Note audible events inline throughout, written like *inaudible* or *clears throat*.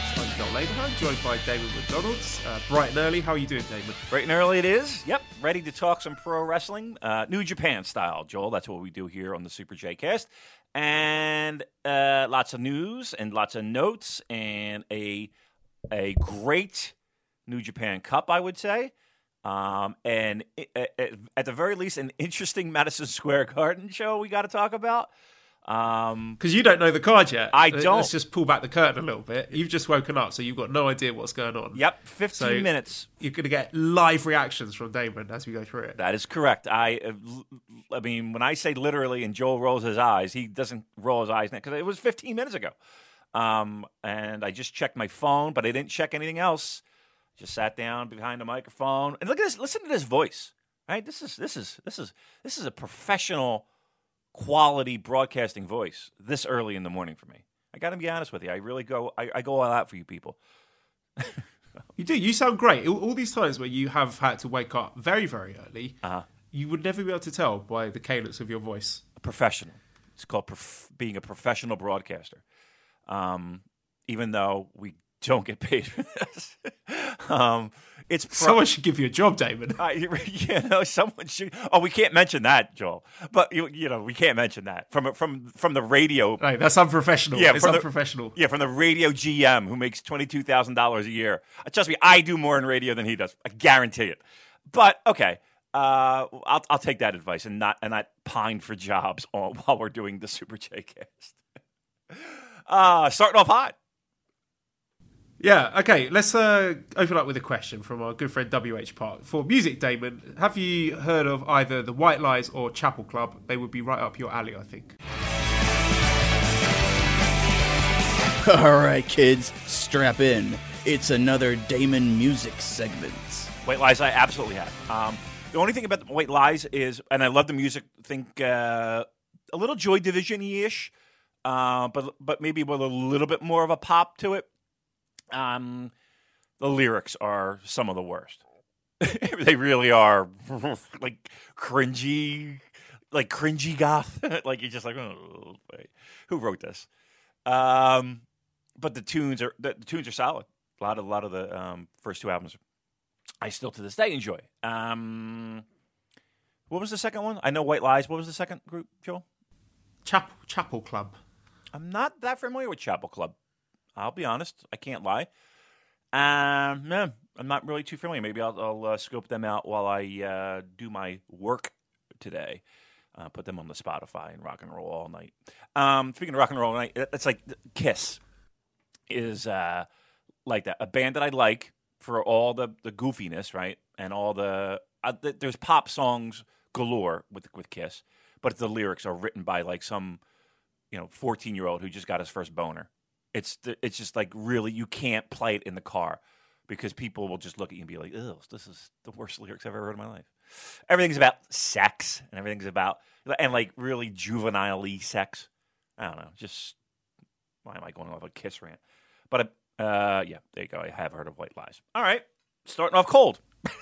CPJ. I'm Joel Abraham, joined by Damon McDonald's. Uh, bright and early. How are you doing, Damon? Bright and early it is. Yep, ready to talk some pro wrestling, uh, New Japan style, Joel. That's what we do here on the Super J Cast, and uh, lots of news and lots of notes and a a great New Japan Cup, I would say, um, and i- i- at the very least, an interesting *laughs* Madison Square Garden show we got to talk about. Um, Because you don't know the card yet. I don't. Let's just pull back the curtain a little bit. You've just woken up, so you've got no idea what's going on. yep, fifteen So- minutes You're going to get live reactions from Damon as we go through it. That is correct. I, I mean, when I say literally, and Joel rolls his eyes, he doesn't roll his eyes because it was 15 minutes ago. Um, and I just checked my phone, but I didn't check anything else. Just sat down behind the microphone and look at this. Listen to this voice. Right? This is this is this is this is a professional, quality broadcasting voice. This early in the morning for me. I got to be honest with you. I really go. I, I go all out for you people. *laughs* You do. You sound great. All, these times where you have had to wake up very, very early, Uh-huh. you would never be able to tell by the cadence of your voice. professional. It's called prof- being a professional broadcaster. Um, even though we don't get paid for this, *laughs* um, it's pro- Someone should give you a job, Damon. *laughs* I, you know, someone should. Oh, we can't mention that, Joel. But you, you know, we can't mention that from from from the radio. No, that's unprofessional. Yeah, it's from the- unprofessional. Yeah, from the radio GM who makes twenty two thousand dollars a year. Uh, Trust me, I do more in radio than he does. I guarantee it. But okay, uh, I'll I'll take that advice and not and not pine for jobs *laughs* while we're doing the Super J cast. Uh, starting off hot. Yeah, okay, let's uh, open up with a question from our good friend WH Park. For music, Damon, have you heard of either the White Lies or Chapel Club? They would be right up your alley, I think. *laughs* All right, kids, strap in. It's another Damon music segment. White Lies, I absolutely have. Um, the only thing about the White Lies is, and I love the music. Think uh, a little Joy Division ish, uh, but but maybe with a little bit more of a pop to it. Um, the lyrics are some of the worst. *laughs* they really are *laughs* like cringy, like cringy goth. *laughs* like you're just like, oh, wait, who wrote this? Um, but the tunes are the, the tunes are solid. A lot of a lot of the um, first two albums I still to this day enjoy. Um, what was the second one? I know White Lies. What was the second group, Joel? Chapel, Chapel Club. I'm not that familiar with Chapel Club. I'll be honest. I can't lie. Um, I'm not really too familiar. Maybe I'll, I'll uh, scope them out while I uh, do my work today. Uh, put them on the Spotify and rock and roll all night. Um, speaking of rock and roll all night, it's like Kiss is uh, like that. A band that I like for all the, the goofiness, right? And all the uh, th- there's pop songs galore with with Kiss, but the lyrics are written by like some you know 14 year old who just got his first boner. It's it's just like really you can't play it in the car because people will just look at you and be like, "Ugh, this is the worst lyrics I've ever heard in my life." Everything's about sex and everything's about and like really juvenile sex. I don't know, just why am I going off a kiss rant? But uh, yeah, there you go. I have heard of White Lies. All right, starting off cold. *laughs*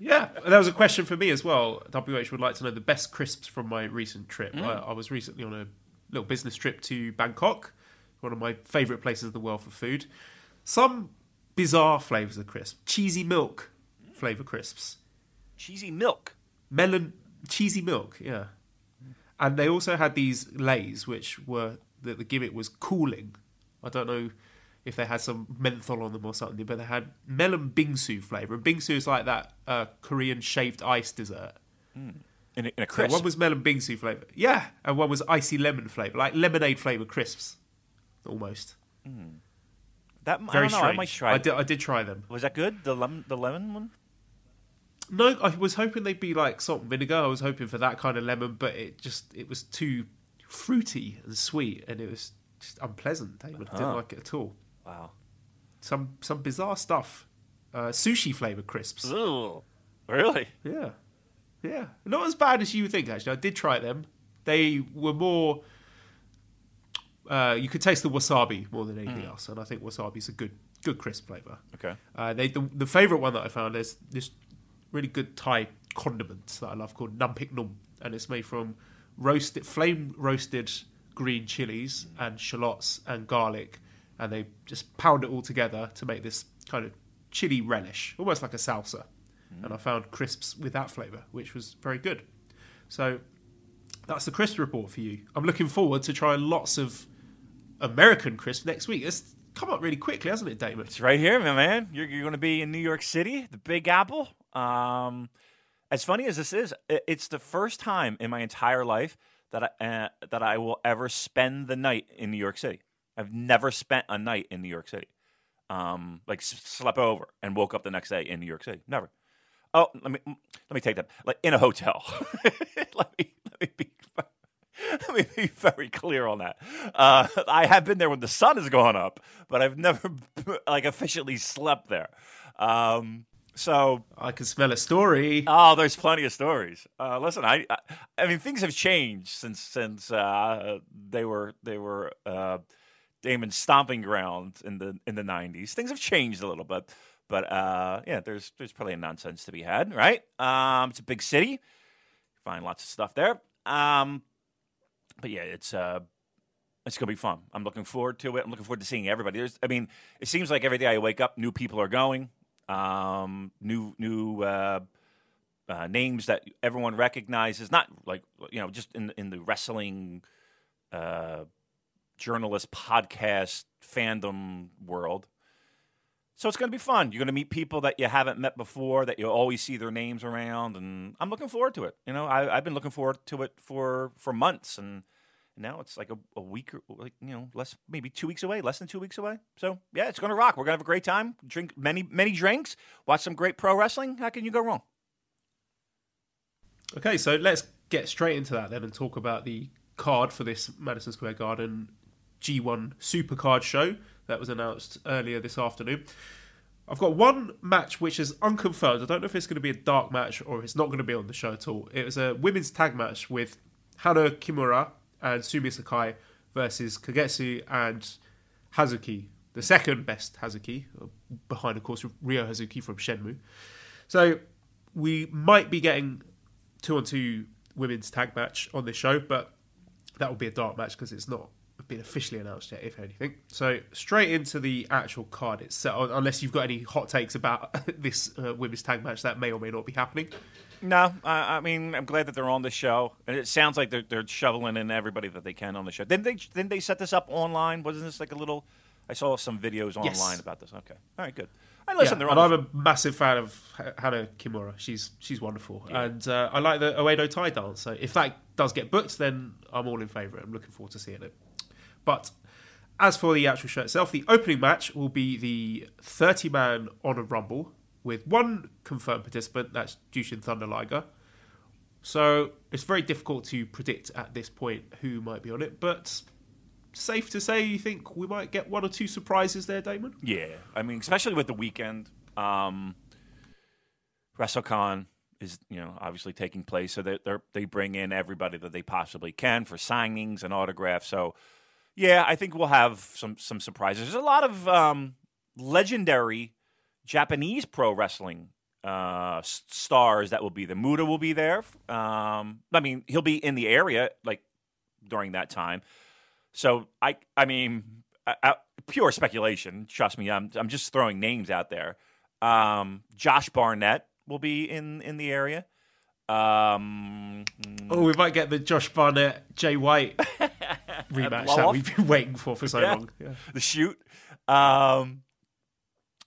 Yeah, there was a question for me as well. WH would like to know the best crisps from my recent trip. I, I was recently on a little business trip to Bangkok, one of my favourite places in the world for food. Some bizarre flavours of crisps. cheesy milk flavour crisps, Cheesy milk. melon cheesy milk, yeah. And they also had these lays, which were the, the gimmick was cooling, I don't know if they had some menthol on them or something, but they had melon bingsu flavor. And bingsu is like that uh, Korean shaved ice dessert. In a, in a So one was melon bingsu flavor, yeah, and one was icy lemon flavor, like lemonade flavor crisps, almost. that, I Very don't know. strange. I might try. did, I did try them. Was that good? The lemon, the lemon one. No, I was hoping they'd be like salt and vinegar. I was hoping for that kind of lemon, but it just it was too fruity and sweet, and it was just unpleasant. I didn't like it at all. Wow. Some some bizarre stuff. Uh, sushi flavour crisps. Ooh, really? Yeah, yeah, not as bad as you would think. Actually, I did try them. They were more. Uh, you could taste the wasabi more than anything else, and I think wasabi's a good good crisp flavour. Okay. Uh, they the, the favourite one that I found is this really good Thai condiment that I love called Nam Phrik Num, and it's made from roasted flame roasted green chilies and shallots and garlic, and they just pound it all together to make this kind of chili relish, almost like a salsa. And I found crisps with that flavour, which was very good. So that's the crisp report for you. I'm looking forward to trying lots of American crisp next week. It's come up really quickly, hasn't it, Damon? It's right here, my man. You're, you're going to be in New York City, the Big Apple. Um, as funny as this is, it's the first time in my entire life that I uh, that I will ever spend the night in New York City. I've never spent a night in New York City. Um, like slept over and woke up the next day in New York City. Never. Oh, let me let me take that. Like in a hotel. *laughs* let me let me be *laughs* let me be very clear on that. Uh, I have been there when the sun has gone up, but I've never *laughs* like officially slept there. Um, so I can smell a story. Oh, there's plenty of stories. Uh, listen, I, I, I mean, things have changed since since uh, they were they were uh, Damon's stomping ground in the in the '90s. Things have changed a little bit, but uh, yeah, there's there's plenty of nonsense to be had, right? Um, it's a big city, find lots of stuff there. Um, but yeah, it's uh, it's gonna be fun. I'm looking forward to it. I'm looking forward to seeing everybody. There's, I mean, it seems like every day I wake up, new people are going, um, new new uh, uh, names that everyone recognizes. Not like you know, just in in the wrestling uh, journalist podcast fandom world. So it's going to be fun. You're going to meet people that you haven't met before, that you'll always see their names around, and I'm looking forward to it. You know, I, I've been looking forward to it for for months, and now it's like a, a week or like you know less maybe two weeks away, less than two weeks away. So yeah, it's going to rock. We're going to have a great time. Drink many many drinks, watch some great pro wrestling. How can you go wrong? Okay, so let's get straight into that then and talk about the card for this Madison Square Garden G1 Supercard show that was announced earlier this afternoon. I've got one match which is unconfirmed. I don't know if it's going to be a dark match or it's not going to be on the show at all. It was a women's tag match with Hana Kimura and Sumi Sakai versus Kagetsu and Hazuki, the second best Hazuki, uh, behind, of course, Ryo Hazuki from Shenmue. So we might be getting two on two women's tag match on this show, but that will be a dark match because it's not been officially announced yet, if anything. So straight into the actual card itself, unless you've got any hot takes about *laughs* this uh, women's tag match that may or may not be happening. No, I, I mean I'm glad that they're on the show, and it sounds like they're they're shoveling in everybody that they can on the show. Didn't they? Didn't they set this up online? Wasn't this like a little? I saw some videos online Yes. about this. Okay, all right, good. I listen. yeah, they're and. I'm a massive fan of Hana Kimura. She's she's wonderful, and uh, I like the Oedo Tai dance. So if that does get booked, then I'm all in favour. I'm looking forward to seeing it. But as for the actual show itself, the opening match will be the 30 man Honor Rumble with one confirmed participant. That's Jushin Thunder Liger. So it's very difficult to predict at this point who might be on it, but safe to say you think we might get one or two surprises there, Damon. Yeah, I mean, especially with the weekend, um, WrestleCon is you know obviously taking place, so they they they bring in everybody that they possibly can for signings and autographs. So yeah, I think we'll have some some surprises. There's a lot of um, legendary Japanese pro wrestling uh, stars that will be there. Muta will be there. Um, I mean, he'll be in the area like during that time. So I, I mean, I, I, pure speculation. Trust me, I'm, I'm just throwing names out there. Um, Josh Barnett will be in in the area. Um, Oh, we might get the Josh Barnett, Jay White *laughs* *laughs* rematch that off. we've been waiting for for so Yeah. long. Yeah. the shoot. Um,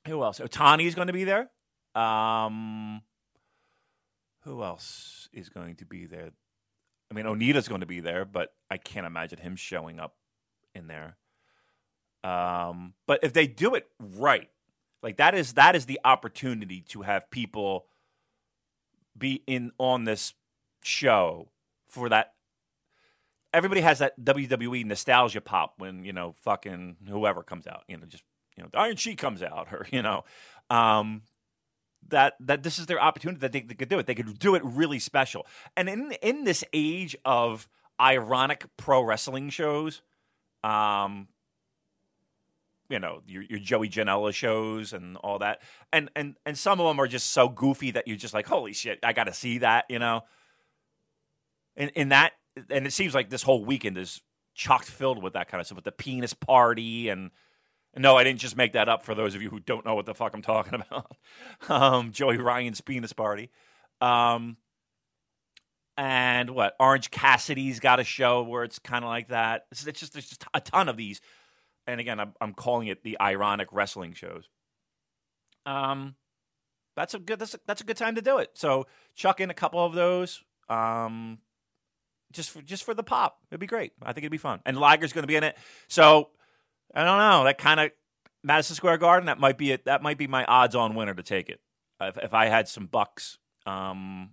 who else? Otani is going to be there. Um, who else is going to be there? I mean, Onita's going to be there, but I can't imagine him showing up in there. Um, but if they do it right, like that is that is the opportunity to have people be in on this show for that everybody has that WWE nostalgia pop when you know fucking whoever comes out, you know, just you know, the Iron Sheik comes out, or you know, um, that that this is their opportunity that they, they could do it. They could do it really special. And in in this age of ironic pro wrestling shows, um, you know, your, your Joey Janela shows and all that, and and and some of them are just so goofy that you're just like, holy shit, I got to see that, you know. In in that, and it seems like this whole weekend is chocked filled with that kind of stuff, with the penis party and. No, I didn't just make that up for those of you who don't know what the fuck I'm talking *laughs* about. um, Joey Ryan's penis party. Um, and what? Orange Cassidy's got a show where it's kind of like that. It's, it's just there's just a ton of these. And again, I'm, I'm calling it the ironic wrestling shows. Um, that's a good that's a, that's a good time to do it. So chuck in a couple of those. Um, just for just for the pop, it'd be great. I think it'd be fun. And Liger's going to be in it. So I don't know. That kind of Madison Square Garden. That might be it. That might be my odds-on winner to take it. If, if I had some bucks, um,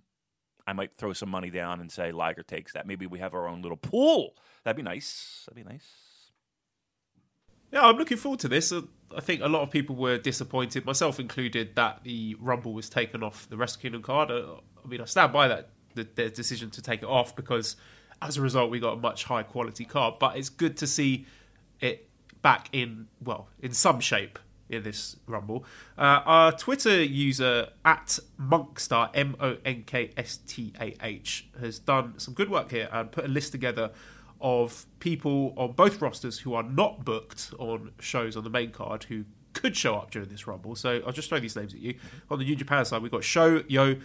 I might throw some money down and say Liger takes that. Maybe we have our own little pool. That'd be nice. That'd be nice. Yeah, I'm looking forward to this. Uh, I think a lot of people were disappointed, myself included, that the Rumble was taken off the Wrestle Kingdom card. Uh, I mean, I stand by that the, decision to take it off because as a result, we got a much higher quality card. But it's good to see it back in well, in some shape in this Rumble. Uh, our Twitter user at Monkstar M O N K S T A H has done some good work here and put a list together of people on both rosters who are not booked on shows on the main card who could show up during this Rumble. So I'll just throw these names at you. On the New Japan side, we've got Sho Yoh,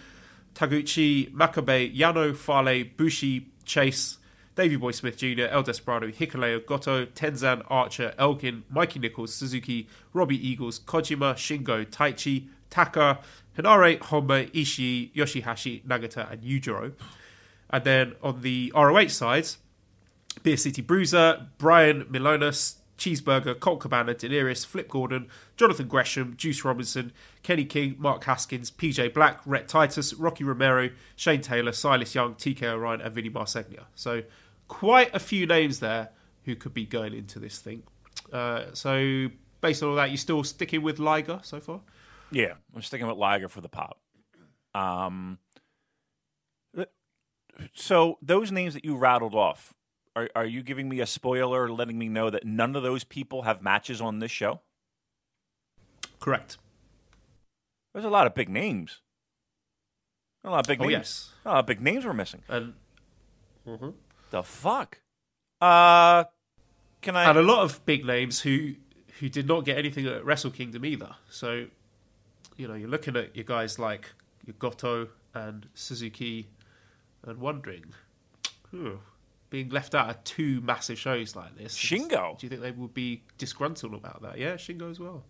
Taguchi, Makabe, Yano, Fale, Bushi, Chase, Davey Boy Smith Jr., El Desperado, Hikuleo, Goto, Tenzan, Archer, Elgin, Mikey Nichols, Suzuki, Robbie Eagles, Kojima, Shingo, Taichi, Taka, Hinare, Honma, Ishii, Yoshihashi, Nagata, and Yujiro. And then on the ROH side, Beer City Bruiser, Brian Milonas, Cheeseburger, Colt Cabana, Delirious, Flip Gordon, Jonathan Gresham, Juice Robinson, Kenny King, Mark Haskins, PJ Black, Rhett Titus, Rocky Romero, Shane Taylor, Silas Young, TK O'Ryan, and Vinny Marseglia. So quite a few names there who could be going into this thing. Uh, so based on all that, you're still sticking with Liger so far? Yeah, I'm sticking with Liger for the pop. Um, so those names that you rattled off, are, are you giving me a spoiler, letting me know that none of those people have matches on this show? Correct. There's a lot of big names. A lot of big Oh, names. yes. A lot of big names we're missing. And The fuck? Uh, can I? and a lot of big names who who did not get anything at Wrestle Kingdom either. So, you know, you're looking at your guys like your Goto and Suzuki, and wondering, hmm, being left out of two massive shows like this. Shingo. Do you think they would be disgruntled about that? Yeah, Shingo as well.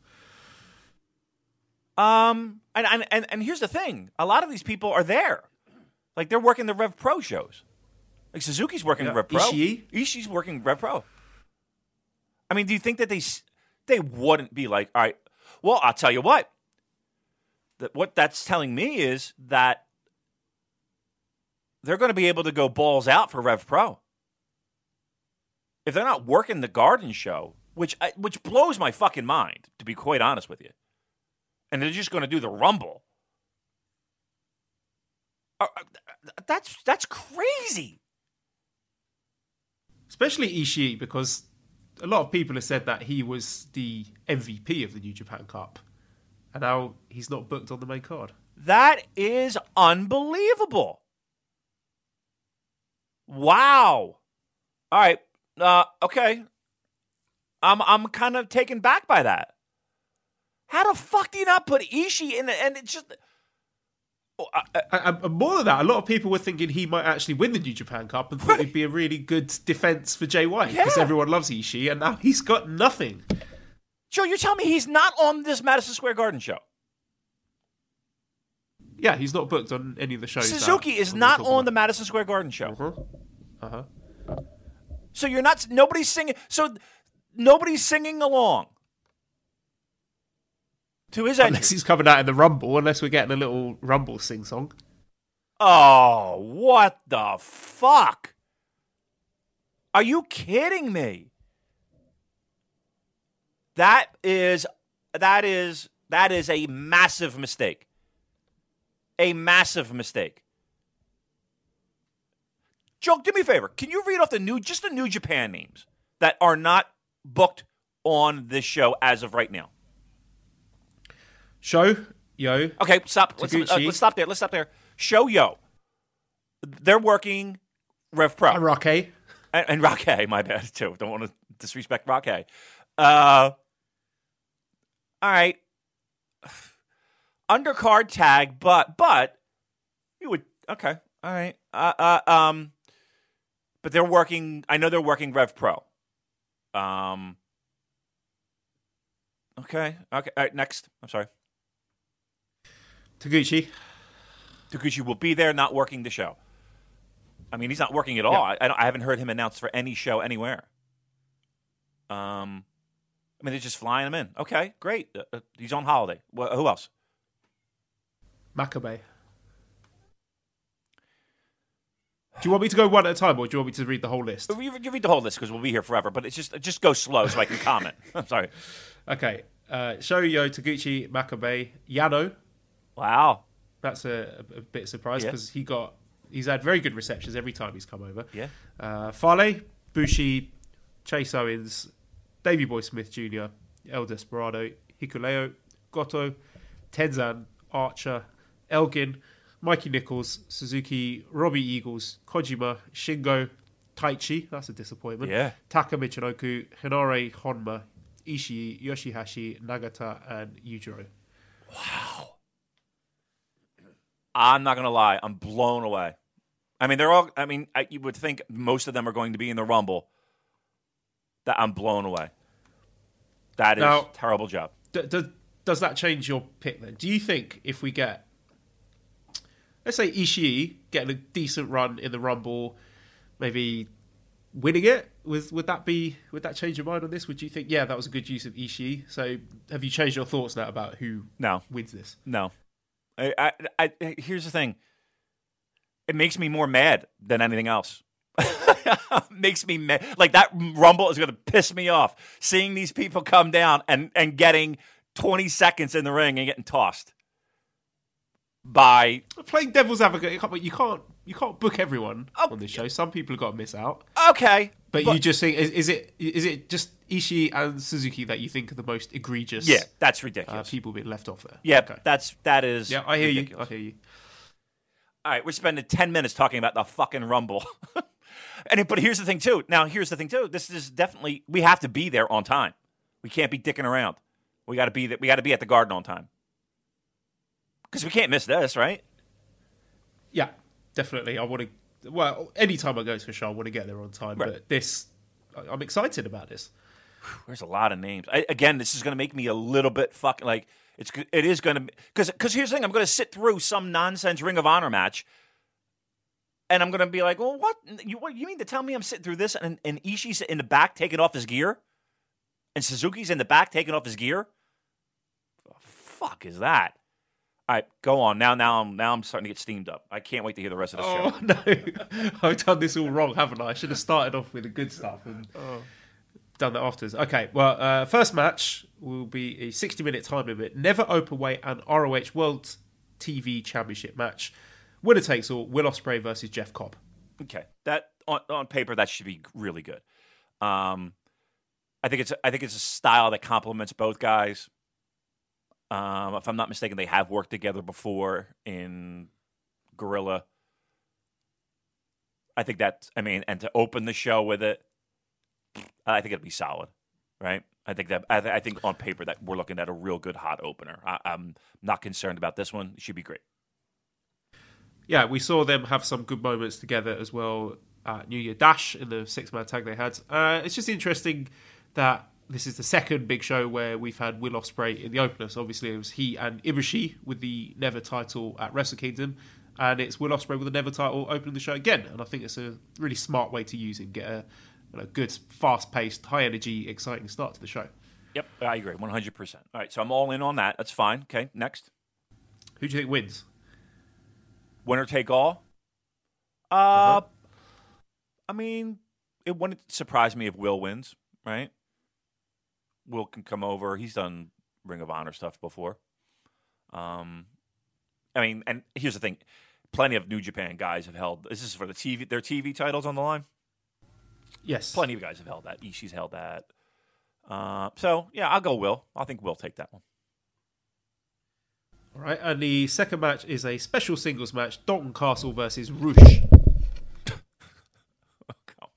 Um, and, and and and here's the thing: a lot of these people are there, like they're working the Rev Pro shows. Like Suzuki's working Yeah. Rev Pro. Ishii. Ishii's working Rev Pro. I mean, do you think that they they wouldn't be like, all right? Well, I'll tell you what. That what that's telling me is that they're going to be able to go balls out for Rev Pro. If they're not working the Garden Show, which I- which blows my fucking mind, to be quite honest with you and they're just going to do the rumble. Uh, uh, That's that's crazy. Especially Ishii, because a lot of people have said that he was the MVP of the New Japan Cup, and now he's not booked on the main card. That is unbelievable. Wow. All right. Uh, okay. I'm I'm kind of taken back by that. How the fuck do you not put Ishii in? The, and it's just Oh, I- I- and more than that, a lot of people were thinking he might actually win the New Japan Cup and thought it'd be a really good defense for Jay White because Yeah. everyone loves Ishii, and now he's got nothing. Joe, you're telling me he's not on this Madison Square Garden show? Yeah, he's not booked on any of the shows. Suzuki is not on the. Madison Square Garden show. Uh huh. So you're not nobody's singing. So nobody's singing along to his Unless he's coming out in the Rumble, unless we're getting a little Rumble sing song. Oh, what the fuck? Are you kidding me? That is that is that is a massive mistake. A massive mistake. Joe, do me a favor. Can you read off the new just the new Japan names that are not booked on this show as of right now? Show, yo, Okay, stop. Let's, uh, let's stop there. Let's stop there. Sho Yoh. They're working Rev Pro. Arake. and, and Rocky, my bad too. Don't want to disrespect Rocky. Uh, all right, undercard tag, but but you would okay, all right. Uh, uh, um, but they're working. I know they're working Rev Pro. Um. Okay. Okay. All right, next. I'm sorry. Taguchi. Taguchi will be there, not working the show. I mean, he's not working at all. Yeah. I, I, I haven't heard him announced for any show anywhere. Um, I mean, they're just flying him in. Okay, great. Uh, uh, he's on holiday. Wh- who else? Makabe. Do you want me to go one at a time, or do you want me to read the whole list? You, you read the whole list because we'll be here forever. But it's just just go slow so I can comment. *laughs* I'm sorry. Okay. Uh, Sho Yoh, Taguchi, Makabe, Yano. Wow. That's a, a, bit surprised surprise Yeah. because he got he's had very good receptions every time he's come over. Yeah. Uh, Fale, Bushi, Chase Owens, Davey Boy Smith Jr., El Desperado, Hikuleo, Goto, Tenzan, Archer, Elgin, Mikey Nichols, Suzuki, Robbie Eagles, Kojima, Shingo, Taichi, that's a disappointment. Yeah. Taka Michinoku, Hinare Honma, Ishii, Yoshihashi, Nagata, and Yujiro. Wow. I'm not gonna lie. I'm blown away. I mean, they're all. I mean, I, you would think most of them are going to be in the Rumble. That I'm blown away. That is Now- terrible job. D- d- does that change your pick then? Do you think if we get, let's say Ishii getting a decent run in the Rumble, maybe winning it, would would that be would that change your mind on this? Would you think yeah that was a good use of Ishii? So have you changed your thoughts now about who No. wins this? No. I, I, I, here's the thing. It makes me more mad than anything else. *laughs* makes me mad. Like that rumble is going to piss me off. Seeing these people come down and, and getting 20 seconds in the ring and getting tossed by. Playing devil's advocate, you can't you can't, you can't book everyone Oh. on this show. Some people have got to miss out. Okay. But, you just think is, is it is it just Ishii and Suzuki that you think are the most egregious? Yeah, that's uh, ridiculous. people being left off there. yeah, Okay. that's that is. Yeah, I hear ridiculous. you. I hear you. All right, we're spending 10 minutes talking about the fucking Rumble. *laughs* and but here's the thing too. Now, here's the thing too. This is definitely we have to be there on time. We can't be dicking around. We got to be th- we got to be at the garden on time. Cuz we can't miss this, right? Yeah, definitely. I want to. Well, anytime I go to a show, I want to get there on time. Right. But this, I'm excited about this. There's a lot of names. I, again, this is going to make me a little bit fucking like it's it is going to cuz cuz here's the thing, I'm going to sit through some nonsense Ring of Honor match and I'm going to be like, "Well, what you what you mean to tell me I'm sitting through this and and Ishii's in the back taking off his gear and Suzuki's in the back taking off his gear?" The fuck is that? All right, go on. Now now I'm now I'm starting to get steamed up. I can't wait to hear the rest of the show. Oh *laughs* no, *laughs* I've done this all wrong, haven't I? I should have started off with the good stuff and done that afterwards. Okay, well, uh, first match will be a 60 minute time limit, never open weight and ROH World TV Championship match. Winner takes all. Will Ospreay versus Jeff Cobb. Okay, that on, on paper that should be really good. Um, I think it's I think it's a style that complements both guys. Um, if I'm not mistaken, they have worked together before in Guerrilla. I think that I mean, and to open the show with it, I think it'd be solid, right? I think that I, th- I think on paper that we're looking at a real good hot opener. I, I'm not concerned about this one; it should be great. yeah, we saw them have some good moments together as well at New Year Dash in the six man tag they had. Uh, it's just interesting that this is the second big show where we've had Will Ospreay in the opener. So obviously it was he and Ibushi with the Never title at Wrestle Kingdom, and it's Will Ospreay with the Never title opening the show again. And I think it's a really smart way to use it, and get a, a good, fast paced, high energy, exciting start to the show. Yep, I agree, one hundred percent. All right, so I'm all in on that. That's fine. Okay, next. Who do you think wins? Winner take all. Uh, uh-huh. I mean, it wouldn't surprise me if Will wins, right? Will can come over. He's done Ring of Honor stuff before. Um, I mean, and here's the thing: plenty of New Japan guys have held. This is for the TV. Their TV titles on the line. Yes, plenty of guys have held that. Ishii's held that. Uh, so yeah, I'll go Will. I think Will take that one. All right, and the second match is a special singles match: Dalton Castle versus Rush. *laughs*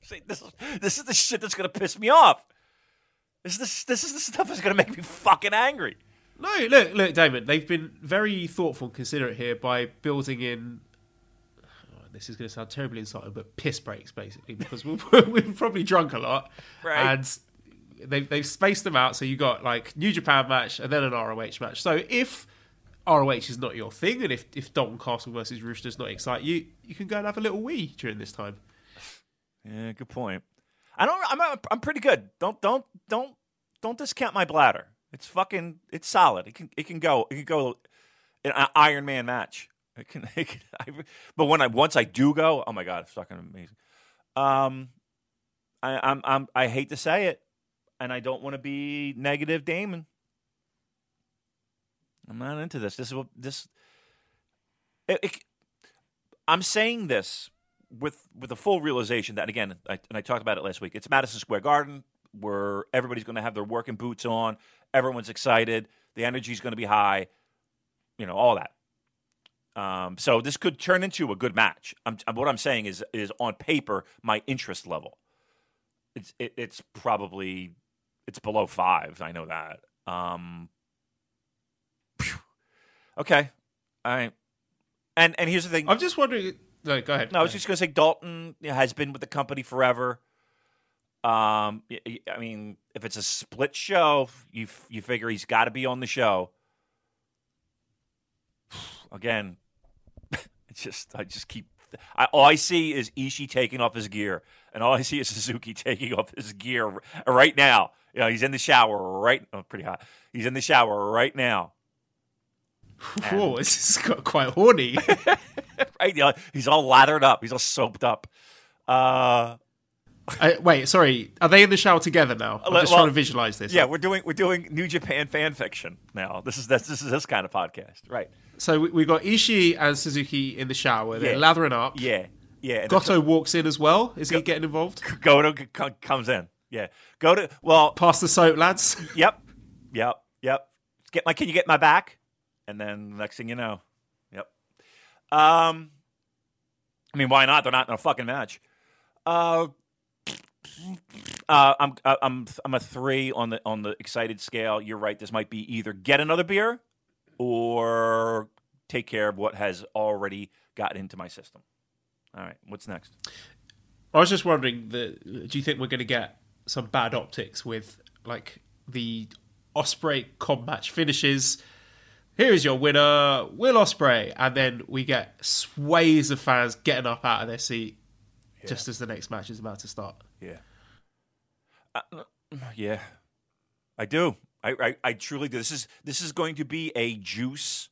See, this is this is the shit that's gonna piss me off. This is this is the stuff that's gonna make me fucking angry. No, look, look, Damon. They've been very thoughtful and considerate here by building in. Oh, this is going to sound terribly insulting, but piss breaks basically because we've, *laughs* we've probably drunk a lot, right. and they've they've spaced them out. So you got like New Japan match and then an ROH match. So if ROH is not your thing, and if if Dalton Castle versus Rooster does not excite you, you can go and have a little wee during this time. Yeah, good point. I don't. I'm. I'm pretty good. Don't. Don't. Don't. Don't discount my bladder. It's fucking. It's solid. It can. It can go. It can go. An Iron Man match. It can. *laughs* It can I, but when I once I do go, oh my god, it's fucking amazing. Um, I, I'm. I'm. I hate to say it, and I don't want to be negative, Damon. I'm not into this. This is what this. It, it, I'm saying this with with the full realization that again, I, and I talked about it last week. It's Madison Square Garden where everybody's going to have their working boots on. Everyone's excited. The energy is going to be high. You know all that. Um, so this could turn into a good match. I'm, what I'm saying is is on paper my interest level. It's it, it's probably it's below five. I know that. Um, okay, all right. And and here's the thing. I'm just wondering no, go ahead. No, I was just going to say Dalton has been with the company forever. Um, I mean, if it's a split show, you you figure he's got to be on the show. *sighs* Again, *laughs* it's just I just keep. I, all I see is Ishii taking off his gear, and all I see is *laughs* Suzuki taking off his gear right now. You know, he's in the shower right. Oh, pretty hot. He's in the shower right now. Whoa, this is *laughs* quite horny. right? You know, he's all lathered up. He's all soaped up. Uh, *laughs* uh, wait, sorry. Are they in the shower together now? I'm just well, trying to visualize this. Yeah, we're doing we're doing New Japan fan fiction now. This is this, this is this kind of podcast, right? So we, have got Ishii and Suzuki in the shower. They're yeah. lathering up. Yeah, yeah. Goto walks in as well. Is go, he getting involved? *laughs* Goto comes in. Yeah, go to well. Pass the soap, lads. *laughs* Yep, yep, yep. Get my. Can you get my back? And then next thing you know, yep. um, I mean, why not? They're not in a fucking match. Uh, uh, I'm uh, I'm I'm a three on the on the excited scale. You're right. This might be either get another beer or take care of what has already gotten into my system. All right, what's next? I was just wondering, the, do you think we're going to get some bad optics with like the Ospreay Cobb match finishes? here is your winner, Will Ospreay, and then we get sways of fans getting up out of their seat yeah. just as the next match is about to start. Yeah, uh, yeah, I do. I, I, I truly do. This is this is going to be a juice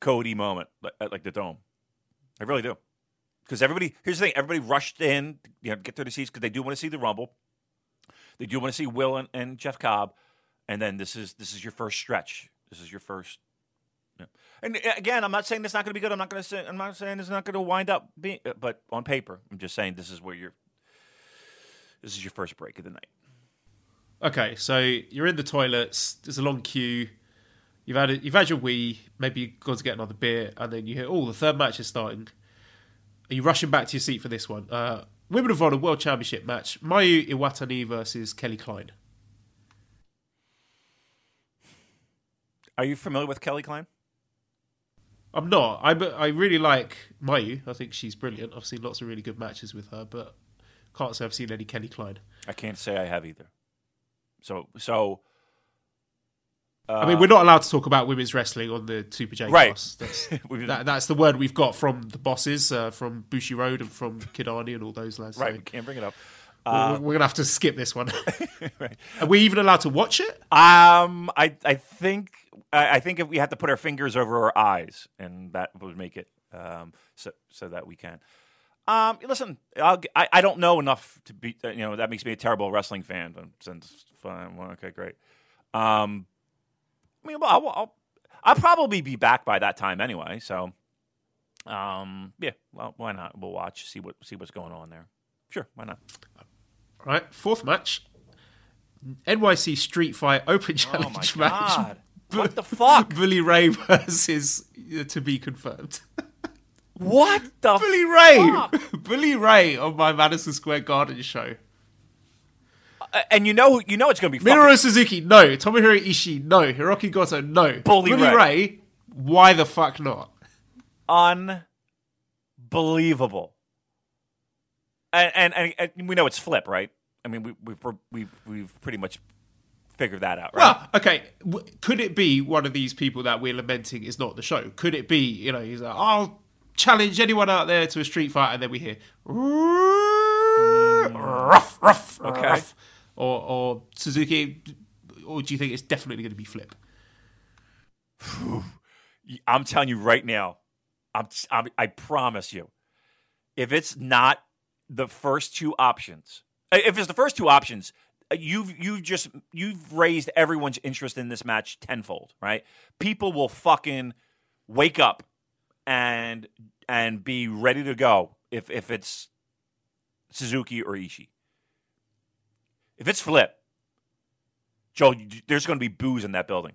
Cody moment, like, like the dome. I really do. Because everybody, here's the thing: everybody rushed in, you know, get to the seats because they do want to see the Rumble. They do want to see Will and, and Jeff Cobb, and then this is this is your first stretch this is your first. And uh, again, I'm not saying it's not going to be good. I'm not going to say. I'm not saying it's not going to wind up being. Uh, but on paper, I'm just saying this is where you're. This is your first break of the night. Okay, so you're in the toilets. There's a long queue. You've had a, you've had your wee. Maybe you've gone to get another beer, and then you hear, "Oh, the third match is starting." Are you rushing back to your seat for this one? Uh, Women of Honor World Championship match: Mayu Iwatani versus Kelly Klein. Are you familiar with Kelly Klein? I'm not. I I really like Mayu. I think she's brilliant. I've seen lots of really good matches with her, but can't say I've seen any Kelly Klein. I can't say I have either. So so. Uh, I mean, we're not allowed to talk about women's wrestling on the Super J Right. *laughs* That's, that, that's the word we've got from the bosses, uh, from Bushiroad and from Kidani and all those lads. right, So we can't bring it up. we're, we're gonna have to skip this one. *laughs* Are we even allowed to watch it? Um, I I think I, I think if we had to put our fingers over our eyes, and that would make it um so so that we can. Um, listen, I'll, I I don't know enough to be uh, you know that makes me a terrible wrestling fan. but Since fine, well, okay, great. Um, I mean, well, I'll, I'll I'll probably be back by that time anyway. So, um, yeah, well, why not? We'll watch, see what see what's going on there. Sure, why not? Right, fourth match. NYC Street Fight Open Oh my Challenge match. god! *laughs* What the fuck? Bully Ray versus uh, to be confirmed. *laughs* What the Bully Ray, fuck? *laughs* Bully Ray on my Madison Square Garden show. Uh, and you know, you know it's going to be fucking Minoru Suzuki, no. Tomohiro Ishii, no. Hiroki Goto, no. Bully Ray. Ray, why the fuck not? unbelievable. And, and and and we know it's flip, right? I mean, we we've we've we've pretty much figured that out, right? Well, okay. W- could it be one of these people that we're lamenting is not the show? Could it be, you know, he's like, I'll challenge anyone out there to a street fight, and then we hear rough, rough, Okay. rough, or or Suzuki, or do you think it's definitely going to be flip? *sighs* I'm telling you right now, I'm, I'm I promise you, if it's not the first two options, if it's the first two options, uh, you've you've just you've raised everyone's interest in this match tenfold, right? People will fucking wake up and and be ready to go if if it's Suzuki or Ishii. If it's flip, Joe, there's going to be boos in that building.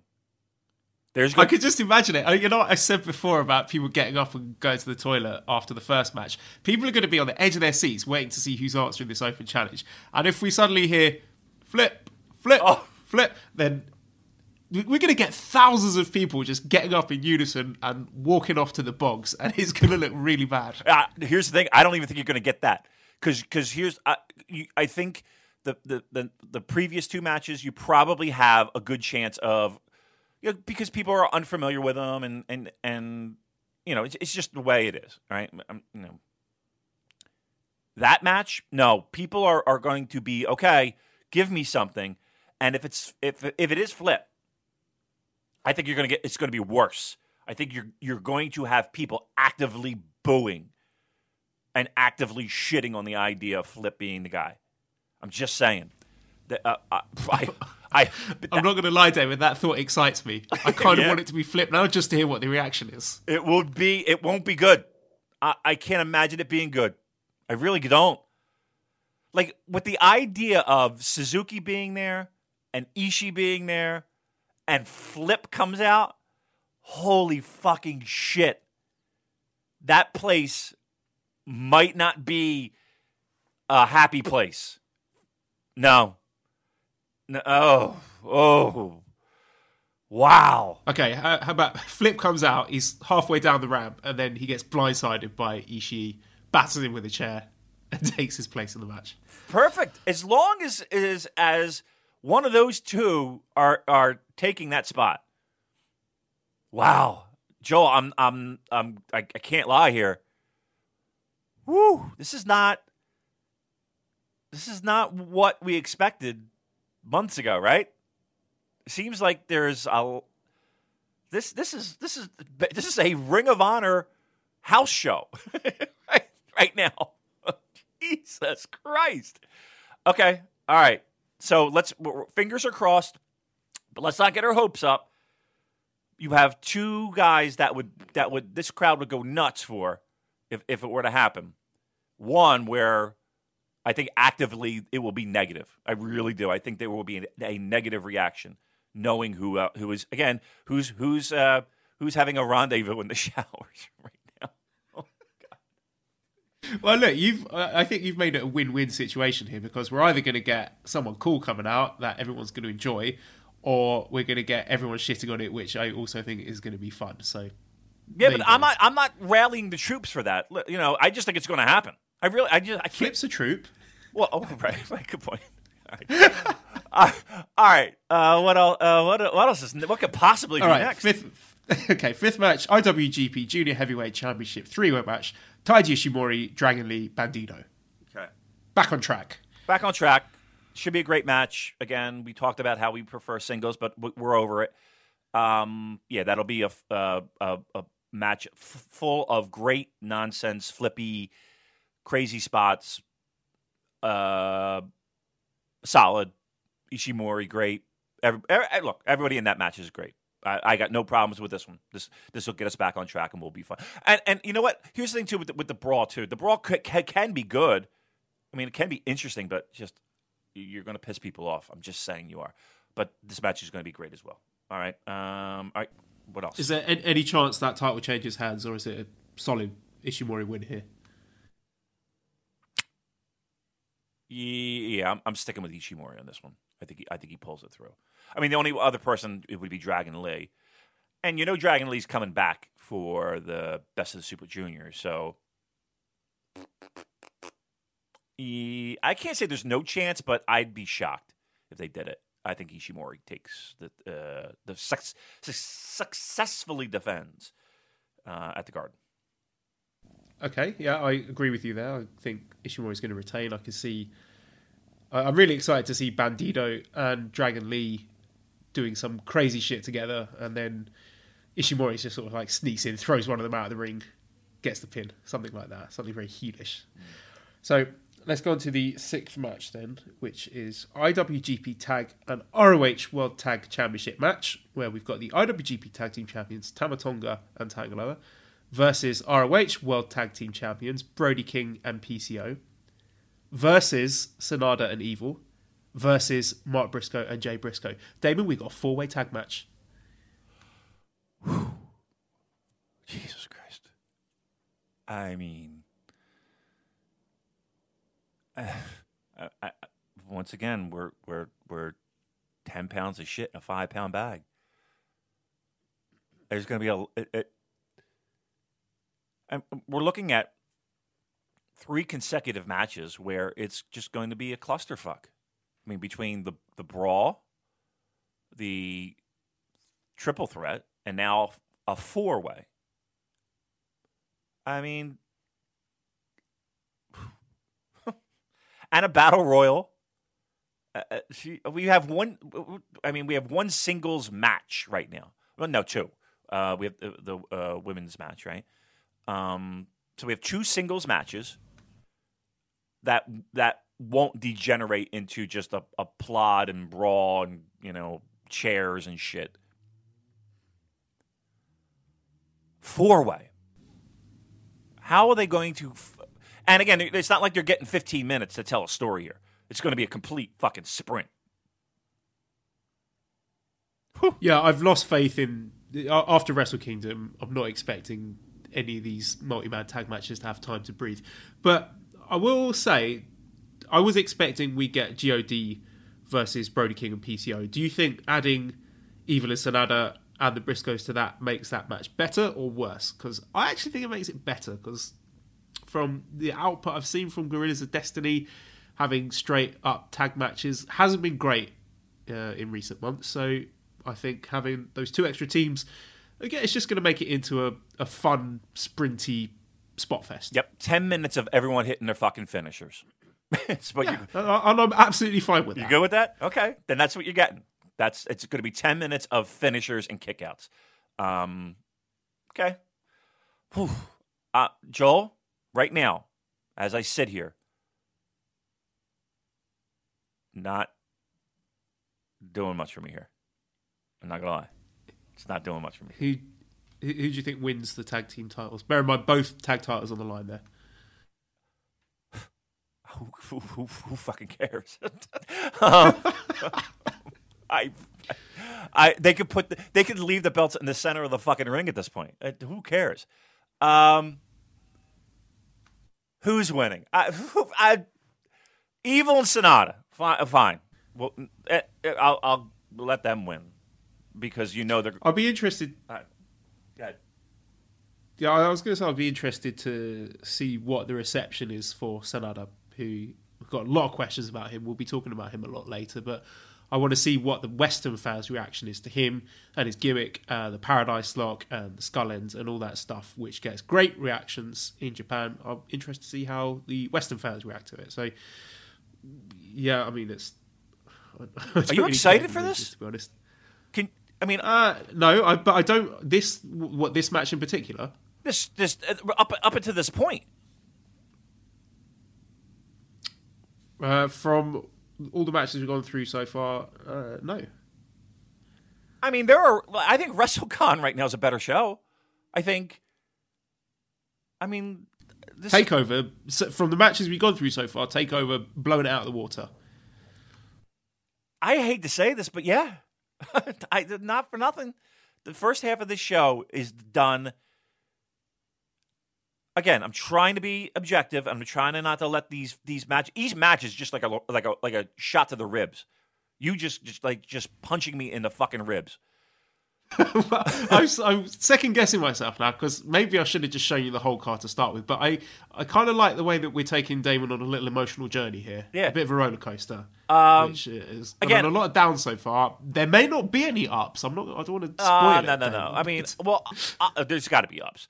There's I could just imagine it. I- You know what I said before about people getting up and going to the toilet after the first match? People are going to be on the edge of their seats waiting to see who's answering this open challenge. And if we suddenly hear flip, flip, Oh. flip, then we're going to get thousands of people just getting up in unison and walking off to the bogs, *laughs* and it's going to look really bad. Uh, here's the thing. I don't even think you're going to get that because because here's I you, I think the, the the the previous two matches you probably have a good chance of you know, because people are unfamiliar with them and and and you know it's, it's just the way it is, right? Um, you know that match, no, people are are going to be okay. Give me something, and if it's if if it is flip, I think you're going to get it's going to be worse. I think you're you're going to have people actively booing and actively shitting on the idea of Flip being the guy. I'm just saying. That, uh, I, I, I, *laughs* but I'm not going to lie, Damon. That thought excites me. I *laughs* kind of want it to be flipped now, just to hear what the reaction is. it will be. It won't be good. I, I can't imagine it being good. I really don't. Like with the idea of Suzuki being there and Ishii being there, and Flip comes out. Holy fucking shit! That place might not be a happy place. No. No. Oh. Oh. Wow. Okay, how, how about *laughs* Flip comes out, he's halfway down the ramp, and then he gets blindsided by Ishii, batters him with a chair, *laughs* and takes his place in the match. Perfect. As long as as as one of those two are are taking that spot. Wow, Joel, I'm I'm I'm I, I can't lie here. Woo! This is not. This is not what we expected months ago, right? Seems like there's a. This this is this is this is a Ring of Honor house show *laughs* right, right now. *laughs* Jesus Christ. Okay. All right. So let's fingers are crossed, but let's not get our hopes up. You have two guys that would that would this crowd would go nuts for if if it were to happen. One where I think actively it will be negative. I really do. I think there will be a, negative reaction knowing who uh, who is again who's who's uh, who's having a rendezvous in the *laughs* showers right now. *laughs* Well, look, you've. I think you've made it a win-win situation here because we're either going to get someone cool coming out that everyone's going to enjoy, or we're going to get everyone shitting on it, which I also think is going to be fun. So, Yeah, but you I'm not. I'm not rallying the troops for that. You know, I just think it's going to happen. I really. I just. I can't. Flips a troop. Well, oh, *laughs* right, right. Good point. All right. Uh, all right. Uh, what else? Uh, what, what else is? What could possibly be All right, next? fifth. *laughs* Okay, fifth match: IWGP Junior Heavyweight Championship three-way match. Taiji Ishimori, Dragon Lee, Bandito. Okay. Back on track. Back on track. Should be a great match. Again, we talked about how we prefer singles, but we're over it. Um, yeah, that'll be a a, a match f- full of great nonsense, flippy, crazy spots. Uh, solid. Ishimori, great. Every, every, look, everybody in that match is great. I, I got no problems with this one. This this will get us back on track and we'll be fine. And and you know what? Here's the thing too with the, with the brawl too. The brawl c- can, can be good. I mean, it can be interesting, but just you're going to piss people off. I'm just saying you are. But this match is going to be great as well. All right. Um. All right. What else? Is there any, chance that title changes hands, or is it a solid Ishimori win here? Yeah, I'm, I'm sticking with Ishimori on this one. I think he, I think he pulls it through. I mean, the only other person it would be Dragon Lee, and you know Dragon Lee's coming back for the Best of the Super Juniors, so I can't say there's no chance, but I'd be shocked if they did it. I think Ishimori takes the uh, the suc su- successfully defends uh, at the Garden. Okay, yeah, I agree with you there. I think Ishimori is going to retain. I can see. I'm really excited to see Bandido and Dragon Lee doing some crazy shit together, and then Ishimori just sort of like sneaks in, throws one of them out of the ring, gets the pin, something like that, something very heelish. So let's go on to the sixth match then, which is IWGP Tag and ROH World Tag Championship match, where we've got the IWGP Tag Team Champions Tama Tonga and Tangaloa versus ROH World Tag Team Champions Brody King and PCO versus Sanada and Evil versus Mark Briscoe and Jay Briscoe. Damon, we've got a four way tag match. Jesus Christ. I mean, *sighs* I, I, once again, we're we're we're ten pounds of shit in a five pound bag. There's going to be a. It, it, and we're looking at three consecutive matches where it's just going to be a clusterfuck. I mean, between the the brawl, the triple threat, and now a four way. I mean, and a battle royal. Uh, uh, we have one. I mean, we have one singles match right now. Well, no, two. Uh, we have the, the uh, women's match, right? Um, so we have two singles matches that that won't degenerate into just a, a plot and brawl and you know chairs and shit. Four way. How are they going to? And again, it's not like they're getting 15 minutes to tell a story here. It's going to be a complete fucking sprint. Yeah, I've lost faith in uh, after Wrestle Kingdom. I'm not expecting any of these multi-man tag matches to have time to breathe. But I will say, I was expecting we get God versus Brody King and PCO. Do you think adding Evil and Sanada and the Briscoes to that makes that match better or worse? Because I actually think it makes it better. Because from the output I've seen from Guerrillas of Destiny, having straight up tag matches hasn't been great uh, in recent months. So I think having those two extra teams, again, it's just going to make it into a, a fun, sprinty spot fest. Yep, 10 minutes of everyone hitting their fucking finishers. *laughs* What you, And I, I'm absolutely fine with You that. good with that? Okay, then that's what you're getting. That's it's going to be ten minutes of finishers and kickouts. Um, okay, Whew. Uh, Joel. Right now, as I sit here, not doing much for me here. I'm not gonna lie, it's not doing much for me. Who, who do you think wins the tag team titles? Bear in mind, both tag titles on the line there. *laughs* Who, who, who, who fucking cares? *laughs* um, *laughs* I, I, they could put, the, they could leave the belts in the center of the fucking ring at this point. Uh, who cares? Um, who's winning? I, I, Evil and Sanada. Fine, fine. Well, eh, eh, I'll, I'll let them win because you know they're. I'll be interested. Uh. Yeah, I was going to say I'd be interested to see what the reception is for Sanada, who we've got a lot of questions about him. We'll be talking about him a lot later, but I want to see what the Western fans' reaction is to him and his gimmick, uh, the Paradise Lock and the Skull Ends and all that stuff, which gets great reactions in Japan. I'm interested to see how the Western fans react to it. So, yeah, I mean, it's. *laughs* Are you excited for this? To be honest, Can I mean uh, no, I, but I don't. This what this match in particular. this this uh, up up until this point? Uh, from all the matches we've gone through so far, uh, no. I mean, there are. I think WrestleCon right now is a better show. I think. I mean, this, Takeover from the matches we've gone through so far. Takeover blowing it out of the water. I hate to say this, but yeah, *laughs* I not for nothing. The first half of this show is done. Again, I'm trying to be objective. I'm trying to not to let these these match each match is just like a like a like a shot to the ribs. You just just like just punching me in the fucking ribs. *laughs* I'm, I'm second guessing myself now because maybe I should have just shown you the whole car to start with. But I, I kind of like the way that we're taking Damon on a little emotional journey here. Yeah. a bit of a roller coaster. Um, which is again- a lot of downs so far. There may not be any ups. I'm not. I don't want to spoil Uh, it. no, no, no. I mean, It's- well, uh, there's got to be ups.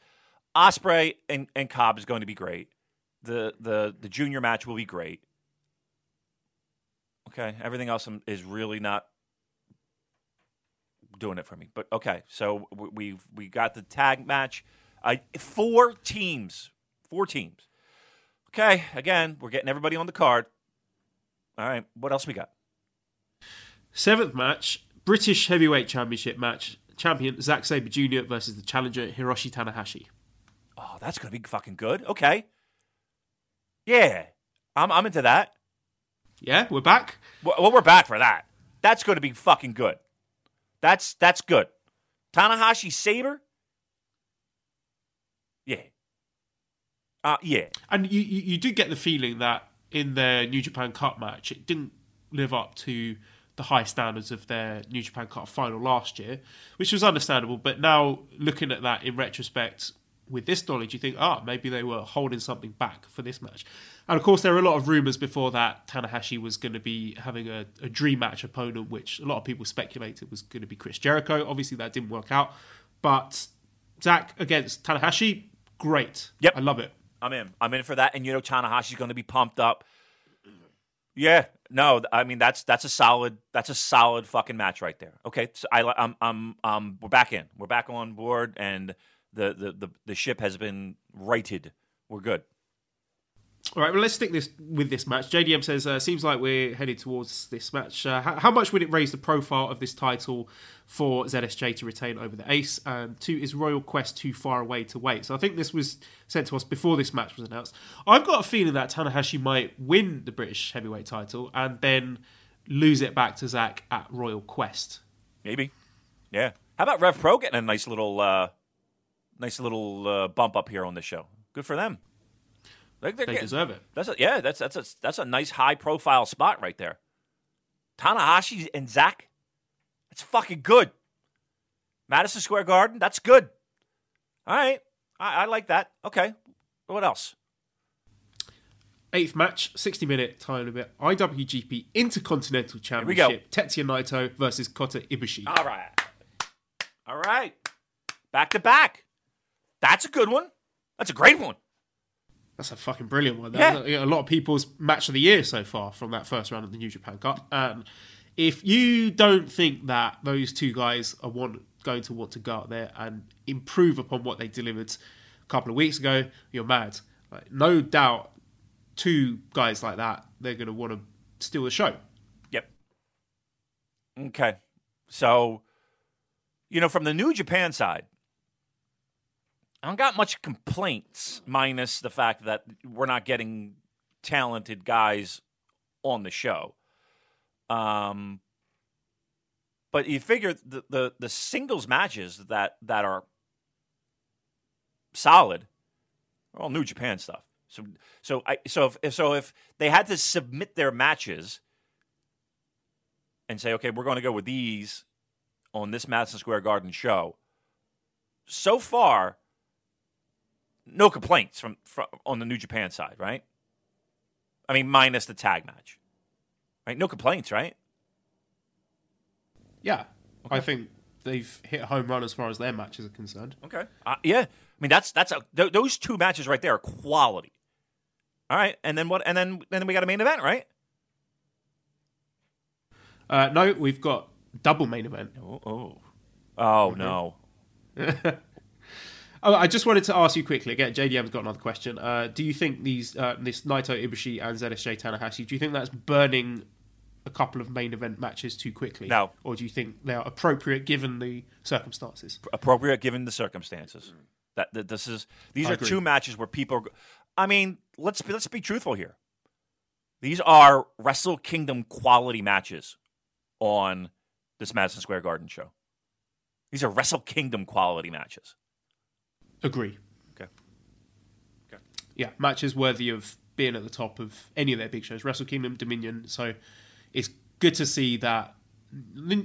Ospreay and, and Cobb is going to be great. The the the junior match will be great. Okay, everything else is really not doing it for me. But okay, so we- we got the tag match. Uh, four teams, four teams. Okay, again, we're getting everybody on the card. All right, what else we got? Seventh match, British Heavyweight Championship match. Champion Zack Sabre Jr. versus the challenger Hiroshi Tanahashi. Oh, that's gonna be fucking good. Okay, yeah, I'm I'm into that. Yeah, we're back. Well, we're back for that. That's going to be fucking good. That's that's good. Tanahashi Sabre. Yeah. Uh yeah. And you, you, you do get the feeling that in their New Japan Cup match, it didn't live up to the high standards of their New Japan Cup final last year, which was understandable. But now, looking at that in retrospect, with this knowledge, you think, ah, maybe they were holding something back for this match. And of course, there were a lot of rumours before that Tanahashi was going to be having a, a dream match opponent, which a lot of people speculated was going to be Chris Jericho. Obviously, that didn't work out. But Zack against Tanahashi, great. Yep. I love it. I'm in. I'm in for that and you know Tanahashi's going to be pumped up. Yeah. No, I mean that's that's a solid that's a solid fucking match right there. Okay, so I I'm I'm um we're back in. We're back on board and the the the, the ship has been righted. We're good. All right, well, let's stick this with this match. JDM says, uh, seems like we're headed towards this match. Uh, how, how much would it raise the profile of this title for ZSJ to retain over the Ace? And two, is Royal Quest too far away to wait? So I think this was sent to us before this match was announced. I've got a feeling that Tanahashi might win the British heavyweight title and then lose it back to Zack at Royal Quest. Maybe. Yeah. How about Rev Pro getting a nice little uh nice little uh, bump up here on the show? Good for them. They're They getting- deserve it. That's a, yeah, that's that's a that's a nice high profile spot right there. Tanahashi and Zack, that's fucking good. Madison Square Garden, that's good. All right, I, I like that. Okay, what else? Eighth match, 60 minute time limit, IWGP Intercontinental we go. Championship, Tetsuya Naito versus Kota Ibushi. All right, all right, back to back. That's a good one. That's a great one. That's a fucking brilliant one. Yeah. A, a lot of people's match of the year so far from that first round of the New Japan Cup. And if you don't think that those two guys are want, going to want to go out there and improve upon what they delivered a couple of weeks ago, you're mad. Like, no doubt, two guys like that, they're going to want to steal the show. Yep. Okay. So, you know, from the New Japan side, I don't got much complaints, minus the fact that we're not getting talented guys on the show. Um, but you figure the, the, the singles matches that, that are solid are all New Japan stuff. So so I so if- so if they had to submit their matches and say, okay, we're going to go with these on this Madison Square Garden show. So far, no complaints from, from on the New Japan side, right? I mean, minus the tag match, right? No complaints, right? Yeah, I think they've hit a home run as far as their matches are concerned. Okay. Uh, yeah. I mean, that's that's a, th- those two matches right there are quality. All right, and then what? And then and then we got a main event, right? Uh, no, we've got double main event. Oh, oh, oh no. *laughs* Oh, I just wanted to ask you quickly. Again, JDM's got another question. Uh, do you think these uh, this Naito Ibushi and ZSJ Tanahashi? Do you think that's burning a couple of main event matches too quickly? No. Or do you think they are appropriate given the circumstances? Appropriate given the circumstances. That, that this is these I are agree. two matches where people. Are, I mean, let's be, let's be truthful here. These are Wrestle Kingdom quality matches on this Madison Square Garden show. These are Wrestle Kingdom quality matches. Agree. Okay. Okay. Yeah, matches worthy of being at the top of any of their big shows. Wrestle Kingdom, Dominion. So it's good to see that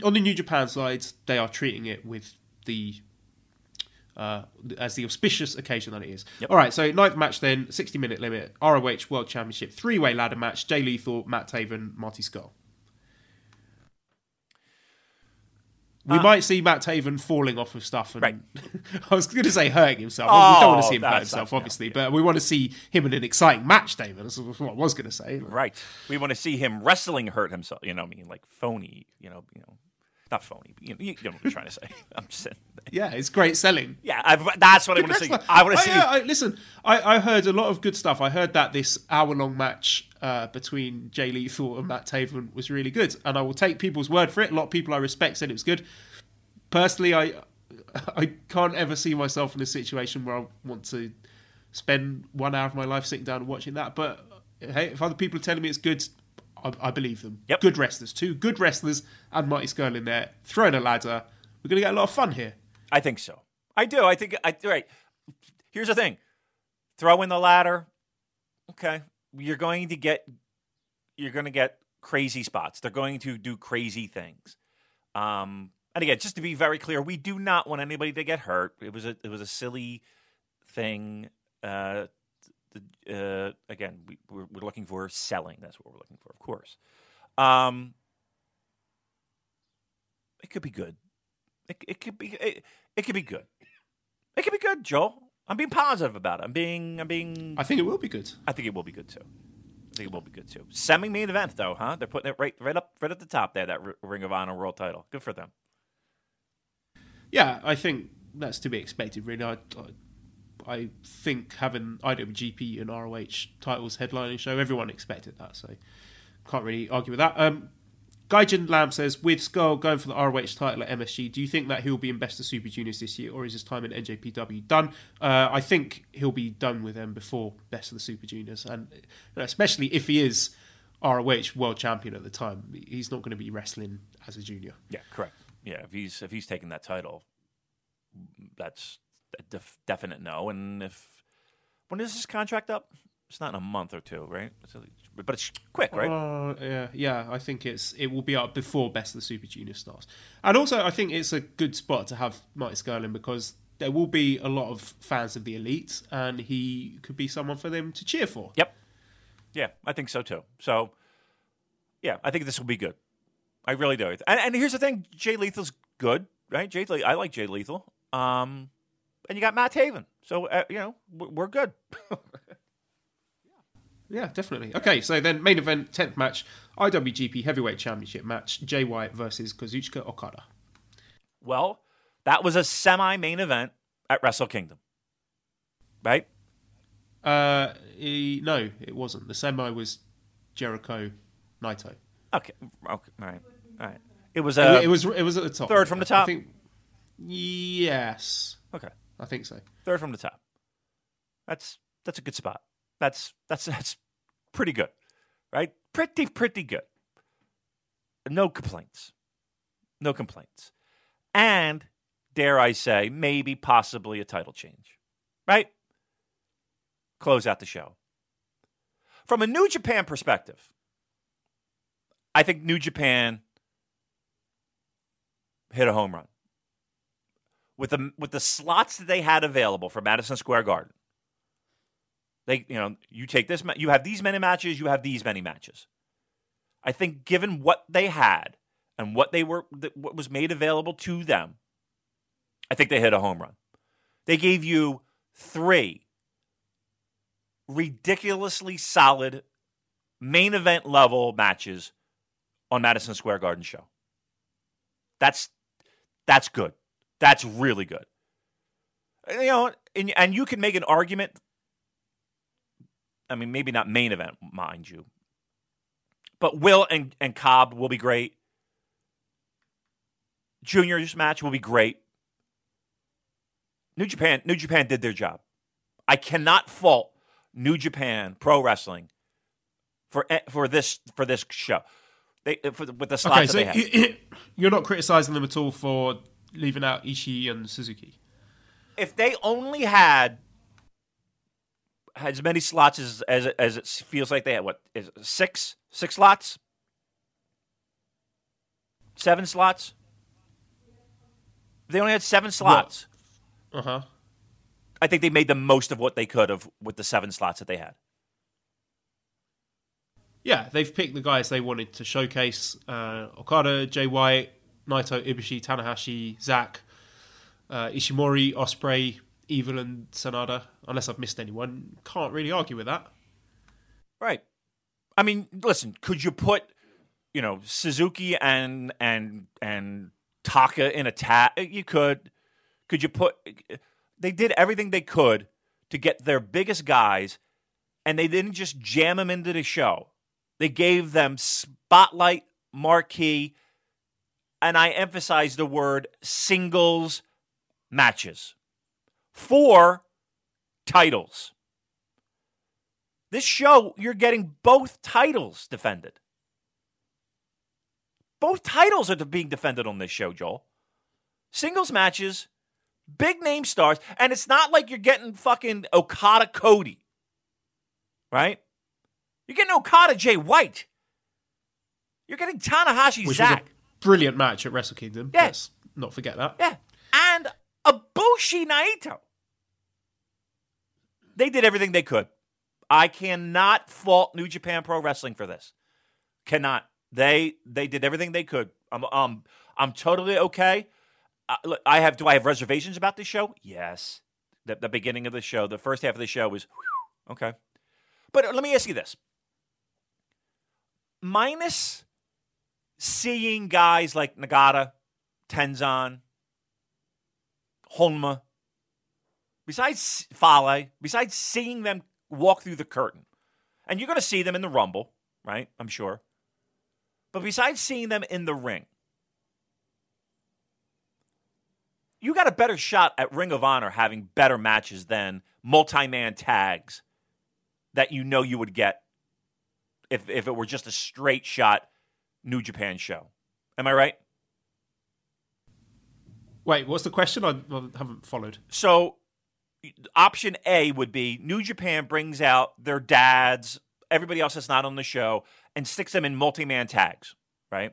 on the New Japan side, they are treating it with the uh, as the auspicious occasion that it is. Yep. All right, so ninth match then, 60 minute limit, ROH World Championship, three way ladder match, Jay Lethal, Matt Taven, Marty Scurll. We might see Matt Taven falling off of stuff, and Uh, Right. *laughs* I was going to say hurting himself. Oh, we don't want to see him hurt himself, obviously, but we want to see him in an exciting match, David. That's what I was going to say. Right. We want to see him wrestling hurt himself. You know, what I mean, like phony. You know, you know, not phony. But you, know, you know what I'm trying to say. *laughs* I'm just saying. Yeah, it's great selling. Yeah, I've, that's what I want to see. I want to I- see. yeah, I- listen, I, I heard a lot of good stuff. I heard that this hour-long match uh, between Jay Lethal and Matt Taven was really good, and I will take people's word for it. A lot of people I respect said it was good. Personally, I *laughs* I can't ever see myself in a situation where I want to spend one hour of my life sitting down and watching that. But hey, if other people are telling me it's good, I, I believe them. Yep. Good wrestlers, two good wrestlers, and Marty Scurll in there throwing a ladder. We're going to get a lot of fun here. I think so. I do. I think. I right. Here's the thing: throw in the ladder. Okay, you're going to get. You're going to get crazy spots. They're going to do crazy things. Um, and again, just to be very clear, we do not want anybody to get hurt. It was a. It was a silly thing. Uh, the, uh, again, we, we're, we're looking for selling. That's what we're looking for, of course. Um, it could be good. It, it could be. It, it could be good. It could be good, Joel. I'm being positive about it. I'm being. I'm being. I think it will be good. I think it will be good too. I think it will be good too. Semi main event though, huh? They're putting it right, right up, right at the top there. That R- Ring of Honor World Title. Good for them. Yeah, I think that's to be expected, really. I, I, I think having IWGP and ROH titles headlining show, everyone expected that, so can't really argue with that. Um, Gaijin Lamb says, with Scurll going for the ROH title at MSG, do you think that he'll be in Best of the Super Juniors this year, or is his time in NJPW done? Uh, I think he'll be done with them before Best of the Super Juniors, and especially if he is ROH World Champion at the time, he's not going to be wrestling as a junior. Yeah, correct. Yeah, if he's if he's taking that title, that's a def- definite no. And if when is his contract up? It's not in a month or two, right? But it's quick, right? Uh, yeah, yeah. I think it's it will be up before Best of the Super Junior starts, and also I think it's a good spot to have Marty Scurll because there will be a lot of fans of the Elite, and he could be someone for them to cheer for. Yep. Yeah, I think so too. So, yeah, I think this will be good. I really do. And, and here's the thing: Jay Lethal's good, right? Jay, I like Jay Lethal. Um, and you got Matt Taven. so uh, you know we're, good. *laughs* Yeah, definitely. Okay, so then main event, tenth match, IWGP Heavyweight Championship match, Jay White versus Kazuchika Okada. well, that was a semi-main event at Wrestle Kingdom, right? Uh, he, no, it wasn't. The semi was Jericho Naito. Okay, okay, all right, all right. It was a. it was it was at the top. third from the top? I think, yes, okay. I think so. Third from the top. That's that's a good spot. That's that's *laughs* that's pretty good, right? Pretty pretty good. No complaints. No complaints. And dare I say, maybe possibly a title change, right? Close out the show. From a New Japan perspective, I think New Japan hit a home run with the with the slots that they had available for Madison Square Garden, They, you know, you take this, you have these many matches, you have these many matches. I think, given what they had and what they were, what was made available to them, I think they hit a home run. They gave you three ridiculously solid main event level matches on Madison Square Garden show. That's that's good. That's really good. You know, and, and you can make an argument. I mean, maybe not main event, mind you, but Will and, and Cobb will be great. Junior's match will be great. New Japan, New Japan did their job. I cannot fault New Japan Pro Wrestling for eh, for this for this show. They for with the slots Okay, so they had. you- you're not criticizing them at all for leaving out Ishii and Suzuki. if they only had as many slots as as it, as it feels like they had, what is it, six six slots, seven slots. They only had seven slots. Uh huh. I think they made the most of what they could have with the seven slots that they had. Yeah, they've picked the guys they wanted to showcase: uh, Okada, Jay White, Naito, Ibushi, Tanahashi, Zack, uh, Ishimori, Ospreay, Evil, and Sanada. Unless I've missed anyone, can't really argue with that. Right. I mean, listen, could you put, you know, Suzuki and and and Taka in a tag? You could. Could you put they did everything they could to get their biggest guys and they didn't just jam them into the show. They gave them spotlight marquee and I emphasize the word singles matches. Four titles. This show, you're getting both titles defended. Both titles are being defended on this show, Joel. Singles matches, big name stars, and it's not like you're getting fucking Okada Cody, right? You're getting Okada Jay White. You're getting Tanahashi Which Zack. Brilliant match at Wrestle Kingdom. Yeah. Let's not forget that. Yeah. And Ibushi Naito. They did everything they could. I cannot fault New Japan Pro Wrestling for this. Cannot. They they did everything they could. I'm um I'm totally okay. Uh, look, I have do I have reservations about this show? Yes. The, the beginning of the show, the first half of the show was whew, okay. But let me ask you this. Minus seeing guys like Nagata, Tenzan, Honma, besides Fale, besides seeing them walk through the curtain, and you're going to see them in the Rumble, right? I'm sure. But besides seeing them in the ring, you got a better shot at Ring of Honor having better matches than multi man tags that you know you would get if, if it were just a straight shot New Japan show. Am I right? Wait, what's the question? I, haven't followed. So, option A would be New Japan brings out their dads, everybody else that's not on the show, and sticks them in multi man tags, right?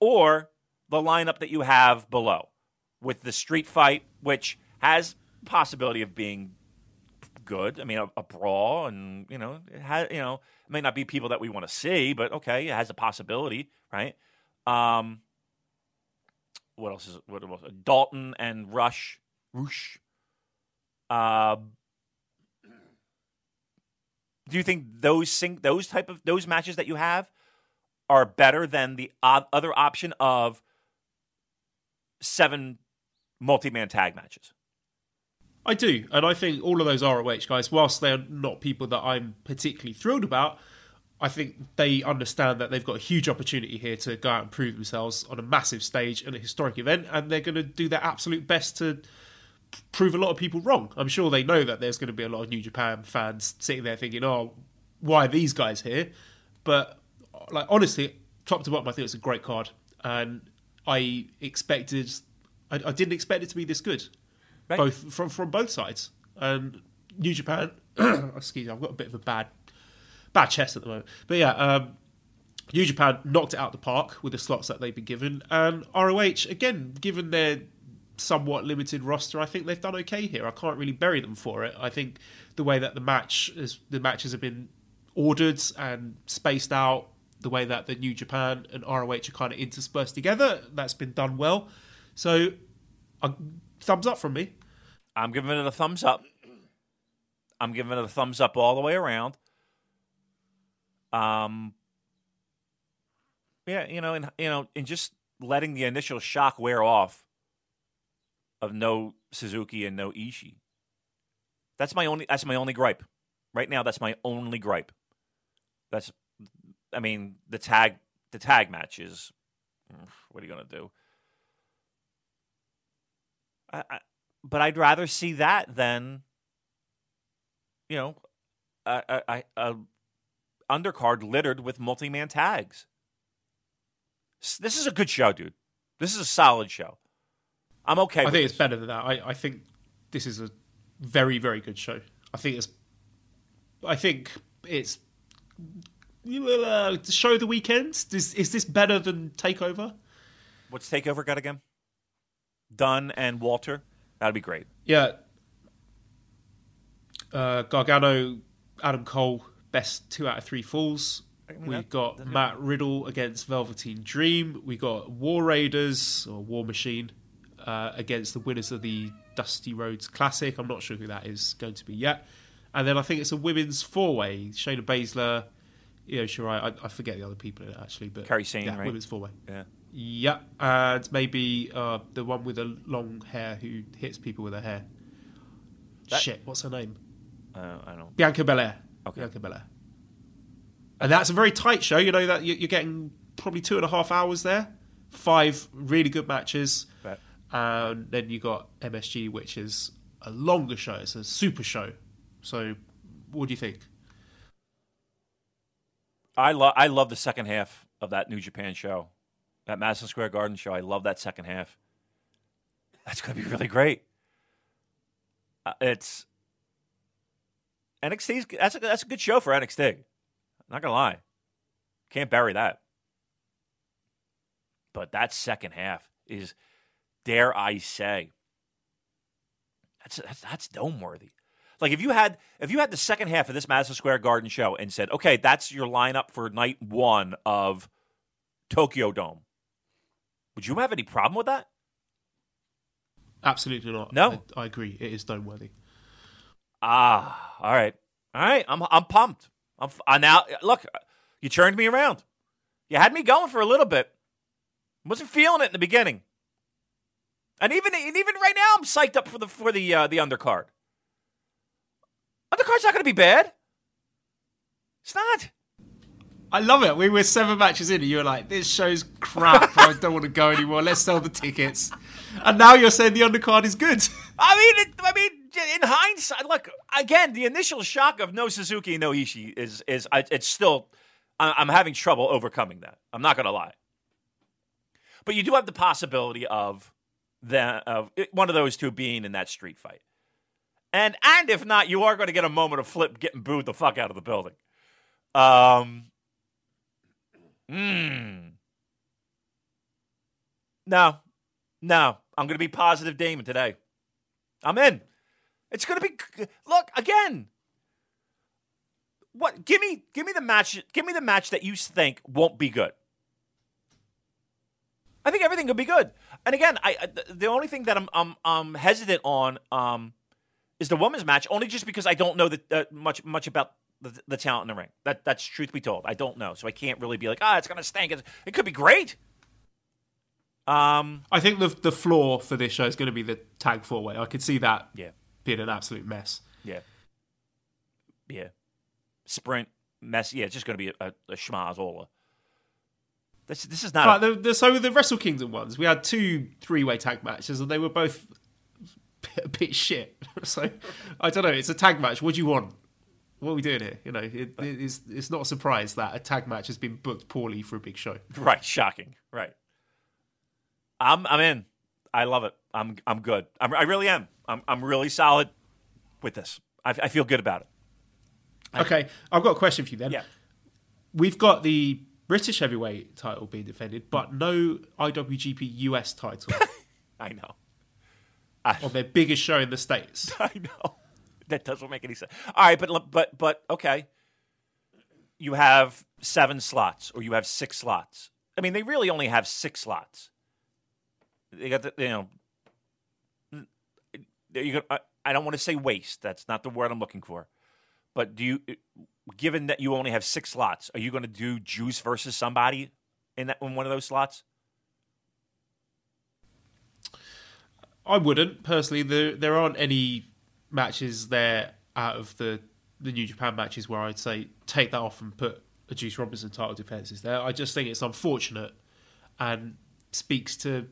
Or the lineup that you have below with the street fight, which has possibility of being good. I mean, a, a brawl, and you know, it has, you know, may not be people that we want to see, but okay, it has a possibility, right? Um, what else is what else? Dalton and Rush, Rush. Uh, do you think those sing, those type of those matches that you have are better than the other option of seven multi-man tag matches? I do, and I think all of those ROH guys, whilst they're not people that I'm particularly thrilled about, I think they understand that they've got a huge opportunity here to go out and prove themselves on a massive stage and a historic event, and they're going to do their absolute best to prove a lot of people wrong. I'm sure they know that there's going to be a lot of New Japan fans sitting there thinking, "Oh, why are these guys here?" But like honestly, top to bottom, I think it's a great card, and I expected, I, I didn't expect it to be this good, Right. both from from both sides. And New Japan, *clears throat* excuse me, I've got a bit of a bad bad chest at the moment, but yeah. Um, New Japan knocked it out the park with the slots that they've been given, and ROH again, given their somewhat limited roster, I think they've done okay here. I can't really bury them for it. I think the way that the match is, the matches have been ordered and spaced out, the way that the New Japan and ROH are kind of interspersed together, that's been done well. So, a thumbs up from me. I'm giving it a thumbs up. I'm giving it a thumbs up all the way around. Um, yeah, you know, and you know, and just letting the initial shock wear off of no Suzuki and no Ishii. That's my only. That's my only gripe. Right now, that's my only gripe. That's, I mean, the tag, the tag match is. What are you gonna do? I, I, but I'd rather see that than, you know, a, a, a undercard littered with multi-man tags. This is a good show, dude. This is a solid show. I'm okay. I think this. it's better than that. I, I think this is a very, very good show. I think it's. I think it's. Uh, show the weekend. Is is this better than Takeover? What's Takeover got again? Dunne and Walter. That'd be great. Yeah. Uh, Gargano, Adam Cole, best two out of three falls. mean, We've that- got Matt Riddle against Velveteen Dream. We got War Raiders or War Machine uh, against the winners of the Dusty Rhodes Classic. I'm not sure who that is going to be yet. And then I think it's a women's four way. Shayna Baszler, Io Shirai. I, I forget the other people in it actually, but Kairi Sane, yeah, right? women's four way. Yeah. Yeah, and maybe uh, the one with the long hair who hits people with her hair. That- Shit, what's her name? Uh, I don't. Bianca Belair. Okay. Bianca Belair. And that's a very tight show. You know that you- you're getting probably two and a half hours there. Five really good matches, Right. and then you got MSG, which is a longer show. It's a super show. So, what do you think? I love. I love the second half of that New Japan show, that Madison Square Garden show. I love that second half. That's going to be really great. Uh, it's NXT's. That's a that's a good show for NXT. Not gonna lie, can't bury that. But that second half is, dare I say, that's that's, that's dome worthy. Like if you had if you had the second half of this Madison Square Garden show and said, okay, that's your lineup for night one of Tokyo Dome, would you have any problem with that? Absolutely not. No. I, I agree. It is dome worthy. Ah, all right, all right. I'm I'm pumped. I'm I now look. You turned me around. You had me going for a little bit. Wasn't feeling it in the beginning, and even and even right now, I'm psyched up for the for the uh, the undercard. Undercard's not going to be bad. It's not. I love it. We were seven matches in, and you were like, "This show's crap. I *laughs* don't want to go anymore. Let's sell the tickets." And now you're saying the undercard is good. I mean, it, I mean, in hindsight, look again. The initial shock of no Suzuki, no Ishii is is I, it's still. I- I'm having trouble overcoming that. I'm not going to lie. But you do have the possibility of the of one of those two being in that street fight, and and if not, you are going to get a moment of flip getting booed the fuck out of the building. Um. Mm. No, no, I'm going to be positive Damon today. I'm in. It's going to be look again. What? Give me, give me the match. Give me the match that you think won't be good. I think everything could be good. And again, I the only thing that I'm I'm, I'm hesitant on um, is the women's match, only just because I don't know that uh, much much about the, the talent in the ring. That that's truth be told, I don't know, so I can't really be like, ah, it's going to stink. It, it could be great. Um, I think the the floor for this show is going to be the tag four way. I could see that yeah. being an absolute mess. Yeah. Yeah. Sprint, mess. Yeah, it's just going to be a, a, a schmazola. This, this is not. But a, the, the, so the Wrestle Kingdom ones, we had two three way tag matches, and they were both *laughs* a bit shit. *laughs* So I don't know. It's a tag match. What do you want? What are we doing here? You know, it, it's it's not a surprise that a tag match has been booked poorly for a big show. right. Shocking. Right. I'm I'm in. I love it. I'm I'm good. I'm, I really am. I'm I'm really solid with this. I, I feel good about it. Okay, I've got a question for you then. Yeah. We've got the British heavyweight title being defended, but no IWGP US title. *laughs* I know. on their biggest show in the states. *laughs* I know that doesn't make any sense. All right, but but but okay. You have seven slots, or you have six slots. I mean, they really only have six slots. They got the you know. You I, I don't want to say waste. That's not the word I'm looking for. But do you, given that you only have six slots, are you going to do Juice versus somebody in that in one of those slots? I wouldn't personally. There there aren't any matches there out of the the New Japan matches where I'd say take that off and put a Juice Robinson title defenses there. I just think it's unfortunate and speaks to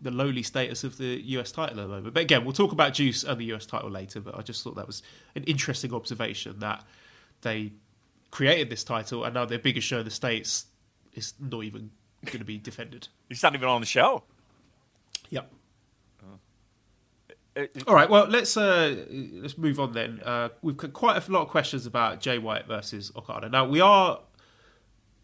the lowly status of the US title at the moment. But again, we'll talk about Juice and the US title later. But I just thought that was an interesting observation that they created this title and now their biggest show in the states is not even going to be defended. He's not even on the show. Yep. All right. Well, let's uh, let's move on then. Uh, we've got quite a lot of questions about Jay White versus Okada. Now we are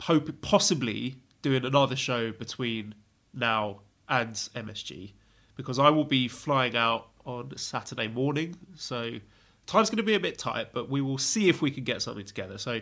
hope possibly doing another show between now and MSG because I will be flying out on Saturday morning. So time's going to be a bit tight, but we will see if we can get something together. So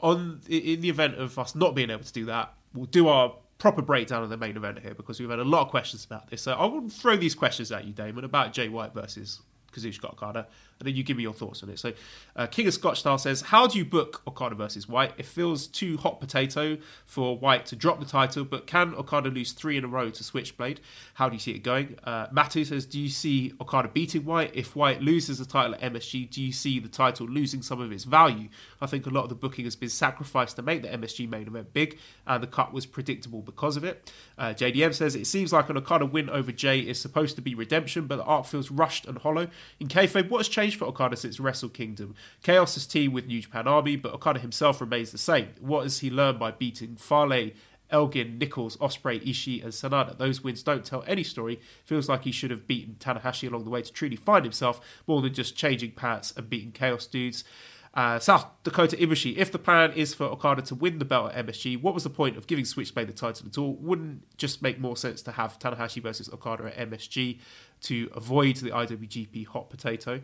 on in the event of us not being able to do that, we'll do our proper breakdown of the main event here because we've had a lot of questions about this. So I will throw these questions at you, Damon, about Jay White versus Kazuchika Okada, and then you give me your thoughts on it. So, uh, King of Scotch Style says, How do you book Okada versus White? It feels too hot potato for White to drop the title, but can Okada lose three in a row to Switchblade? How do you see it going? Uh, Matthew says, Do you see Okada beating White? If White loses the title at MSG, do you see the title losing some of its value? I think a lot of the booking has been sacrificed to make the MSG main event big, and the cut was predictable because of it. Uh, JDM says, It seems like an Okada win over Jay is supposed to be redemption, but the arc feels rushed and hollow. In kayfabe, what has changed for Okada since Wrestle Kingdom? Chaos has teamed with New Japan Army, but Okada himself remains the same. What has he learned by beating Fale, Elgin, Nichols, Ospreay, Ishii, and Sanada? Those wins don't tell any story. Feels like he should have beaten Tanahashi along the way to truly find himself, more than just changing paths and beating Chaos dudes. Uh, South Dakota Ibushi, if the plan is for Okada to win the belt at MSG, what was the point of giving Switchblade the title at all? Wouldn't just make more sense to have Tanahashi versus Okada at MSG to avoid the IWGP hot potato?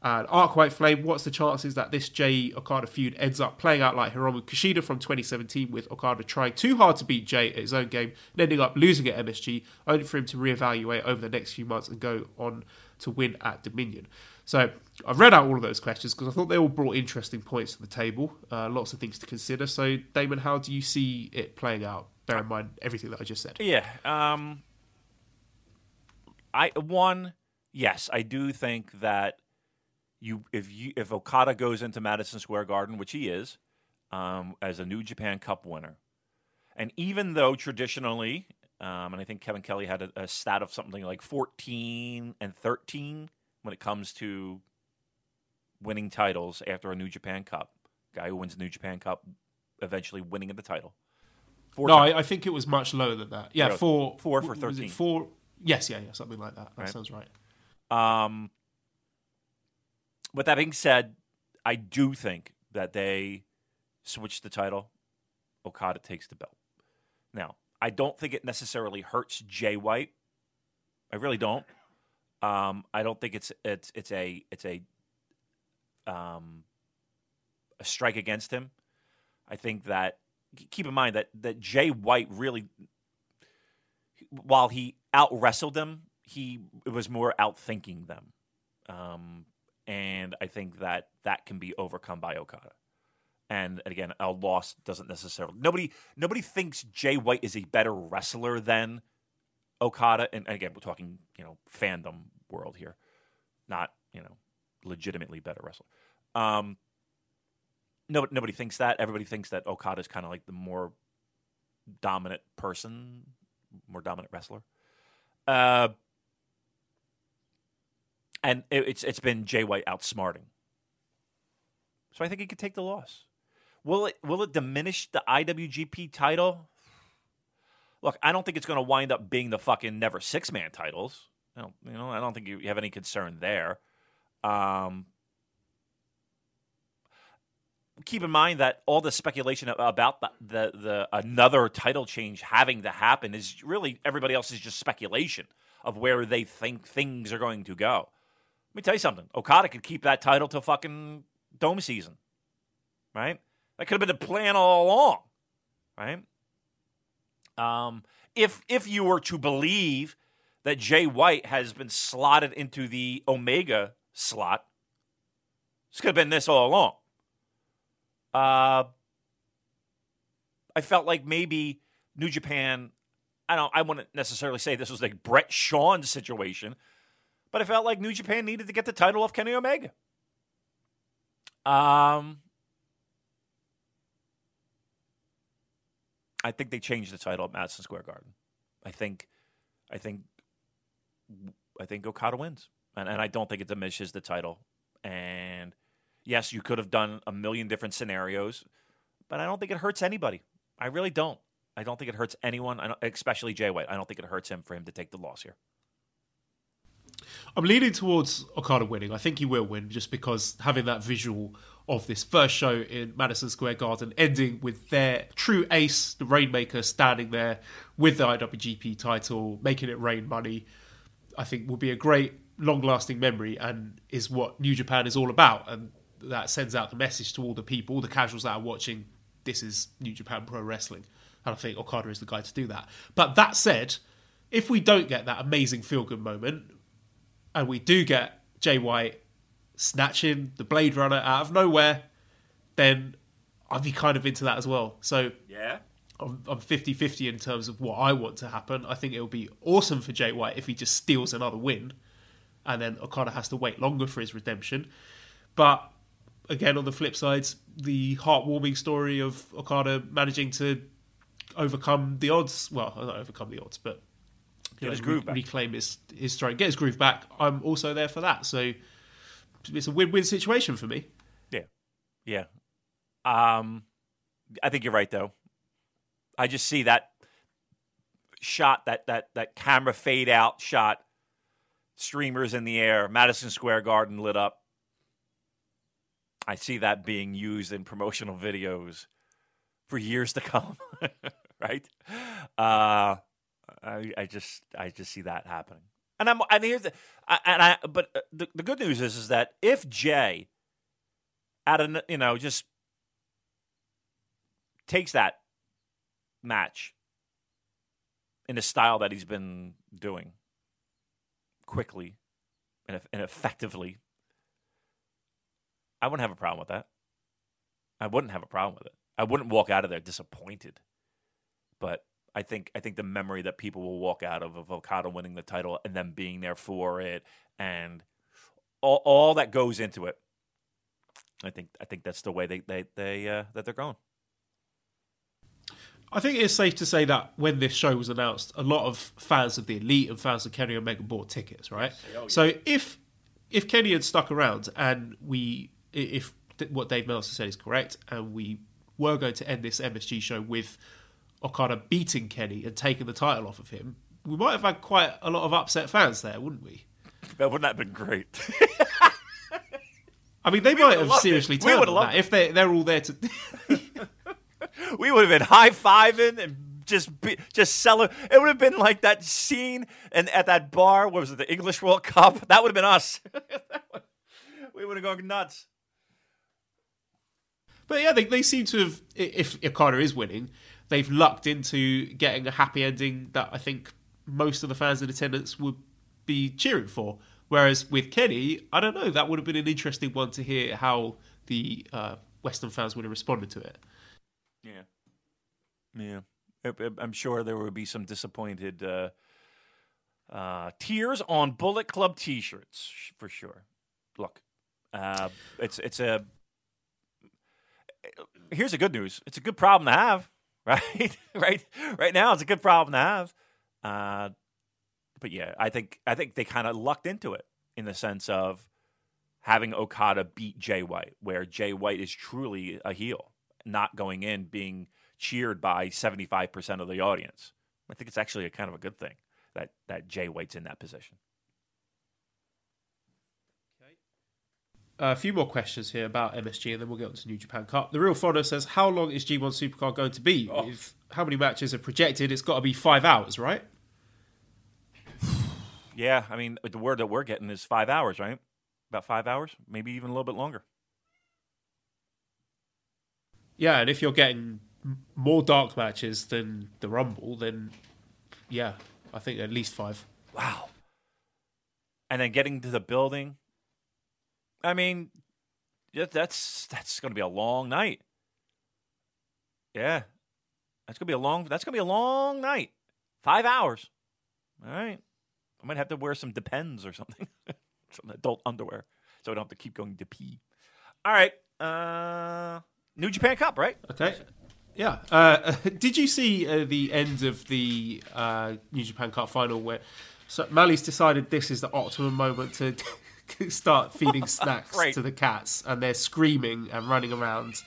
And Arc White Flame, what's the chances that this Jay Okada feud ends up playing out like Hiromu Kushida from 2017 with Okada trying too hard to beat Jay at his own game and ending up losing at MSG, only for him to reevaluate over the next few months and go on to win at Dominion? So I've read out all of those questions because I thought they all brought interesting points to the table, uh, lots of things to consider. So Damon, how do you see it playing out? Bear in mind everything that I just said. Yeah. Um, I one yes, I do think that you if you if Okada goes into Madison Square Garden, which he is, um, as a New Japan Cup winner, and even though traditionally, um, and I think Kevin Kelly had a, a stat of something like fourteen and thirteen when it comes to winning titles after a New Japan Cup. Guy who wins the New Japan Cup eventually winning the title. Four no, I, I, think it was much lower than that. Yeah, four, four for thirteen. Four. Yes, yeah, yeah, something like that. That right. sounds right. Um, with that being said, I do think that they switch the title. Okada takes the belt. Now, I don't think it necessarily hurts Jay White. I really don't. Um, I don't think it's it's it's a it's a um, a strike against him. I think that keep in mind that that Jay White really, while he out wrestled them, he was more out thinking them. Um, and I think that that can be overcome by Okada. And again, a loss doesn't necessarily nobody nobody thinks Jay White is a better wrestler than Okada. And again, we're talking you know fandom world here, not you know legitimately better wrestler. Um, no, nobody thinks that. Everybody thinks that Okada is kind of like the more dominant person, more dominant wrestler. Uh, and it, it's it's been Jay White outsmarting. So I think he could take the loss. Will it will it diminish the IWGP title? Look, I don't think it's going to wind up being the fucking never six man titles. You know, you know, I don't think you have any concern there. Um, keep in mind that all the speculation about the, the, the another title change having to happen is really everybody else is just speculation. of where they think things are going to go. Let me tell you something. Okada could keep that title till fucking dome season, right? That could have been the plan all along, right? Um, if if you were to believe that Jay White has been slotted into the Omega slot, this could have been this all along. Uh, I felt like maybe New Japan. I don't. I wouldn't necessarily say this was like Bret Shawn's situation, but I felt like New Japan needed to get the title off Kenny Omega. Um, I think they changed the title at Madison Square Garden. I think, I think, I think Okada wins, and and I don't think it diminishes the title. And yes, you could have done a million different scenarios, but I don't think it hurts anybody. I really don't. I don't think it hurts anyone, especially Jay White. I don't think it hurts him for him to take the loss here. I'm leaning towards Okada winning. I think he will win just because having that visual of this first show in Madison Square Garden ending with their true ace, the Rainmaker, standing there with the IWGP title, making it rain money, I think will be a great, long lasting memory and is what New Japan is all about. And that sends out the message to all the people, all the casuals that are watching this is New Japan Pro Wrestling. And I think Okada is the guy to do that. But that said, if we don't get that amazing feel good moment, and we do get Jay White snatching the Blade Runner out of nowhere, then I'd be kind of into that as well. So yeah, I'm, I'm 50-50 in terms of what I want to happen. I think it would be awesome for Jay White if he just steals another win, and then Okada has to wait longer for his redemption. But again, on the flip side, the heartwarming story of Okada managing to overcome the odds. Well, not overcome the odds, but get his groove re- back. reclaim his his strength, get his groove back. I'm also there for that. So it's a win-win situation for me. Yeah, yeah. Um, I think you're right though. I just see that shot, that that that camera fade out shot, streamers in the air, Madison Square Garden lit up. I see that being used in promotional *laughs* videos for years to come, *laughs* right? Uh, I, I just I just see that happening. And I'm and here's the and I but uh, the, the good news is is that if Jay at a you know just takes that match in the style that he's been doing quickly and, and effectively, I wouldn't have a problem with that. I wouldn't have a problem with it. I wouldn't walk out of there disappointed. But I think I think the memory that people will walk out of of Okada winning the title and them being there for it and all, all that goes into it. I think I think that's the way they they, they uh, that they're going. I think it's safe to say that when this show was announced, a lot of fans of the Elite and fans of Kenny Omega bought tickets, right? Oh, yeah. So if if Kenny had stuck around and we if what Dave Meltzer said is correct and we were going to end this MSG show with Okada beating Kenny and taking the title off of him, we might have had quite a lot of upset fans there, wouldn't we? That wouldn't that have been great. *laughs* I mean, they we might have seriously it. turned on that if they they're all there to. *laughs* we would have been high fiving and just be, just selling. It would have been like that scene and at that bar. What was it? The English World Cup. *laughs* That would have been us. we would have gone nuts. But yeah, they, they seem to have. If Okada is winning, they've lucked into getting a happy ending that I think most of the fans in attendance would be cheering for. Whereas with Kenny, I don't know. That would have been an interesting one to hear how the uh, Western fans would have responded to it. Yeah, yeah. I'm sure there would be some disappointed uh, uh, tears on Bullet Club T-shirts for sure. Look, uh, it's it's a here's the good news. It's a good problem to have. Right? *laughs* right, right now it's a good problem to have. Uh, but yeah, I think I think they kind of lucked into it in the sense of having Okada beat Jay White, where Jay White is truly a heel, not going in being cheered by seventy five percent of the audience. I think it's actually a kind of a good thing that that Jay White's in that position. A few more questions here about MSG, and then we'll get on to New Japan Cup. The real fodder says, "How long is G1 Supercard going to be? Oh. If how many matches are projected? It's got to be five hours, right?" *sighs* Yeah, I mean, the word that we're getting is five hours, right? About five hours, maybe even a little bit longer. Yeah, and if you're getting more dark matches than the Rumble, then yeah, I think at least five. Wow. And then getting to the building. I mean, that's that's going to be a long night. Yeah, that's going to be a long. That's going to be a long night. Five hours. All right. I might have to wear some Depends or something, *laughs* some adult underwear, so I don't have to keep going to pee. All right. Uh, New Japan Cup, right? Okay. Yeah. Uh, *laughs* did you see uh, the end of the uh, New Japan Cup final where so Mali's decided this is the optimum moment to *laughs* *laughs* start feeding *laughs* snacks Right. to the cats, and they're screaming and running around.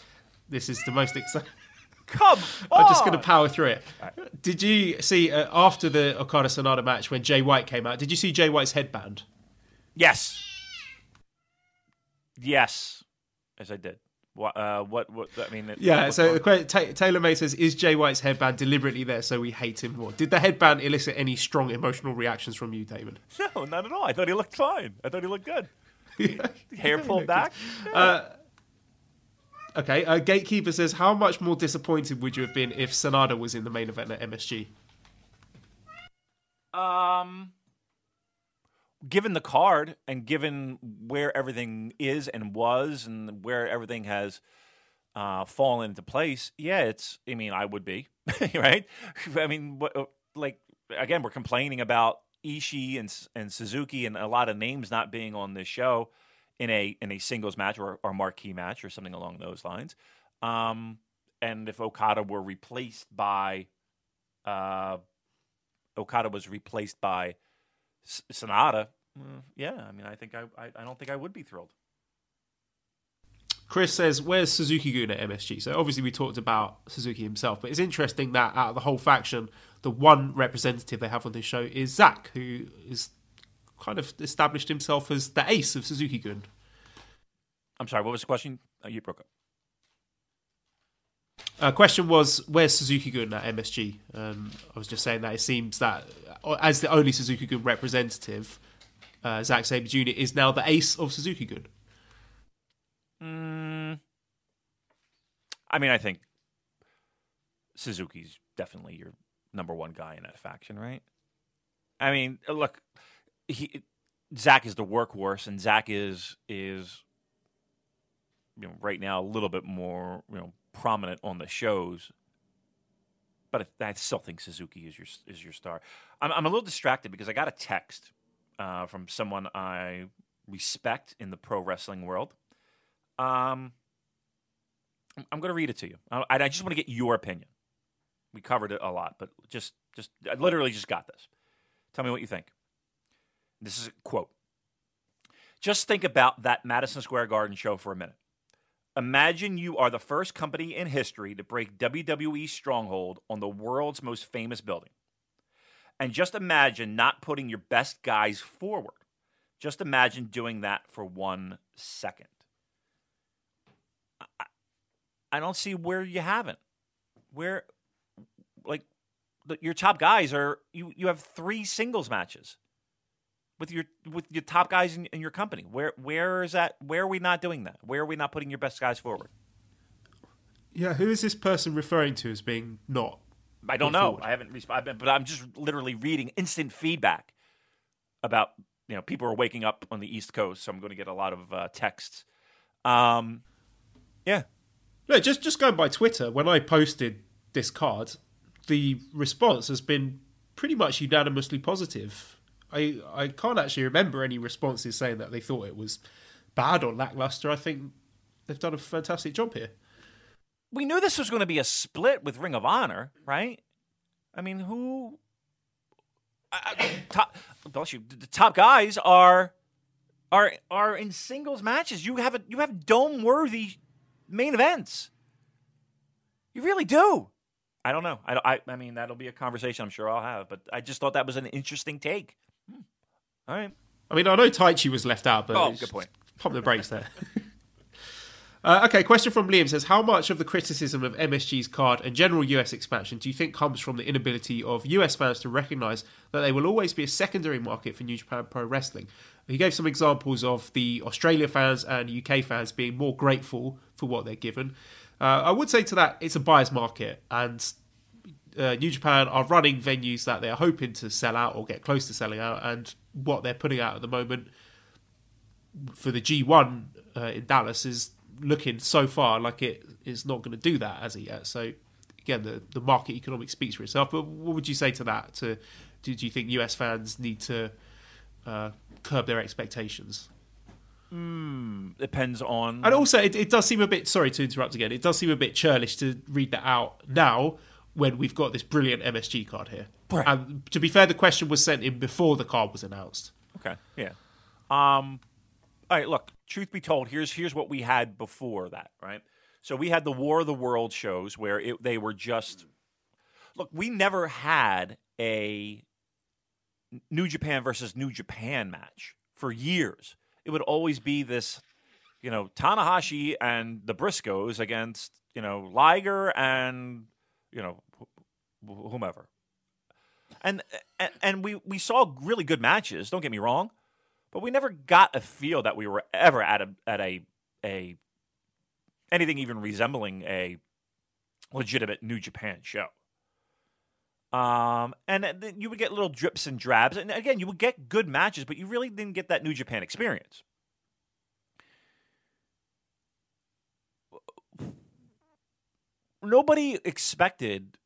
This is the most exciting. *laughs* Come I'm just going to power through it. Did you see uh, after the Okada Sanada match when Jay White came out? Did you see Jay White's headband? Yes. Yes. as I did. What? Uh, what? What? I mean, Yeah. what- So the Ta- Taylor May says, "Is Jay White's headband deliberately there so we hate him more?" Did the headband elicit any strong emotional reactions from you, Damon? *laughs* No, not at all. I thought he looked fine. I thought he looked good. *laughs* Hair Yeah, pulled he back. Okay. Uh, Gatekeeper says, "How much more disappointed would you have been if Sanada was in the main event at MSG?" Um, given the card and given where everything is and was and where everything has uh, fallen into place, yeah, it's. I mean, I would be *laughs* right. I mean, uh, like again, we're complaining about Ishii and and Suzuki and a lot of names not being on this show in a in a singles match or, or marquee match or something along those lines. Um, and if Okada were replaced by uh, Okada was replaced by Sanada, mm, yeah, I mean, I think I, I, I don't think I would be thrilled. Chris says, "Where's Suzuki Gun at MSG?" So obviously we talked about Suzuki himself, but it's interesting that out of the whole faction, the one representative they have on this show is Zack, who is kind of established himself as the ace of Suzuki Gun. I'm sorry, what was the question? Oh, you broke up. Uh, question was, where's Suzuki Gun at MSG? Um, I was just saying that it seems that uh, as the only Suzuki Gun representative, uh, Zack Sabre Jr. is now the ace of Suzuki Gun. Mm, I mean, I think Suzuki's definitely your number one guy in that faction, right? I mean, look, he Zack is the workhorse, and Zack is is you know right now a little bit more you know prominent on the shows. But I still think Suzuki is your is your star. I'm I'm a little distracted because I got a text uh, from someone I respect in the pro wrestling world. Um, I'm- going to read it to you. I, I just want to get your opinion. We covered it a lot, but just, just, I literally just got this. Tell me what you think. This is a quote. Just think about that Madison Square Garden show for a minute. Imagine you are the first company in history to break WWE's stronghold on the world's most famous building. And just imagine not putting your best guys forward. Just imagine doing that for one second. I, I don't see where you haven't. Where, like, your top guys are you. You have three singles matches with your with your top guys in, in your company. Where where is that? Where are we not doing that? Where are we not putting your best guys forward? Yeah, who is this person referring to as being not? I don't know. forward. I haven't, resp- but I'm just literally reading instant feedback about you know people are waking up on the East Coast, so I'm going to get a lot of uh, texts. Um, yeah, No, just just going by Twitter. When I posted this card, the response has been pretty much unanimously positive. I I can't actually remember any responses saying that they thought it was bad or lackluster. I think they've done a fantastic job here. we knew this was going to be a split with Ring of Honor, right? I mean, who? I, I, top, bless you. The top guys are are are in singles matches. You have a you have dome worthy main events. You really do. I don't know. I, I I mean that'll be a conversation I'm sure I'll have. But I just thought that was an interesting take. All right. I mean, I know Taichi was left out, but Oh, good point. Pump the brakes there. *laughs* Uh, okay, question from Liam says How much of the criticism of MSG's card and general US expansion do you think comes from the inability of US fans to recognise that they will always be a secondary market for New Japan Pro Wrestling? He gave some examples of the Australia fans and UK fans being more grateful for what they're given. Uh, I would say to that, it's a buyer's market, and uh, New Japan are running venues that they're hoping to sell out or get close to selling out, and what they're putting out at the moment for the G1 uh, in Dallas is looking so far like it is not going to do that as of yet. So again, the the market economics speaks for itself. But what would you say to that? To do, do you think US fans need to uh, curb their expectations? Depends on. And also, it, it does seem a bit. Sorry to interrupt again. It does seem a bit churlish to read that out now when we've got this brilliant MSG card here. Right. And to be fair, the question was sent in before the card was announced. Okay. Yeah. Um. All right. Look. Truth be told, here's here's what we had before that. Right. So we had the War of the World shows where it, they were just. Look, we never had a New Japan versus New Japan match for years. It would always be this, you know, Tanahashi and the Briscoes against you know Liger and you know wh- whomever. And, and and we we saw really good matches. Don't get me wrong, but we never got a feel that we were ever at a at a a anything even resembling a legitimate New Japan show. Um, and you would get little drips and drabs, and again, you would get good matches, but you really didn't get that New Japan experience. Nobody expected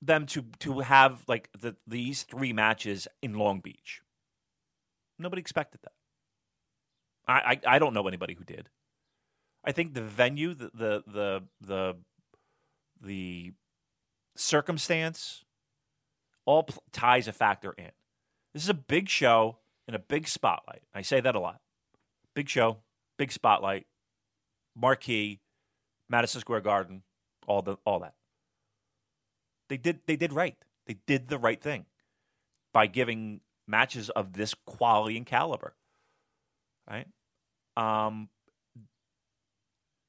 them to to have like the, these three matches in Long Beach. Nobody expected that. I, I I don't know anybody who did. I think the venue, the the the the, the circumstance, all pl- ties a factor in. This is a big show and a big spotlight. I say that a lot. Big show, big spotlight, marquee, Madison Square Garden, all the all that. They did they did right. They did the right thing by giving matches of this quality and caliber. Right? Um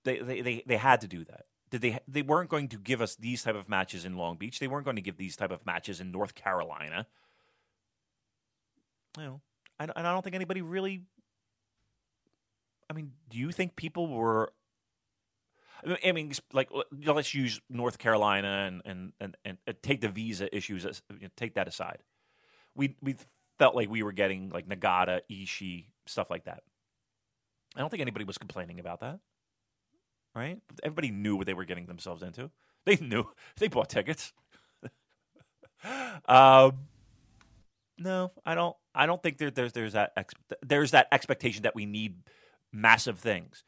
they they they, they had to do that. Did they they weren't going to give us these type of matches in Long Beach. They weren't going to give these type of matches in North Carolina. You know, I, and I don't think anybody really I mean, do you think people were I mean- like let's use North Carolina and and and, and uh, take the visa issues, you know, take that aside. We we felt like we were getting like Nagata, Ishii, stuff like that. I don't think anybody was complaining about that, right? Everybody knew what they were getting themselves into. They knew. They bought tickets. *laughs* um, no, I don't. I don't think there, there's there's that ex, there's that expectation that we need massive things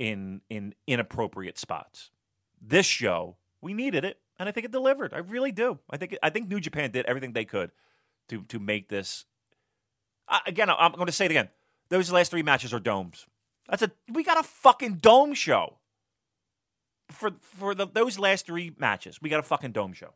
in in inappropriate spots. This show, we needed it, and I think it delivered. I really do. I think I think New Japan did everything they could to to make this. Again, I'm going to say it again. Those last three matches are domes. That's a we got a fucking dome show for for the, those last three matches. We got a fucking dome show.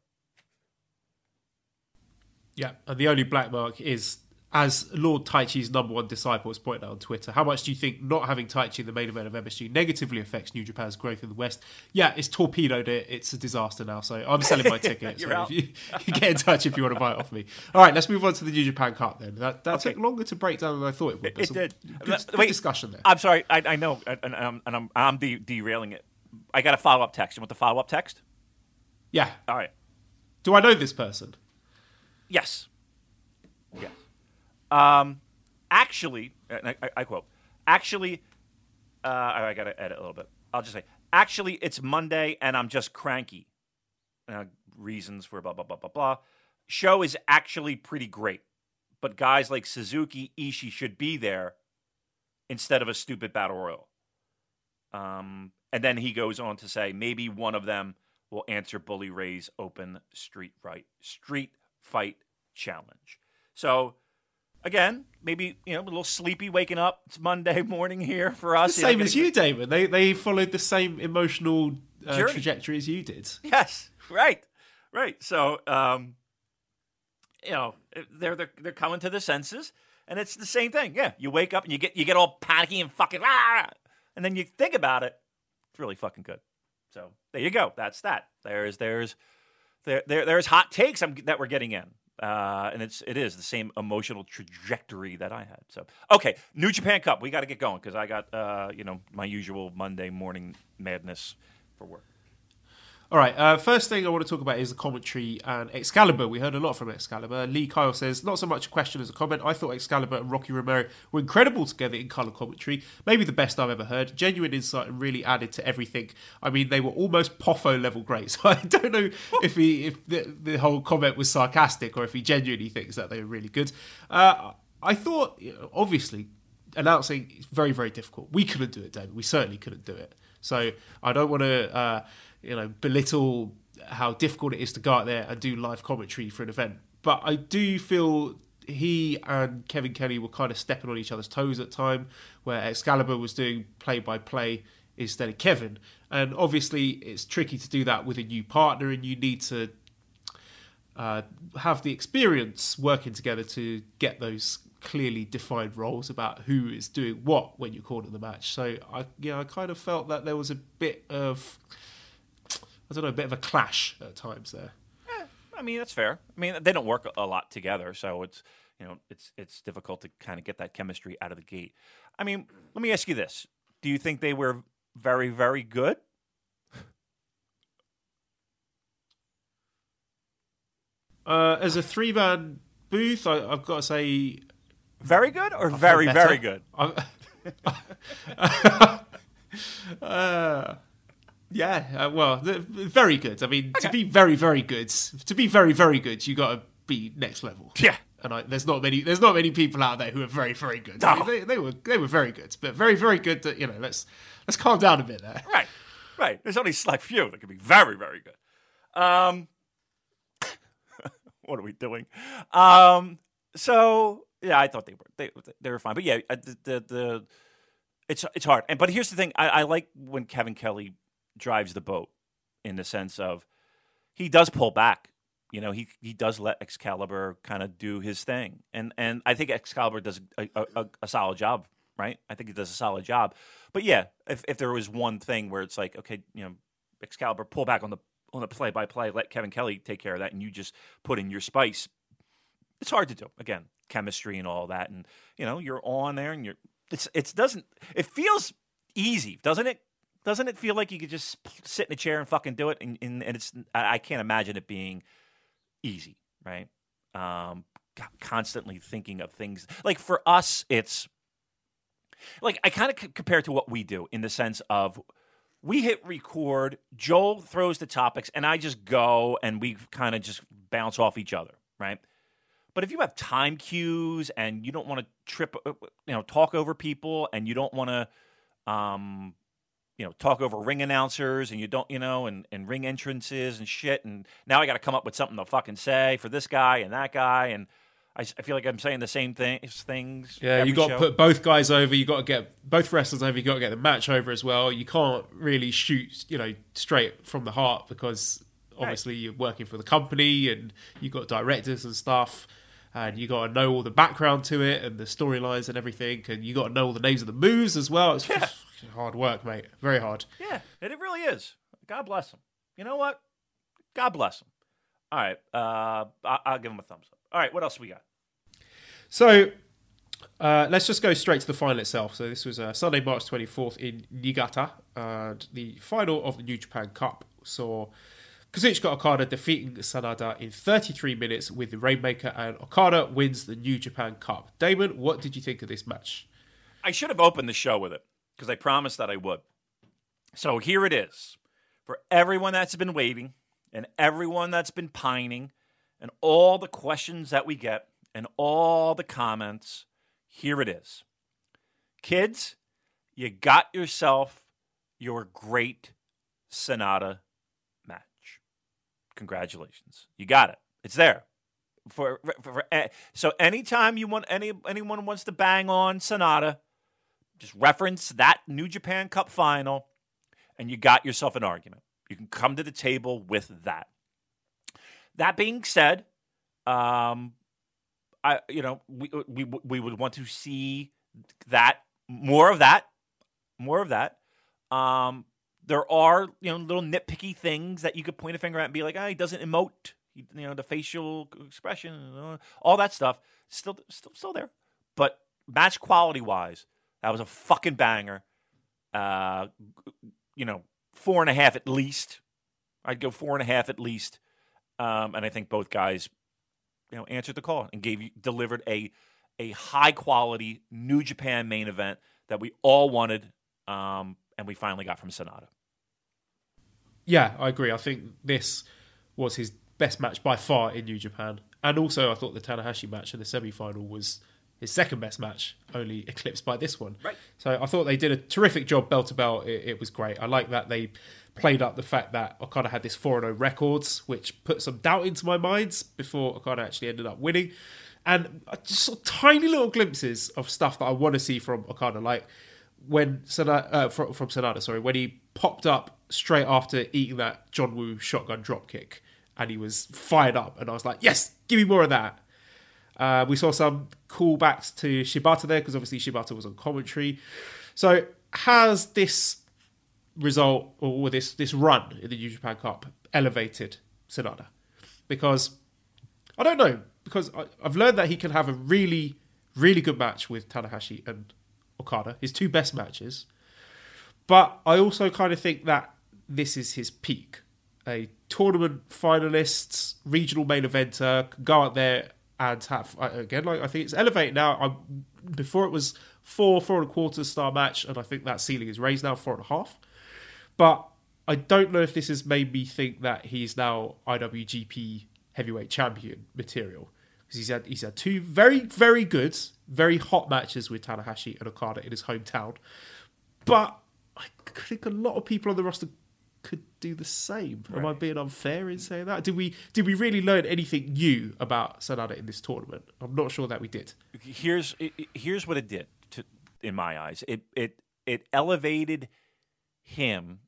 Yeah, the only black mark is, as Lord Taichi's number one disciple has pointed out on Twitter, how much do you think not having Taichi in the main event of MSG negatively affects New Japan's growth in the West? Yeah, it's torpedoed it. It's a disaster now, so I'm selling my *laughs* ticket. You're so out. if you, you get in touch if you want to buy it off me. All right, let's move on to the New Japan Cup then. That, that Okay. took longer to break down than I thought it would. It- it did. Good, But- good discussion there. I'm sorry. I, I know, and, and, I'm- and I'm I'm de- derailing it. I got a follow up text. You want the follow up text? yeah. All right. Do I know this person? Yes. Yes. Um, actually, I, I, quote, actually, uh, I, I got to edit a little bit. I'll just say, actually, it's Monday and I'm just cranky. Uh, reasons for blah, blah, blah, blah, blah. Show is actually pretty great, but guys like Suzuki, Ishii should be there instead of a stupid battle royal. Um, and then he goes on to say, maybe one of them will answer Bully Ray's open street right street fight challenge. So again, maybe you know a little sleepy waking up. It's Monday *laughs* morning here for us. The know, same as you, Damon. They they followed the same emotional uh, trajectory as you did. Yes, right, right. So um, you know they're they're they're coming to the senses, and it's the same thing. Yeah, you wake up and you get you get all panicky and fucking. Rah! And then you think about it, it's really fucking good. So there you go. That's that. There's there's there, there there's hot takes I'm, that we're getting in. Uh, and it's it is the same emotional trajectory that I had. So okay, New Japan Cup, we got to get going because I got uh, you know my usual Monday morning madness for work. All right. Uh, first thing I want to talk about is the commentary and Excalibur. We heard a lot from Excalibur. Lee Kyle says, not so much a question as a comment. I thought Excalibur and Rocky Romero were incredible together in colour commentary. Maybe the best I've ever heard. Genuine insight and really added to everything. I mean, they were almost Poffo level great. *laughs* So I don't know if he if the, the whole comment was sarcastic or if he genuinely thinks that they were really good. Uh, I thought, obviously, announcing is very, very difficult. We couldn't do it, David. We certainly couldn't do it. So I don't want to. Uh, you know, belittle how difficult it is to go out there and do live commentary for an event. But I do feel he and Kevin Kelly were kind of stepping on each other's toes at time, where Excalibur was doing play by play instead of Kevin. And obviously, it's tricky to do that with a new partner, and you need to uh, have the experience working together to get those clearly defined roles about who is doing what when you're calling the match. So I, yeah, I kind of felt that there was a bit of I don't know, a bit of a clash at times there. Eh, I mean, that's fair. I mean, they don't work a lot together, so it's you know it's it's difficult to kind of get that chemistry out of the gate. I mean, let me ask you this: Do you think they were very very good? *laughs* Uh, as a three man booth, I, have got to say, very good or very very good. *laughs* *laughs* uh, yeah, uh, well, very good. I mean, okay. to be very, very good, to be very, very good, you got to be next level. Yeah, and I, there's not many, there's not many people out there who are very, very good. No. I mean, they, they, were, they were very good, but very, very good. To, you know, let's let's calm down a bit there. Right, right. There's only select few that can be very, very good. Um, *laughs* what are we doing? Um, so yeah, I thought they were they they were fine, but yeah, uh, the the, the it's it's hard. And but here's the thing: I, I like when Kevin Kelly drives the boat in the sense of he does pull back. You know, he he does let Excalibur kind of do his thing, and and I think Excalibur does a, a, a, solid job, right? I think he does a solid job. But yeah, if if there was one thing where it's like, okay, you know, Excalibur pull back on the on the play by play, let Kevin Kelly take care of that, and you just put in your spice. It's hard to do. Again, chemistry and all that, and you know, you're on there, and you're it's it doesn't it feels easy, doesn't it? Doesn't it feel like you could just sit in a chair and fucking do it? And, and, and it's I can't imagine it being easy, right? Um, constantly thinking of things like for us, it's like I kind of c- compare to what we do in the sense of we hit record, Joel throws the topics, and I just go and we kind of just bounce off each other, right? But if you have time cues and you don't want to trip, uh, you know, talk over people, and you don't want to, um, you know, talk over ring announcers and you don't, you know, and, and ring entrances and shit. And now I got to come up with something to fucking say for this guy and that guy. And I, I feel like I'm saying the same thing, things. Yeah, you got to put both guys over. You got to get both wrestlers over. You got to get the match over as well. You can't really shoot, you know, straight from the heart because obviously right. you're working for the company and you've got directors and stuff and you got to know all the background to it and the storylines and everything, and you got to know all the names of the moves as well. It's yeah. Hard work, mate. Very hard. Yeah, and it really is. God bless him. You know what? God bless him. All right, uh, I- will give him a thumbs up. All right, what else we got? So uh, let's just go straight to the final itself. So this was uh, Sunday, March 24th in Niigata, and the final of the New Japan Cup saw Kazuchika Okada defeating Sanada in 33 minutes with the Rainmaker, and Okada wins the New Japan Cup. Damon, what did you think of this match? I should have opened the show with it because I promised that I would. So here it is. For everyone that's been waiting and everyone that's been pining and all the questions that we get and all the comments, here it is. Kids, you got yourself your great Sanada match. Congratulations, you got it. It's there. For, for, for eh, so anytime you want any anyone wants to bang on Sanada, just reference that New Japan Cup final, and you got yourself an argument. You can come to the table with that. That being said, um, I you know we we we would want to see that more of that. More of that. Um, there are you know little nitpicky things that you could point a finger at and be like, ah, he doesn't emote. You know, the facial expression, uh, all that stuff, still, still, still there. But match quality wise, that was a fucking banger. Uh, you know, four and a half at least. I'd go four and a half at least. Um, and I think both guys, you know, answered the call and gave you delivered a a high quality New Japan main event that we all wanted, um, and we finally got from Sanada. Yeah, I agree. I think this was his best match by far in New Japan, and also I thought the Tanahashi match in the semi final was his second best match, only eclipsed by this one. Right. So I thought they did a terrific job bell to bell. It, it was great. I like that they played up the fact that Okada had this 4 0 records, which put some doubt into my minds before Okada actually ended up winning. And I just of tiny little glimpses of stuff that I want to see from Okada, like when Sanada, uh, from, from Sanada, sorry, when he popped up straight after eating that John Woo shotgun drop kick, and he was fired up, and I was like, yes, give me more of that. Uh, we saw some callbacks to Shibata there because obviously Shibata was on commentary. So has this result or this this run in the New Japan Cup elevated Sanada? Because I don't know because I, I've learned that he can have a really really good match with Tanahashi and Okada, his two best matches. But I also kind of think that this is his peak. A tournament finalist, regional main eventer, go out there and have uh, again like I think it's elevated now. I'm, before it was four, four and a quarter star match, and I think that ceiling is raised now four and a half. But I don't know if this has made me think that he's now IWGP heavyweight champion material because he's had he's had two very very good, very hot matches with Tanahashi and Okada in his hometown. But I think a lot of people on the roster do the same. Am I being unfair in saying that? Did we did we really learn anything new about Sanada in this tournament? I'm not sure that we did. Here's here's what it did to, in my eyes. It it it elevated him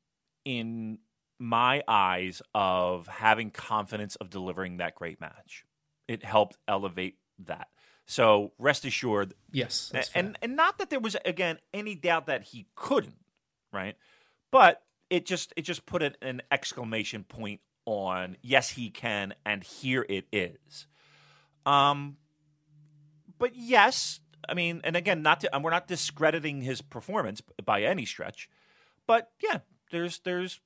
in my eyes of having confidence of delivering that great match. It helped elevate that. So rest assured, yes, and and not that there was again any doubt that he couldn't, right? But it just it just put an exclamation point on yes he can and here it is. Um, but yes, I mean, and again, not to, we're not discrediting his performance by any stretch, but yeah, there's there's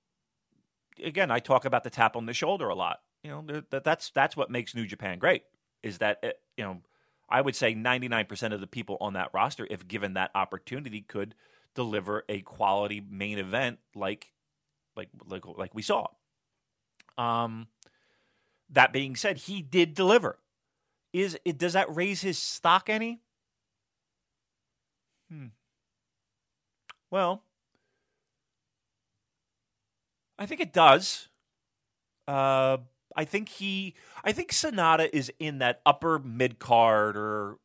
again, I talk about the tap on the shoulder a lot. You know, that that's that's what makes New Japan great. Is that it, you know, I would say 99% of the people on that roster, if given that opportunity, could deliver a quality main event like like like like we saw. Um, that being said, he did deliver. Is it does that raise his stock any? Hmm. Well, I think it does. Uh, I think he, I think Sanada is in that upper mid card or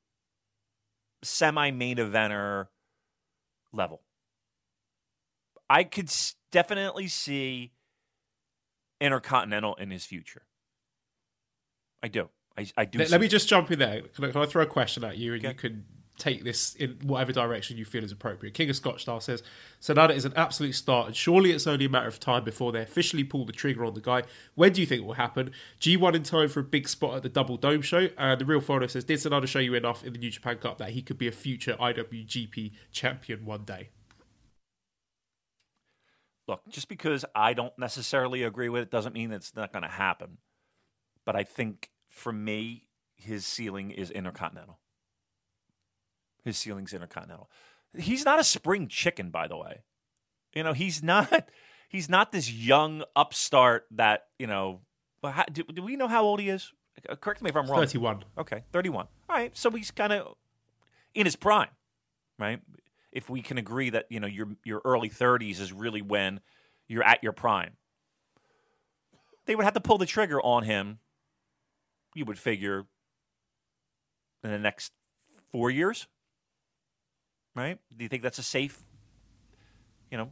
semi main eventer level. I could definitely see Intercontinental in his future. I do. I, I do. Let, let me just jump in there. Can I, can I, throw a question at you and okay. you can take this in whatever direction you feel is appropriate. King of Scotch Style says Sanada is an absolute star, and surely it's only a matter of time before they officially pull the trigger on the guy. When do you think it will happen? G1 in time for a big spot at the Double Dome show. And the real photo says, Did Sanada show you enough in the New Japan Cup that he could be a future IWGP champion one day? look, just because I don't necessarily agree with it doesn't mean it's not going to happen. But I think for me, his ceiling is intercontinental. His ceiling's intercontinental. He's not a spring chicken, by the way. You know, he's not. *laughs* He's not this young upstart that you know. How, do, do we know how old he is? Uh, correct me if I'm wrong. Thirty-one. Okay, thirty-one. All right, so he's kind of in his prime, right? if we can agree that you know your your early 30s is really when you're at your prime. They would have to pull the trigger on him. You would figure in the next four years, right? Do you think that's a safe? You know,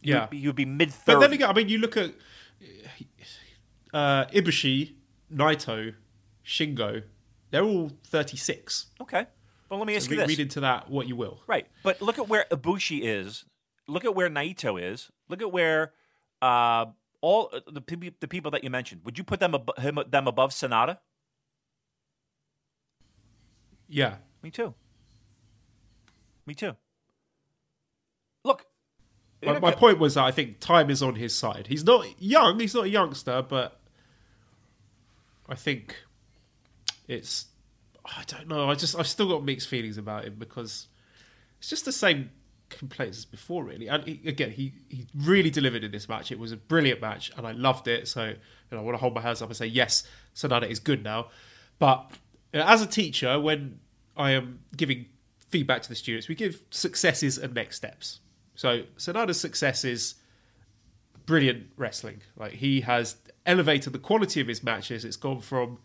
yeah, you'd, you'd be mid. But then again, I mean, you look at uh, Ibushi, Naito, Shingo. They're all thirty six. Okay. Well, let me ask so you this. Read into that what you will. Right. But look at where Ibushi is look at where Naito is. Look at where uh, all uh, the the people that you mentioned. Would you put them ab- him, them above Sanada? Yeah. Me too. Me too. Look, My, my point was that I think time is on his side. He's not young. He's not a youngster, but I think it's. I don't know. I just I've still got mixed feelings about him because it's just the same complaints as before, really. And he, again, he he really delivered in this match. It was a brilliant match, and I loved it. So you know, I want to hold my hands up and say yes, Sanada is good now. But you know, as a teacher, when I am giving feedback to the students, we give successes and next steps. So Sanada's success is brilliant wrestling. Like he has elevated the quality of his matches. It's gone from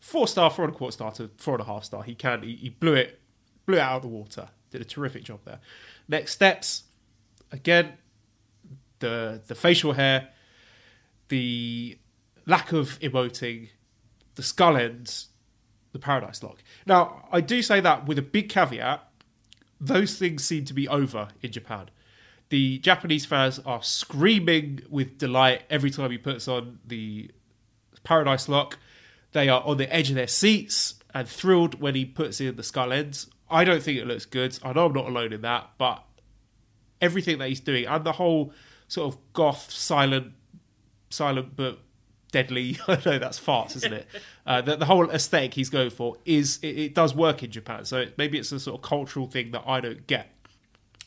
four star, four and a quarter star to four and a half star. He can he, he blew it blew it out of the water. Did a terrific job there. Next steps, again, the the facial hair, the lack of emoting, the skull ends, the paradise lock. Now, I do say that with a big caveat. Those things seem to be over in Japan. The Japanese fans are screaming with delight every time he puts on the Paradise Lock. They are on the edge of their seats and thrilled when he puts in the skull ends. I don't think it looks good. I know I'm not alone in that, but everything that he's doing and the whole sort of goth, silent, silent but deadly. *laughs* I know that's farts, isn't it? *laughs* uh, the, the whole aesthetic he's going for is it, it does work in Japan. So maybe it's a sort of cultural thing that I don't get.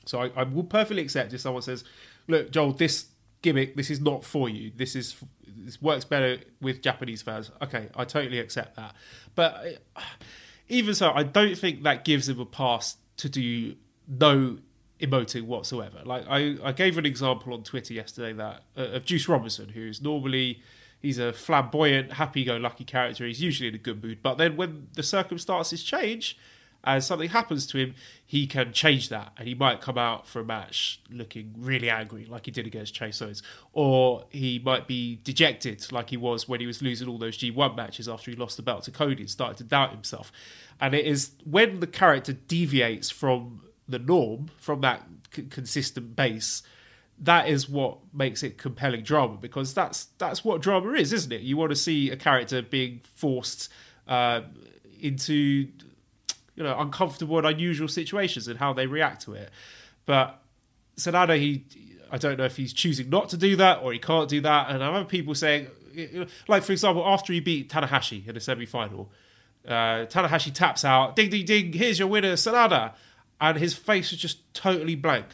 So I, I will perfectly accept if someone says, "Look, Joel, this gimmick, this is not for you. This is this works better with Japanese fans." Okay, I totally accept that. But uh, even so, I don't think that gives him a pass to do no emoting whatsoever. Like I, I gave an example on Twitter yesterday that uh, of Juice Robinson, who's normally he's a flamboyant, happy-go-lucky character. He's usually in a good mood, but then when the circumstances change and something happens to him, he can change that, and he might come out for a match looking really angry, like he did against Chase Owens, or he might be dejected, like he was when he was losing all those G1 matches after he lost the belt to Cody and started to doubt himself. And it is when the character deviates from the norm, from that c- consistent base, that is what makes it compelling drama because that's that's what drama is, isn't it? You want to see a character being forced uh, into you know uncomfortable and unusual situations and how they react to it. But Sanada, he I don't know if he's choosing not to do that or he can't do that. And I remember people saying, like for example, after he beat Tanahashi in the semi-final, uh, Tanahashi taps out, ding ding ding, here's your winner, Sanada, and his face was just totally blank.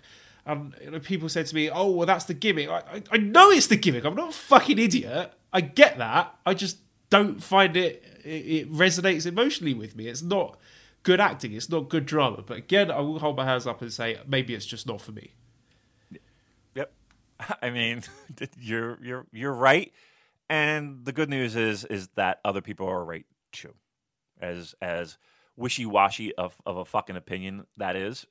And you know, people said to me, "Oh, well, that's the gimmick." I, I, I know it's the gimmick. I'm not a fucking idiot. I get that. I just don't find it, it. It resonates emotionally with me. It's not good acting. It's not good drama. But again, I will hold my hands up and say maybe it's just not for me. Yep. *laughs* I mean, *laughs* you're you're you're right. And the good news is is that other people are right too. As as wishy washy of, of a fucking opinion that is.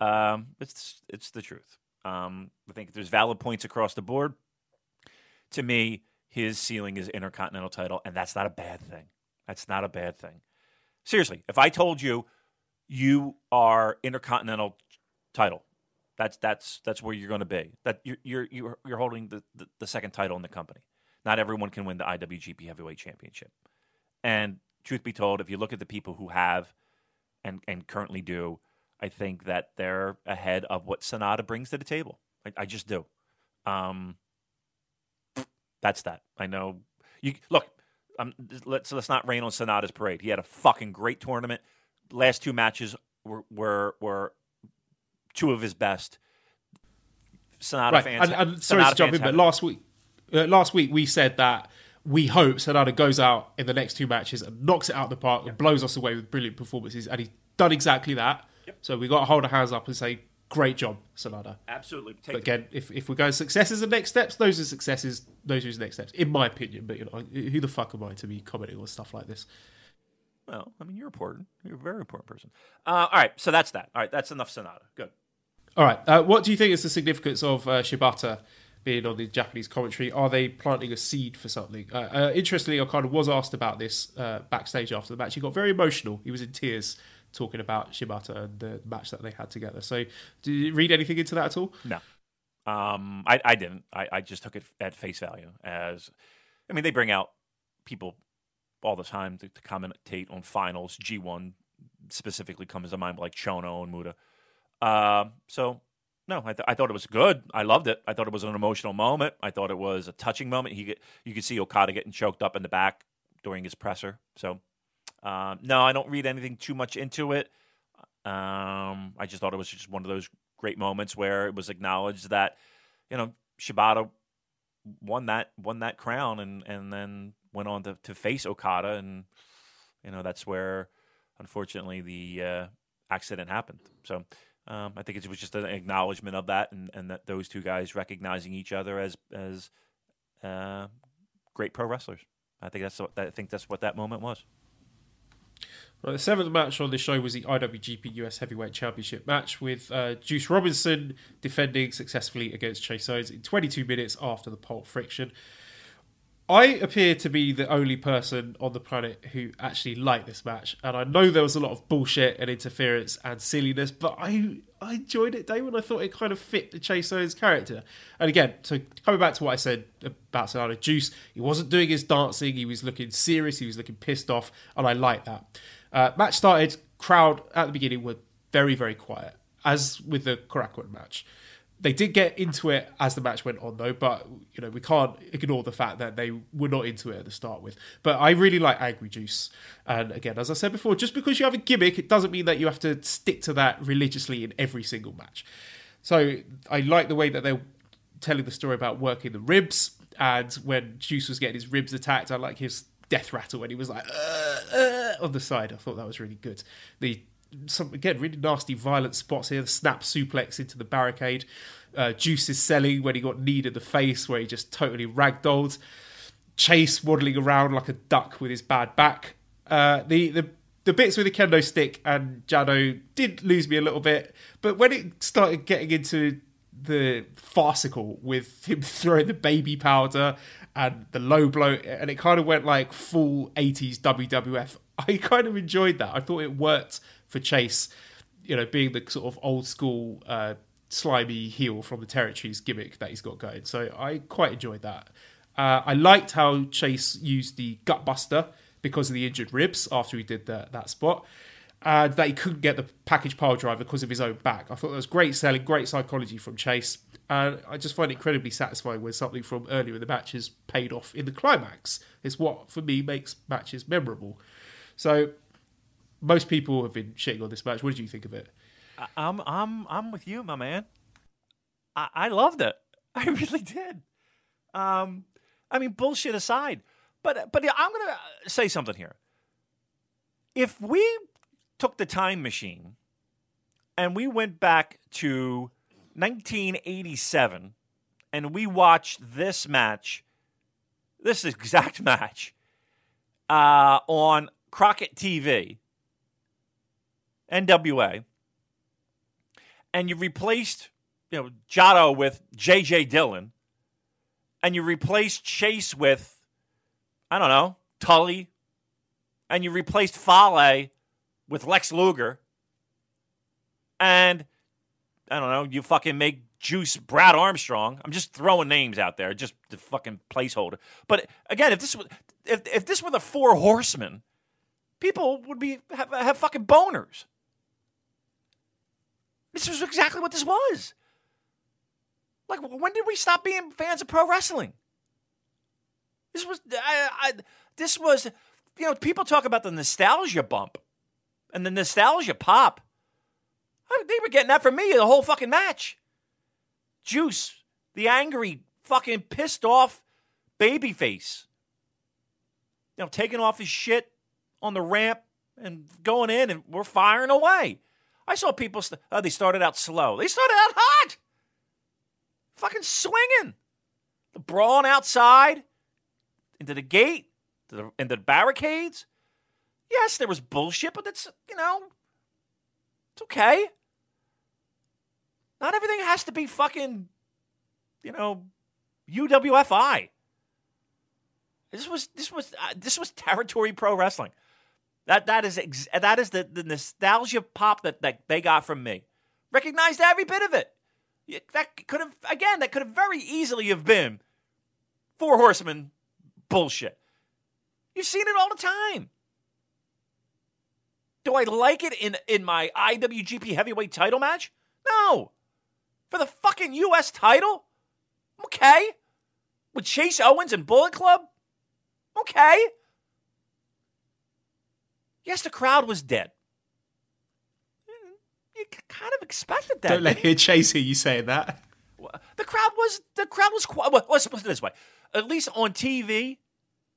Um, it's it's the truth. Um, I think there's valid points across the board. To me, his ceiling is intercontinental title, and that's not a bad thing. That's not a bad thing. Seriously, if I told you you are intercontinental title, that's that's that's where you're going to be. That you're you're you're, holding the, the, the second title in the company. Not everyone can win the IWGP Heavyweight Championship. And truth be told, if you look at the people who have and and currently do, I think that they're ahead of what Sanada brings to the table. I, I just do. Um, that's that. I know. You look. Um, let's let's not rain on Sanada's parade. He had a fucking great tournament. Last two matches were were, were two of his best. Sanada right. fans. And, and sorry Sanada to jump in, but last week, uh, last week we said that we hope Sanada goes out in the next two matches and knocks it out of the park and blows us away with brilliant performances, and he's done exactly that. So we got to hold our hands up and say, "Great job, Sanada." absolutely. Take But again, if, if we're going successes and next steps, those are successes. Those are his next steps, in my opinion. But you know, who the fuck am I to be commenting on stuff like this? Well, I mean, you're important. You're a very important person. Uh, all right, so that's that. All right, that's enough Sanada. Good. All right. Uh, what do you think is the significance of uh, Shibata being on the Japanese commentary? Are they planting a seed for something? Uh, uh, interestingly, I kind of was asked about this uh, backstage after the match. He got very emotional. He was in tears talking about Shibata and the match that they had together. So, did you read anything into that at all? No. Um, I, I didn't. I, I just took it at face value as, I mean, they bring out people all the time to, to commentate on finals. G1 specifically comes to mind, like Chono and Muta. Uh, so, no, I, th- I thought it was good. I loved it. I thought it was an emotional moment. I thought it was a touching moment. He you could see Okada getting choked up in the back during his presser. So, um, no, I don't read anything too much into it. Um, I just thought it was just one of those great moments where it was acknowledged that you know Shibata won that won that crown and and then went on to, to face Okada and you know that's where unfortunately the uh, accident happened. So um, I think it was just an acknowledgement of that and, and that those two guys recognizing each other as as uh, great pro wrestlers. I think that's what I think that's what that moment was. Right, the seventh match on the show was the IWGP US Heavyweight Championship match with uh, Juice Robinson defending successfully against Chase Owens in 22 minutes after the Pulp Friction. I appear to be the only person on the planet who actually liked this match, and I know there was a lot of bullshit and interference and silliness, but I I enjoyed it, Damon. I thought it kind of fit the Chase Owens character. And again, so coming back to what I said about Solana Juice, he wasn't doing his dancing, he was looking serious, he was looking pissed off, and I like that. Uh, match started, crowd at the beginning were very, very quiet, as with the Korakuen match. They did get into it as the match went on, though. But you know, we can't ignore the fact that they were not into it at the start with. But I really like Angry Juice, and again, as I said before, just because you have a gimmick, it doesn't mean that you have to stick to that religiously in every single match. So I like the way that they're telling the story about working the ribs, and when Juice was getting his ribs attacked, I like his death rattle when he was like uh, on the side. I thought that was really good. The some again really nasty violent spots here. The snap suplex into the barricade. Uh, Juice is selling when he got kneed in the face, where he just totally ragdolled. Chase waddling around like a duck with his bad back. Uh, the the the bits with the kendo stick and Jado did lose me a little bit, but when it started getting into the farcical with him *laughs* throwing the baby powder and the low blow, and it kind of went like full 80s WWF. I kind of enjoyed that. I thought it worked for Chase, you know, being the sort of old school uh, slimy heel from the territories gimmick that he's got going. So I quite enjoyed that. Uh, I liked how Chase used the gutbuster because of the injured ribs after he did that that spot. And that he couldn't get the package pile driver because of his own back. I thought that was great selling, great psychology from Chase. And I just find it incredibly satisfying when something from earlier in the match is paid off in the climax. It's what, for me, makes matches memorable. So most people have been shitting on this match. What did you think of it? I'm I'm I'm with you, my man. I, I loved it. *laughs* I really did. Um, I mean, bullshit aside, but but I'm gonna say something here. If we took the time machine and we went back to 1987 and we watched this match, this exact *laughs* match, uh, on Crockett TV, NWA, and you replaced you know Jado with J.J. Dillon, and you replaced Chase with I don't know Tully, and you replaced Fale with Lex Luger, and I don't know you fucking make Juice Brad Armstrong. I'm just throwing names out there, just the fucking placeholder. But again, if this was if if this were the Four Horsemen, people would be have, have fucking boners. This was exactly what this was. Like, when did we stop being fans of pro wrestling? This was, I, I, this was, you know, people talk about the nostalgia bump and the nostalgia pop. I, they were getting that from me the whole fucking match. Juice, the angry, fucking pissed off baby face. You know, taking off his shit on the ramp and going in, and we're firing away. I saw people, st- oh, they started out slow. They started out hot. Fucking swinging. The brawling outside, into the gate, to the, into the barricades. Yes, there was bullshit, but that's, you know, it's okay. Not everything has to be fucking, you know, UWFI. This was this was uh, this was territory pro wrestling. That that is ex- that is the, the nostalgia pop that, that they got from me. Recognized every bit of it. That could have again. That could have very easily have been Four Horsemen bullshit. You've seen it all the time. Do I like it in in my IWGP Heavyweight Title match? No. For the fucking U.S. title? Okay. With Chase Owens and Bullet Club? Okay. Yes, the crowd was dead. You kind of expected that. Don't let here Chase hear you saying that. The crowd was the crowd was quiet. Well, let's put it this way: at least on TV,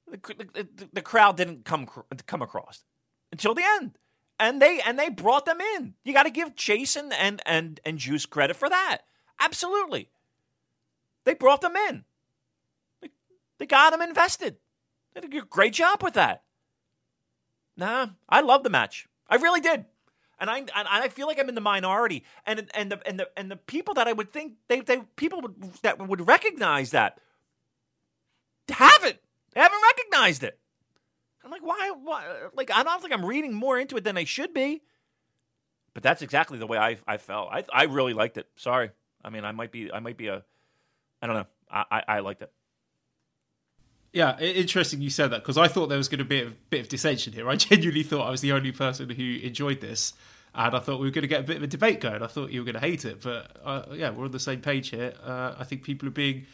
the, the, the, the crowd didn't come come across until the end, and they and they brought them in. You got to give Jason and and and Juice credit for that. Absolutely, they brought them in. They, they got them invested. They did a great job with that. Nah, I love the match. I really did. And I and I feel like I'm in the minority, and and the and the and the people that I would think they they people would, that would recognize that haven't haven't recognized it. I'm like, why? Why? Like, I don't think I'm reading more into it than I should be. But that's exactly the way I I felt. I I really liked it. Sorry, I mean, I might be I might be a I don't know. I I, I liked it. Yeah, interesting you said that because I thought there was going to be a bit of dissension here. I *laughs* genuinely thought I was the only person who enjoyed this, and I thought we were going to get a bit of a debate going. I thought you were going to hate it, but uh, yeah, we're on the same page here. Uh, I think people are being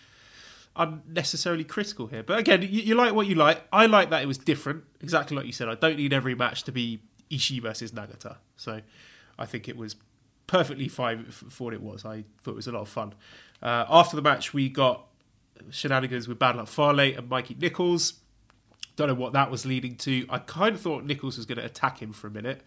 unnecessarily critical here. But again, you, you like what you like. I like that it was different, exactly like you said. I don't need every match to be Ishii versus Nagata, so I think it was perfectly fine for what it was. I thought it was a lot of fun. Uh, after the match, we got shenanigans with Bad Luck Fale and Mikey Nicholls. Don't know what that was leading to. I kind of thought Nicholls was going to attack him for a minute.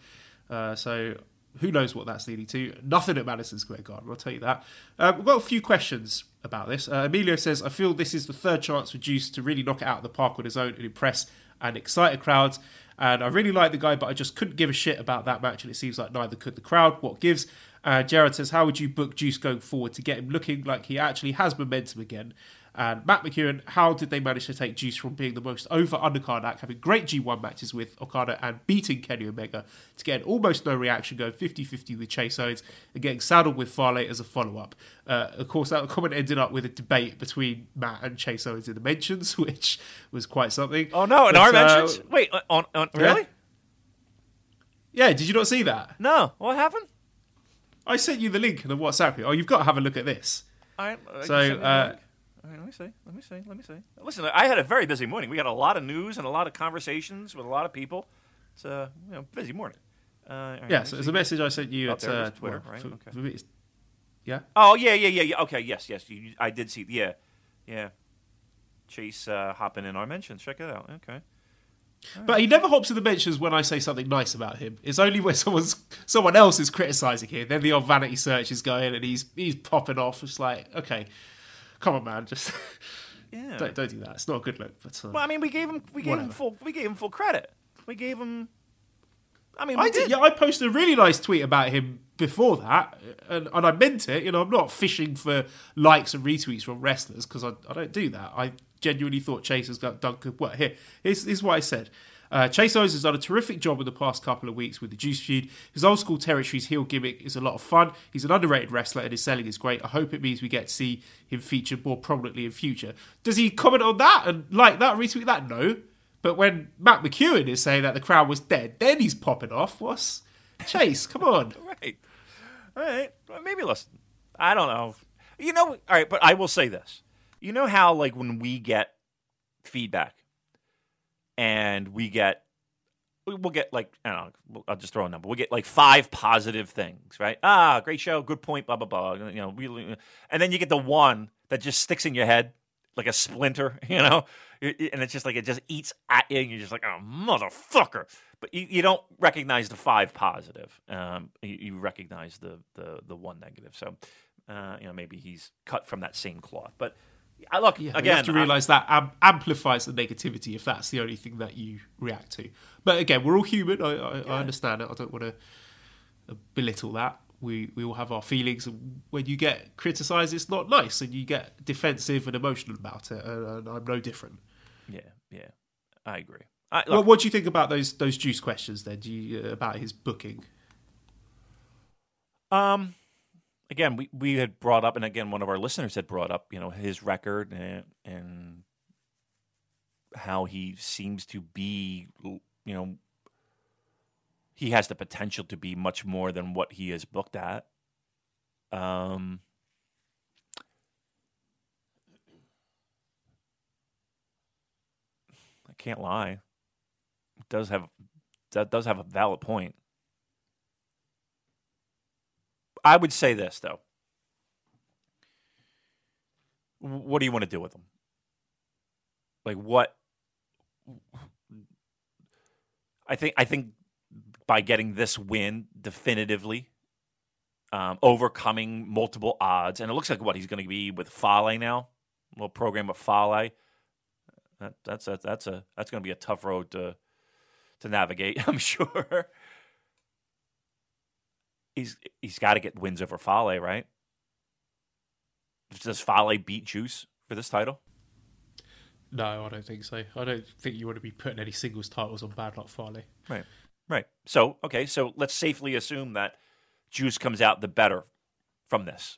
Uh, so who knows what that's leading to? Nothing at Madison Square Garden, I'll tell you that. Uh, we've got a few questions about this. Uh, Emilio says, I feel this is the third chance for Juice to really knock it out of the park on his own and impress and excite a crowd. And I really like the guy, but I just couldn't give a shit about that match, and it seems like neither could the crowd. What gives? Uh, Jared says, How would you book Juice going forward to get him looking like he actually has momentum again? And Matt McEwen, how did they manage to take Juice from being the most over undercard act, having great G1 matches with Okada and beating Kenny Omega, to getting almost no reaction, going 50 50 with Chase Owens, and getting saddled with Fale as a follow up? Uh, of course, that comment ended up with a debate between Matt and Chase Owens in the mentions, *laughs* which was quite something. Oh no, in But, our uh, mentions. Wait, on on really? Yeah, did you not see that? No, what happened? I sent you the link in the WhatsApp. Oh, you've got to have a look at this. All right, uh, So, you send me the uh. All right, let me see. Let me see. Let me see. Listen, I had a very busy morning. We had a lot of news and a lot of conversations with a lot of people. It's a you know, busy morning. Uh, all right, Yeah, so me it's a message I sent you Oh, at there uh, Twitter, well, right? for- Okay. for yeah. Oh yeah, yeah, yeah, yeah. Okay, yes, yes. You, I did see. Yeah, yeah. Chase uh, hopping in our mentions. Check it out. Okay. But he never hops in the mentions when I say something nice about him. It's only when *laughs* someone's someone else is criticising him. Then the old vanity search is going and he's he's popping off. It's like, okay, come on, man, just *laughs* Yeah. don't, don't do that. It's not a good look. But uh, Well, I mean, we gave him we gave him full we gave him full credit. We gave him. I mean, I did. Yeah, I posted a really nice tweet about him before that, and, and I meant it. You know, I'm not fishing for likes and retweets from wrestlers because I, I don't do that. I genuinely thought Chase has got done good work. Here, here's, here's what I said. Uh, Chase Owens has done a terrific job in the past couple of weeks with the Juice feud. His old school territories heel gimmick is a lot of fun. He's an underrated wrestler and his selling is great. I hope it means we get to see him featured more prominently in future. Does he comment on that and like that, retweet that? No. But when Matt McEwen is saying that the crowd was dead, then he's popping off. What's Chase? Come on. *laughs* right. All right. Maybe listen. I don't know. You know. All right, but I will say this. You know how like when we get feedback, and we get we- we'll get like I don't know. I'll just throw a number. We'll get like five positive things, right? Ah, great show, good point, blah blah blah. You know, really, and then you get the one that just sticks in your head like a splinter, *laughs* you know, and it's just like it just eats at you, and you're just like, oh motherfucker. But you, you don't recognize the five positive. Um, you, you recognize the the the one negative. So, uh, you know, maybe he's cut from that same cloth. But look Yeah, again. you have to realise that am- amplifies the negativity if that's the only thing that you react to. But again, we're all human. I, I, I understand it. I don't want to belittle that. We we all have our feelings, and when you get criticised, it's not nice, and you get defensive and emotional about it. And, and I'm no different. Yeah, yeah, I agree. I, look, Well, what do you think about those those juice questions then? Do you uh, about his booking? Um, again, we, we had brought up, and again, one of our listeners had brought up, you know, his record and, and how he seems to be, you know, he has the potential to be much more than what he is booked at. Um, I can't lie. It does have that does have a valid point. I would say this though. What do you want to do with them? Like what? I think I think by getting this win definitively, um, overcoming multiple odds, and it looks like what he's going to be with Fale now, a little program with Fale. That, that's that's a that's going to be a tough road to to navigate. *laughs* I'm sure he's he's got to get wins over Fale, right? Does Fale beat Juice for this title? No, I don't think so. I don't think you want to be putting any singles titles on Bad Luck Fale. Right, right. So okay, so let's safely assume that Juice comes out the better from this.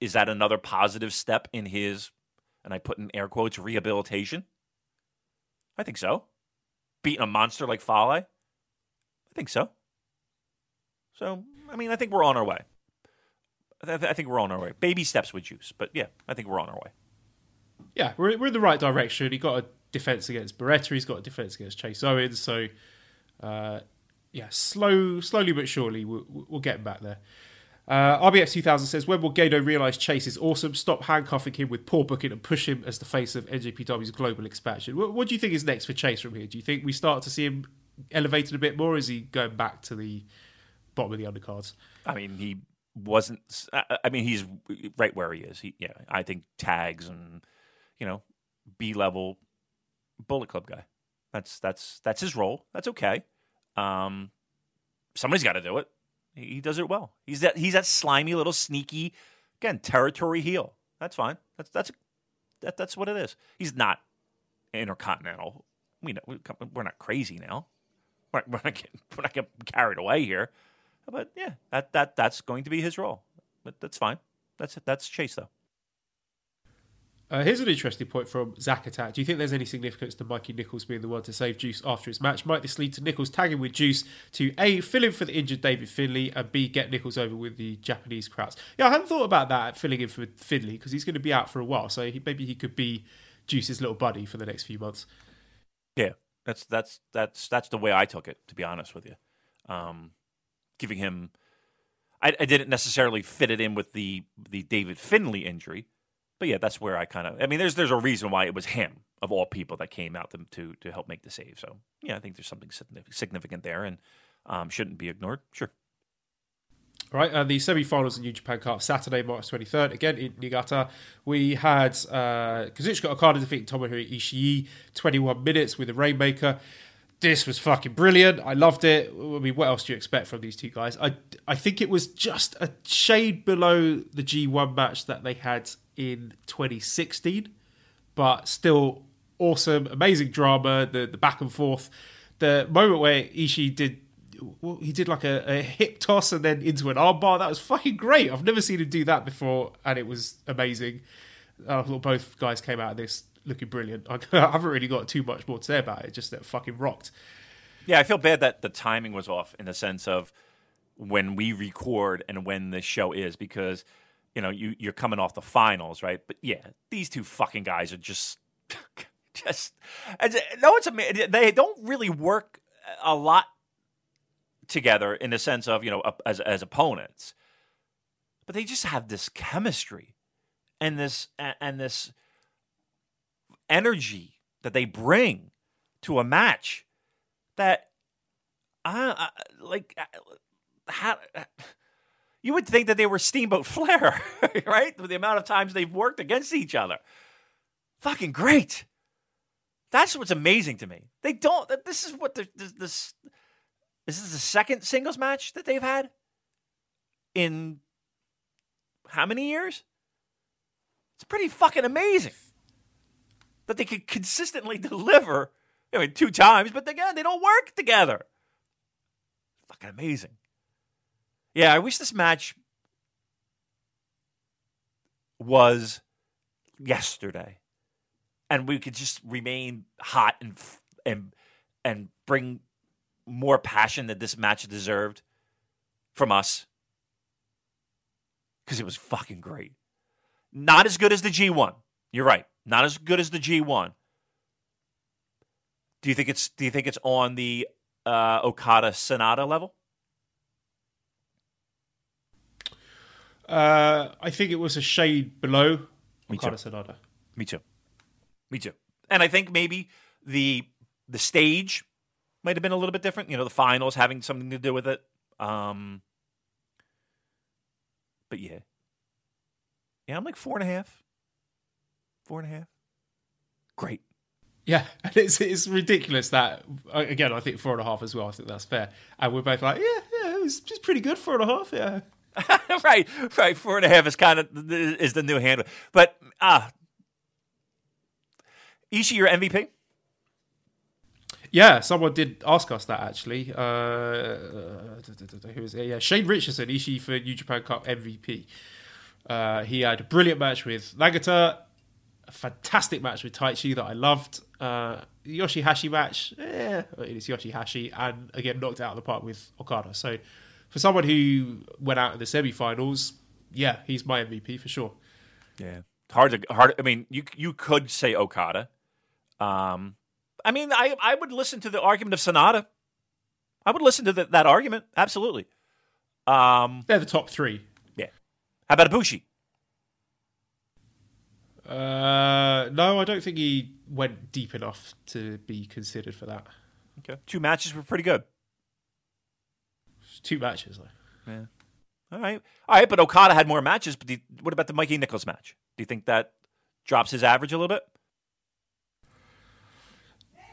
Is that another positive step in his, and I put in air quotes, rehabilitation? I think so. Beating a monster like Fale? I think so. So, I mean, I think we're on our way. I, th- I think we're on our way. Baby steps with Juice, but yeah, I think we're on our way. Yeah, we're, we're in the right direction. He got a defense against Beretta. He's got a defense against Chase Owens. So, uh, yeah, slow, slowly but surely, we'll, we'll get back there. Uh, RBX 2000 says, when will Gedo realise Chase is awesome? Stop handcuffing him with poor booking and push him as the face of NJPW's global expansion. What, what do you think is next for Chase from here? Do you think we start to see him elevated a bit more? Is he going back to the bottom of the undercards? I mean, he wasn't. I mean, he's right where he is. He, yeah, I think tags and you know, B level Bullet Club guy. That's that's that's his role. That's okay. Um, somebody's got to do it. He, does it well. He's that he's that slimy little sneaky, again territory heel. That's fine. That's that's that, that's what it is. He's not intercontinental. We know we're not crazy now. We're not getting, we're not getting carried away here. But yeah, that that that's going to be his role. But that's fine. That's that's Chase though. Uh, here's an interesting point from Zach Attack. Do you think there's any significance to Mikey Nicholls being the one to save Juice after his match? Might this lead to Nicholls tagging with Juice to A, fill in for the injured David Finlay, and B, get Nicholls over with the Japanese crowds? Yeah, I hadn't thought about that, filling in for Finlay, because he's going to be out for a while. So he, maybe he could be Juice's little buddy for the next few months. Yeah, that's that's that's that's the way I took it. To be honest with you, um, giving him, I, I didn't necessarily fit it in with the the David Finlay injury, but yeah, that's where I kind of. I mean, there's there's a reason why it was him of all people that came out to to, to help make the save. So yeah, I think there's something significant- there, and um, shouldn't be ignored. Sure. All right, and the semi-finals in New Japan Cup Saturday, March 23rd, again in Niigata. We had uh, Kazuchika Okada defeating Tomohiro Ishii, 21 minutes with a Rainmaker. This was fucking brilliant. I loved it. I mean, what else do you expect from these two guys? I, I think it was just a shade below the G1 match that they had in 2016, but still awesome, amazing drama, the, the back and forth. The moment where Ishii did well, he did like a, a hip toss and then into an armbar. That was fucking great. I've never seen him do that before, and it was amazing. Uh, I thought both guys came out of this looking brilliant. *laughs* I, haven't really got too much more to say about it. Just that fucking rocked. Yeah, I feel bad that the timing was off in the sense of when we record and when the show is because you know you you're coming off the finals, right? But yeah, these two fucking guys are just *laughs* just and, uh, no, it's ama- they don't really work a lot together in the sense of you know as as opponents, but they just have this chemistry and this and this energy that they bring to a match that I, I like how you would think that they were Steamboat Flair, *laughs* right? With the amount of times they've worked against each other. Fucking great. That's what's amazing to me. They don't. This is what the, this, this. This is the second singles match that they've had in how many years? It's pretty fucking amazing that they could consistently *laughs* deliver I mean, two times, but again, they don't work together. Fucking amazing. Yeah, I wish this match was yesterday, and we could just remain hot and and and bring more passion that this match deserved from us because it was fucking great. Not as good as the G1. You're right. Not as good as the G1. Do you think it's Do you think it's on the uh, Okada Sanada level? Uh, I think it was a shade below Me Okada too. Sanada. Me too. Me too. And I think maybe the the stage might have been a little bit different. You know, the finals having something to do with it. Um, but yeah, yeah, I'm like four and a half. Four and a half. Great. Yeah, *laughs* and it's it's ridiculous that again. I think four and a half as well. I think that's fair. And we're both like, yeah, yeah, it was just pretty good. Four and a half, yeah. *laughs* right, right. Four and a half is kind of is the new handle. But ah, uh, Ishii, your MVP. Yeah, someone did ask us that actually. Uh, *laughs* who was it? Yeah, Shane Richardson, Ishii for New Japan Cup MVP. Uh, he had a brilliant match with Nagata, a fantastic match with Taichi that I loved. Uh, Yoshihashi match, yeah, it's Yoshihashi, and again knocked out of the park with Okada. So for someone who went out in the semi-finals, yeah, he's my MVP for sure. Yeah, hard to hard. I mean, you you could say Okada. Um, I mean, I I would listen to the argument of Sanada. I would listen to the, that argument absolutely. Um, They're the top three. Yeah. How about Ibushi? Uh, no, I don't think he went deep enough to be considered for that. Okay. Two matches were pretty good. Two matches, though. Yeah. All right. All right, but Okada had more matches. But you, what about the Mikey Nicholls match? Do you think that drops his average a little bit?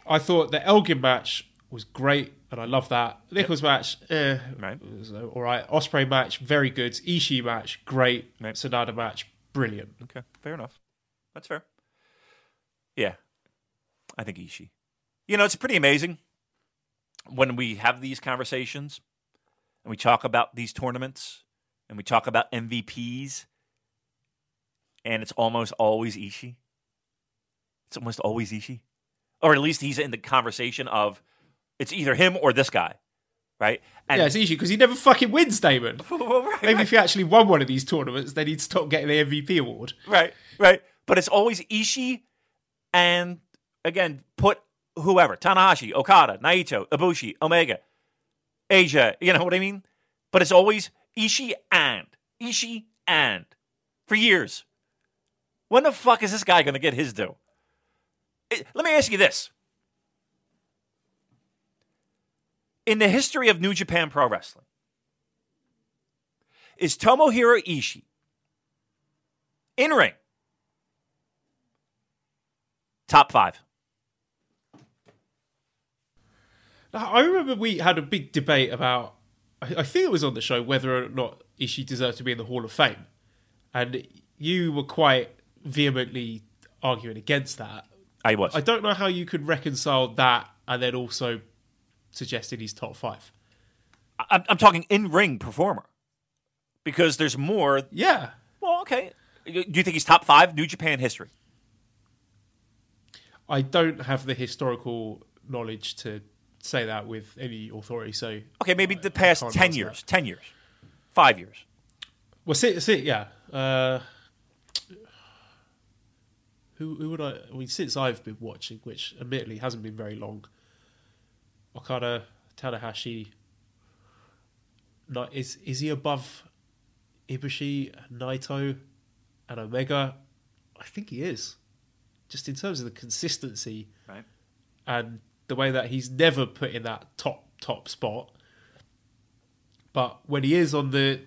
I thought the Elgin match was great, and I love that. Nicholls match, eh, Right. was all right. Ospreay match, very good. Ishii match, great. Right. Sanada match, brilliant. Okay, fair enough. That's fair. Yeah, I think Ishii. You know, it's pretty amazing when we have these conversations and we talk about these tournaments and we talk about MVPs, and it's almost always Ishii. It's almost always Ishii, or at least he's in the conversation of it's either him or this guy, right? And yeah, it's Ishii because he never fucking wins, Damon. *laughs* Right, Maybe right. if he actually won one of these tournaments, then he'd stop getting the MVP award. Right, right. But it's always Ishii and again, put whoever, Tanahashi, Okada, Naito, Ibushi, Omega, Asia, you know what I mean? But it's always Ishii and Ishii and for years. When the fuck is this guy going to get his due? It- let me ask you this. In the history of New Japan Pro Wrestling, is Tomohiro Ishii in ring top five? I remember we had a big debate about, I think it was on the show, whether or not Ishii deserved to be in the Hall of Fame. And you were quite vehemently arguing against that. I was. I don't know how you could reconcile that and then also suggesting he's top five. I'm, I'm talking in ring performer because there's more. Yeah. Well, okay. Do you think he's top five New Japan history? I don't have the historical knowledge to say that with any authority. So, Okay, maybe the past ten years, ten years, five years. well, see, see yeah. Uh, who, who would I? I mean, since I've been watching, which admittedly hasn't been very long, Okada, Tanahashi. Not is is he above Ibushi, Naito, and Omega? I think he is. Just in terms of the consistency Right. and the way that he's never put in that top top spot. But when he is on the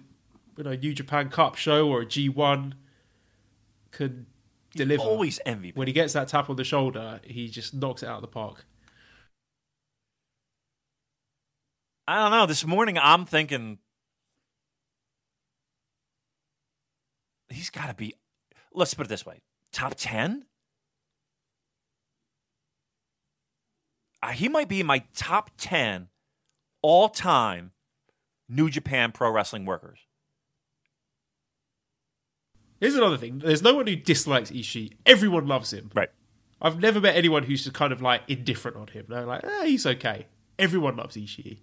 you know New Japan Cup show or a G one, can deliver. Always MVP. When he gets that tap on the shoulder, he just knocks it out of the park. I don't know. This morning, I'm thinking he's got to be. Let's put it this way: top ten. He might be in my top 10 all time New Japan Pro Wrestling workers. Here's another thing. There's no one who dislikes Ishii. Everyone loves him. Right. I've never met anyone who's just kind of like indifferent on him. They're like, eh, he's okay. Everyone loves Ishii.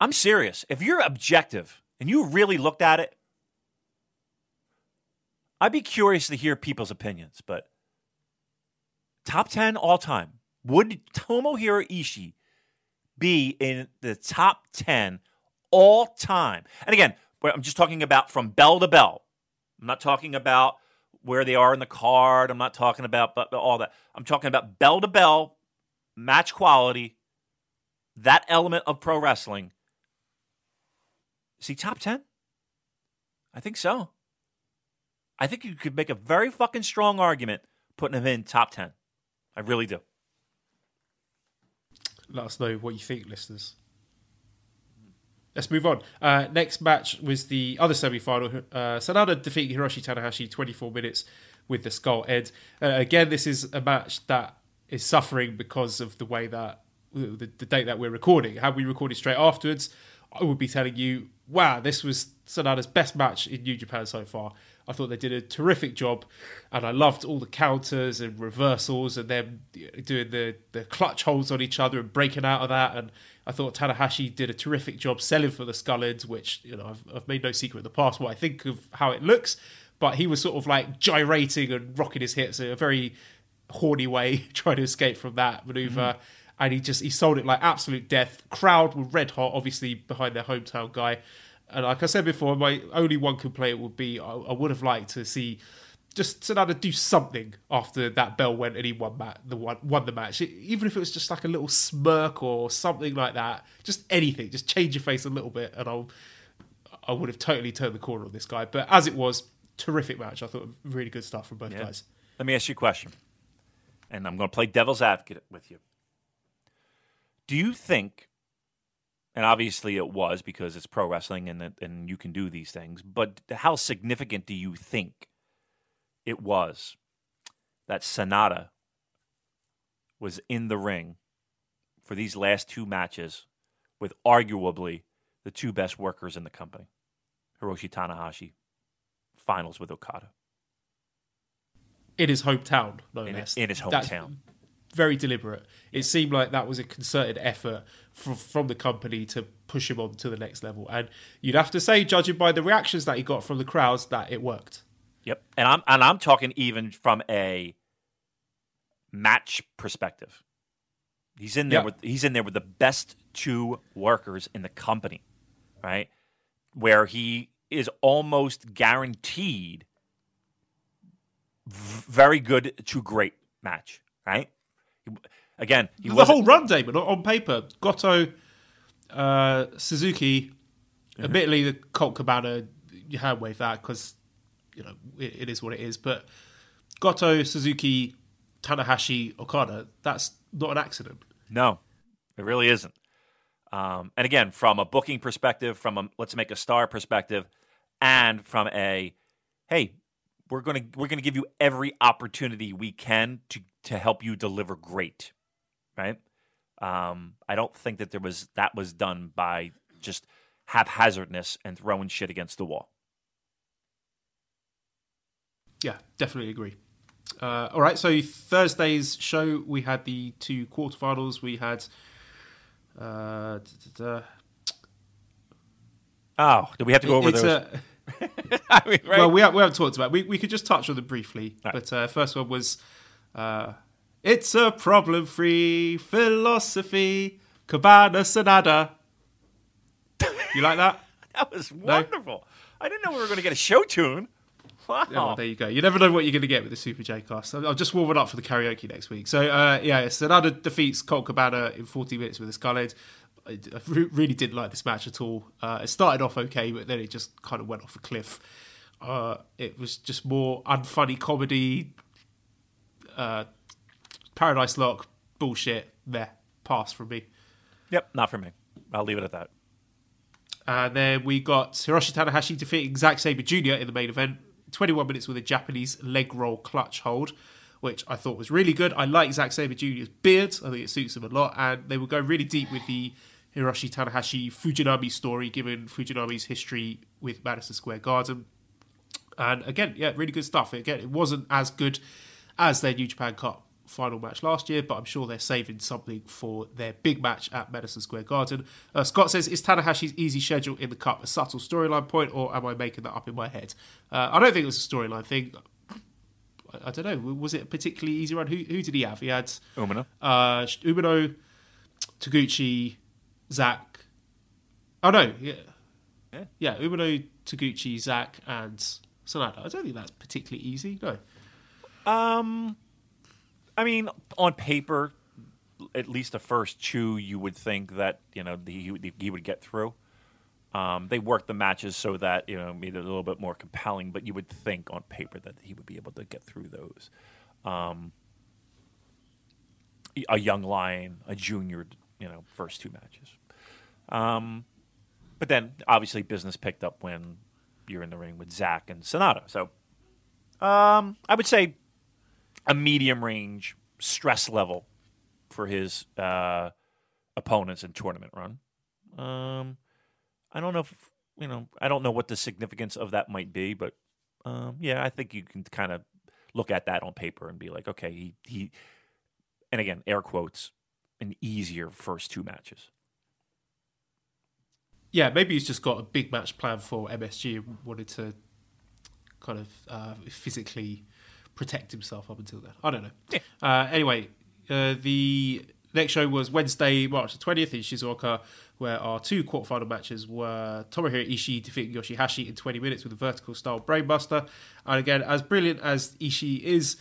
I'm serious. If you're objective and you really looked at it, I'd be curious to hear people's opinions, but top 10 all time. Would Tomohiro Ishii be in the top 10 all time? And again, I'm just talking about from bell to bell. I'm not talking about where they are in the card. I'm not talking about all that. I'm talking about bell to bell, match quality, that element of pro wrestling. Is he top 10? I think so. I think you could make a very fucking strong argument putting him in top 10. I really do. Let us know what you think, listeners. Let's move on. Uh, next match was the other semi-final. Uh, Sanada defeating Hiroshi Tanahashi 24 minutes with the Skull End. Uh, again, this is a match that is suffering because of the way that the, the date that we're recording. Had we recorded straight afterwards, I would be telling you, wow, this was Sanada's best match in New Japan so far. I thought they did a terrific job, and I loved all the counters and reversals and them doing the, the clutch holds on each other and breaking out of that. And I thought Tanahashi did a terrific job selling for the Skull Ends, which you know I've, I've made no secret in the past what I think of how it looks. But he was sort of like gyrating and rocking his hips in a very horny way, *laughs* trying to escape from that maneuver. Mm-hmm. And he just he sold it like absolute death. Crowd were red hot, obviously behind their hometown guy. And like I said before, my only one complaint would be I, I would have liked to see just Sanada do something after that bell went and he won that the one won the match. even if it was just like a little smirk or something like that, just anything, just change your face a little bit, and I'll I would have totally turned the corner on this guy. But as it was, terrific match. I thought really good stuff from both yeah. guys. Let me ask you a question, and I'm going to play devil's advocate with you. Do you think and obviously it was because it's pro wrestling and and you can do these things. But how significant do you think it was that Sanada was in the ring for these last two matches with arguably the two best workers in the company, Hiroshi Tanahashi, finals with Okada. In his hometown, no in. In his hometown. That's very deliberate. It seemed like that was a concerted effort from, from the company to push him on to the next level. And you'd have to say, judging by the reactions that he got from the crowds, that it worked. Yep, and I'm and I'm talking even from a match perspective. He's in there yep. with he's in there with the best two workers in the company, right? Where he is almost guaranteed very good to great match, right? Again, the whole run, Damon, on paper, Goto, uh, Suzuki, admittedly the Colt Cabana, you hand wave that because you know it, it is what it is. But Goto, Suzuki, Tanahashi, Okada, that's not an accident. No, it really isn't. Um, and again, from a booking perspective, from a let's make a star perspective, and from a hey, we're gonna we're gonna give you every opportunity we can to to help you deliver great, right? Um, I don't think that there was that was done by just haphazardness and throwing shit against the wall. Yeah, definitely agree. Uh, all right, so Thursday's show we had the two quarterfinals. We had. Uh, oh, do we have to go over those? A, *laughs* I mean, right? Well, we, have, we haven't talked about. It. We we could just touch on them briefly. Right. But uh, first one was uh, it's a problem free philosophy. Cabana Sanada. *laughs* You like that? that was wonderful. No? I didn't know we were going to get a show tune. Wow. Yeah, well, there you go. You never know what you're going to get with the Super J cast. I'll just warm it up for the karaoke next week. So, uh, yeah, Sanada defeats Colt Cabana in 40 minutes with a Skull End. I really didn't like this match at all. Uh, it started off okay, but then it just kind of went off a cliff. Uh, it was just more unfunny comedy, uh, Paradise Lock, bullshit, there, pass from me. Yep, not for me. I'll leave it at that. And then we got Hiroshi Tanahashi defeating Zack Sabre Jr. in the main event. 21 minutes with a Japanese leg roll clutch hold. which I thought was really good. I like Zack Sabre Jr.'s beard. I think it suits him a lot. And they would go really deep with the Hiroshi Tanahashi Fujinami story, given Fujinami's history with Madison Square Garden. And again, yeah, really good stuff. Again, it wasn't as good as their New Japan Cup final match last year, but I'm sure they're saving something for their big match at Madison Square Garden. Uh, Scott says, Is Tanahashi's easy schedule in the Cup a subtle storyline point, or am I making that up in my head? Uh, I don't think it was a storyline thing. I, I, don't know. Was it a particularly easy run? Who, who did he have? He had Umino. Uh, Umino, Taguchi, Zack. Oh, no. Yeah. Yeah, yeah Umino, Taguchi, Zack, and Sanada. I don't think that's particularly easy. No. Um, I mean, on paper, at least the first two, you would think that you know he he would get through. Um, they worked the matches so that you know made it a little bit more compelling, but you would think on paper that he would be able to get through those. Um, a young lion, a junior, you know, first two matches. Um, but then obviously business picked up when you're in the ring with Zack and Sanada. So um, I would say a medium range stress level for his uh, opponents in tournament run. Um, I don't know if you know. I don't know what the significance of that might be, but um, yeah, I think you can kind of look at that on paper and be like, okay, he he, and again, air quotes, an easier first two matches. Yeah, maybe he's just got a big match plan for MSG and wanted to kind of uh, physically protect himself up until then. I don't know. Yeah. Uh, anyway, uh, the next show was Wednesday, March the 20th in Shizuoka, where our two quarterfinal matches were Tomohiro Ishii defeating Yoshihashi in 20 minutes with a vertical style brainbuster. And again, as brilliant as Ishii is,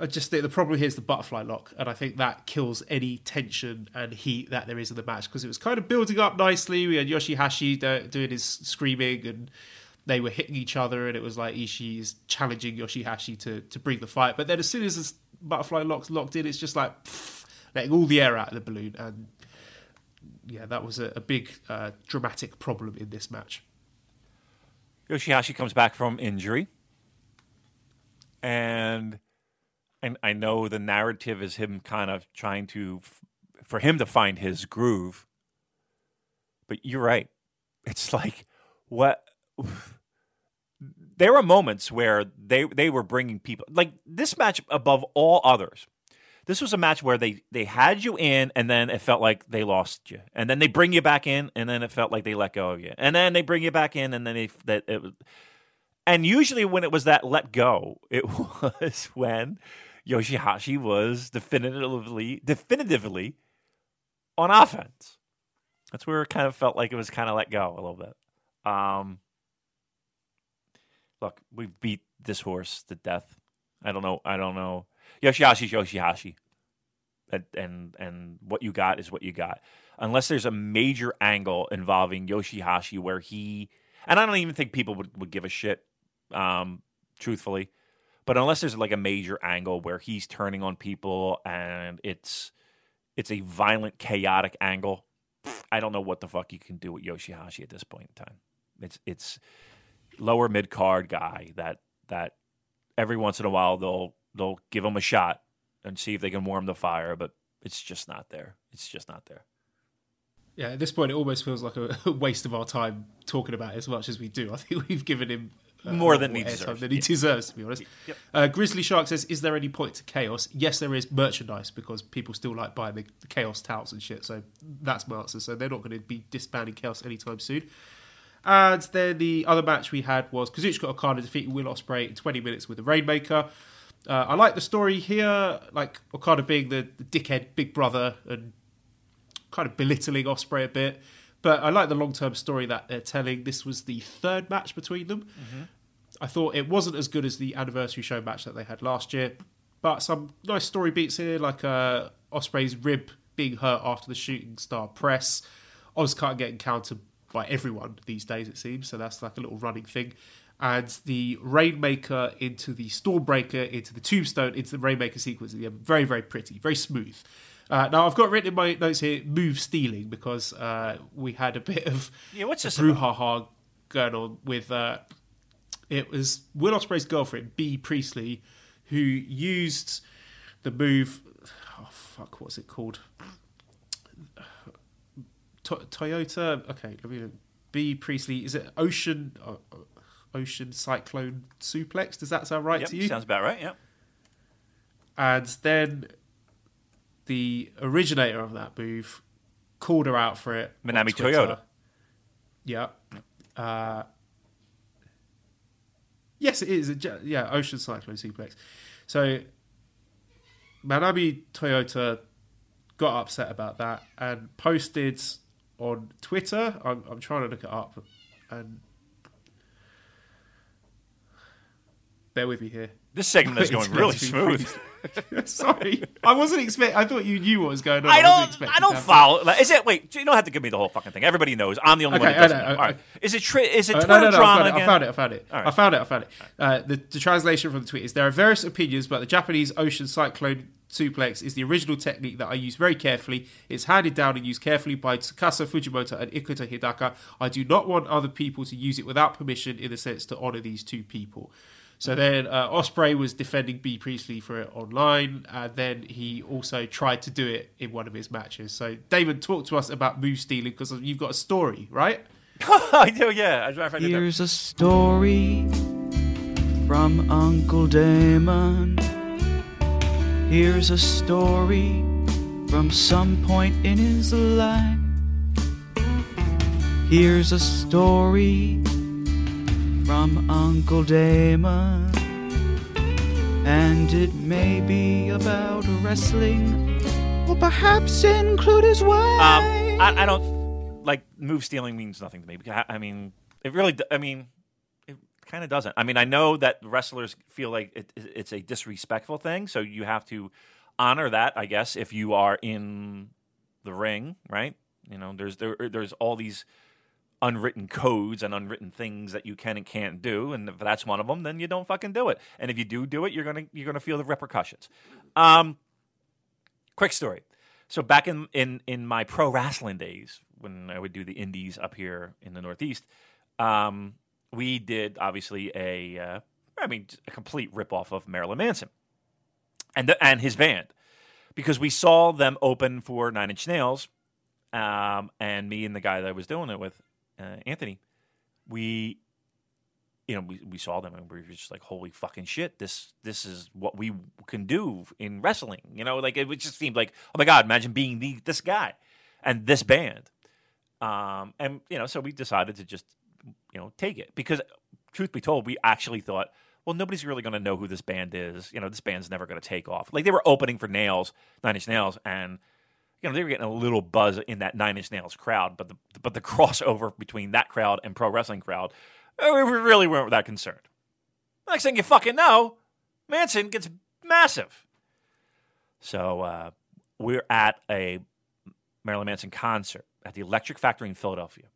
I just think the problem here is the butterfly lock, and I think that kills any tension and heat that there is in the match because it was kind of building up nicely. We had Yoshihashi doing his screaming and they were hitting each other, and it was like Ishii's challenging Yoshihashi to to bring the fight. But then as soon as the butterfly locks locked in, it's just like pff, letting all the air out of the balloon, and yeah, that was a, a big uh, dramatic problem in this match. Yoshihashi comes back from injury, and and I know the narrative is him kind of trying to for him to find his groove. But you're right. It's like what *sighs* there were moments where they they were bringing people like this match above all others. This was a match where they they had you in, and then it felt like they lost you, and then they bring you back in, and then it felt like they let go of you, and then they bring you back in, and then they that it was. And usually, when it was that let go, it *laughs* was when Yoshihashi was definitively definitively on offense. That's where it kind of felt like it was kind of let go a little bit. Um, look, we've beat this horse to death. I don't know. I don't know. Yoshihashi's Yoshihashi. And, and and what you got is what you got. Unless there's a major angle involving Yoshihashi where he and I don't even think people would, would give a shit, um, truthfully. But unless there's like a major angle where he's turning on people and it's it's a violent, chaotic angle, I don't know what the fuck you can do with Yoshihashi at this point in time. It's it's lower mid card guy that that every once in a while they'll they'll give him a shot and see if they can warm the fire, but it's just not there. It's just not there. Yeah, at this point, it almost feels like a *laughs* waste of our time talking about it as much as we do. I think we've given him more than he deserves. Than he yeah. deserves, to be honest. Yep. Uh, Grizzly Shark says, "Is there any point to chaos?" Yes, there is merchandise because people still like buying the, the chaos towels and shit. So that's my answer. So they're not going to be disbanding chaos anytime soon. And then the other match we had was Kazuchika Okada defeating Will Ospreay in 20 minutes with the Rainmaker. Uh, I like the story here, like Okada being the, the, dickhead big brother and kind of belittling Ospreay a bit. But I like the long term story that they're telling. This was the third match between them. Mm-hmm. I thought it wasn't as good as the anniversary show match that they had last year, but some nice story beats here, like uh, Ospreay's rib being hurt after the shooting star press. OsCutter getting countered by everyone these days, it seems. So that's like a little running thing. And the Rainmaker into the Stormbreaker, into the Tombstone, into the Rainmaker sequence. Yeah, very, very pretty, very smooth. Uh, now I've got written in my notes here move stealing because uh, we had a bit of yeah, what's this brouhaha going on with uh, it was Will Ospreay's girlfriend Bea Priestley who used the move. Oh fuck, what's it called? To- Toyota. Okay, let me. Bea Priestley. Is it Ocean? Uh, Ocean Cyclone Suplex. Does that sound right Yep, to you? sounds about right. Yeah. and then the originator of that move called her out for it. Manami Toyota. Yeah. Uh, yes, it is. Yeah, Ocean Cyclone Suplex. So Manami Toyota got upset about that and posted on Twitter. I'm, I'm trying to look it up and bear with me here. This segment is *laughs* going really meant to be smooth. *laughs* Sorry, I wasn't expect. I thought you knew what was going on. I don't. expecting I don't follow. like, Is it? Wait, you don't have to give me the whole fucking thing. Everybody knows. I'm the only one Okay, who doesn't know. All right. Is it? Tri- is it Uh, Twitter no, no, no, I found, it? I found it. I found it. Right. I found it. I found it. Uh, the, the translation from the tweet is: There are various opinions, but the Japanese ocean cyclone suplex is the original technique that I use very carefully. It's handed down and used carefully by Tsukasa Fujimoto and Ikuto Hidaka. I do not want other people to use it without permission, in the sense to honor these two people. So then uh, Ospreay was defending Bea Priestley for it online, and then he also tried to do it in one of his matches. So Damon, talk to us about move stealing because you've got a story, right? *laughs* I do. Yeah. As a fact, I. Here's a story from Uncle Damon. Here's a story from some point in his life. Here's a story from Uncle Damon. And it may be about wrestling, or perhaps include his wife. Um, I, I don't like move stealing means nothing to me. Because I, I mean, it really. I mean, it kind of doesn't. I mean, I know that wrestlers feel like it, it- it's a disrespectful thing, so you have to honor that. I guess if you are in the ring, right? You know, there's there, there's all these unwritten codes and unwritten things that you can and can't do, and if that's one of them, then you don't fucking do it. And if you do do it, you're gonna you're gonna feel the repercussions. Um, quick story. So back in, in, in my pro wrestling days, when I would do the indies up here in the Northeast, um, we did obviously a, uh, I mean, a complete ripoff of Marilyn Manson and the, and his band, because we saw them open for Nine Inch Nails, um, and me and the guy that I was doing it with, Anthony, we you know, we, we saw them and we were just like, holy fucking shit, this this is what we can do in wrestling. You know, like it just seemed like, oh my god, imagine being the this guy and this band. Um, and you know, so we decided to just you know take it because, truth be told, we actually thought, well, nobody's really going to know who this band is. You know, this band's never going to take off. Like they were opening for Nails, Nine Inch Nails, and you know they were getting a little buzz in that Nine Inch Nails crowd, but the but the *laughs* crossover between that crowd and pro wrestling crowd, uh, we really weren't that concerned. Next thing you fucking know, Manson gets massive. So uh, we're at a Marilyn Manson concert at the Electric Factory in Philadelphia,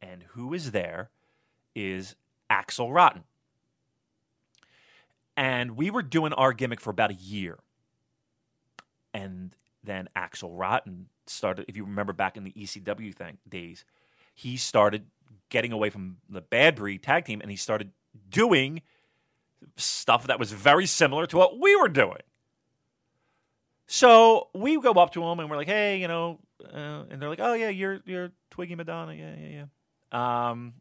and who is there is Axl Rotten. And we were doing our gimmick for about a year. And then Axl Rotten started, if you remember back in the ECW thing, days, he started getting away from the Bad Breed tag team and he started doing stuff that was very similar to what we were doing. So we go up to him and we're like, "Hey, you know," uh, and they're like, "Oh yeah, you're you're Twiggy Madonna, yeah, yeah, yeah." Um,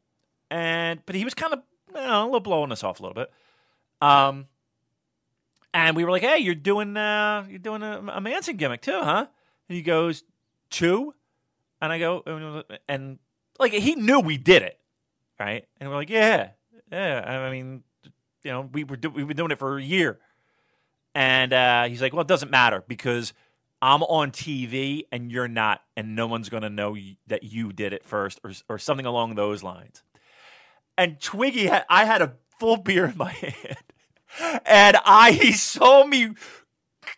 and but he was kind of you know, a little blowing us off a little bit. Um, and we were like, "Hey, you're doing uh, you're doing a, a Manson gimmick too, huh?" And he goes, two? And I go, and like he knew we did it, right? And we're like, yeah, yeah. I mean, you know, we were do- we've been doing it for a year. And uh, he's like, well, it doesn't matter because I'm on TV and you're not, and no one's going to know that you did it first, or or something along those lines. And Twiggy, I had a full beer in my *laughs* hand, and I *laughs* he saw me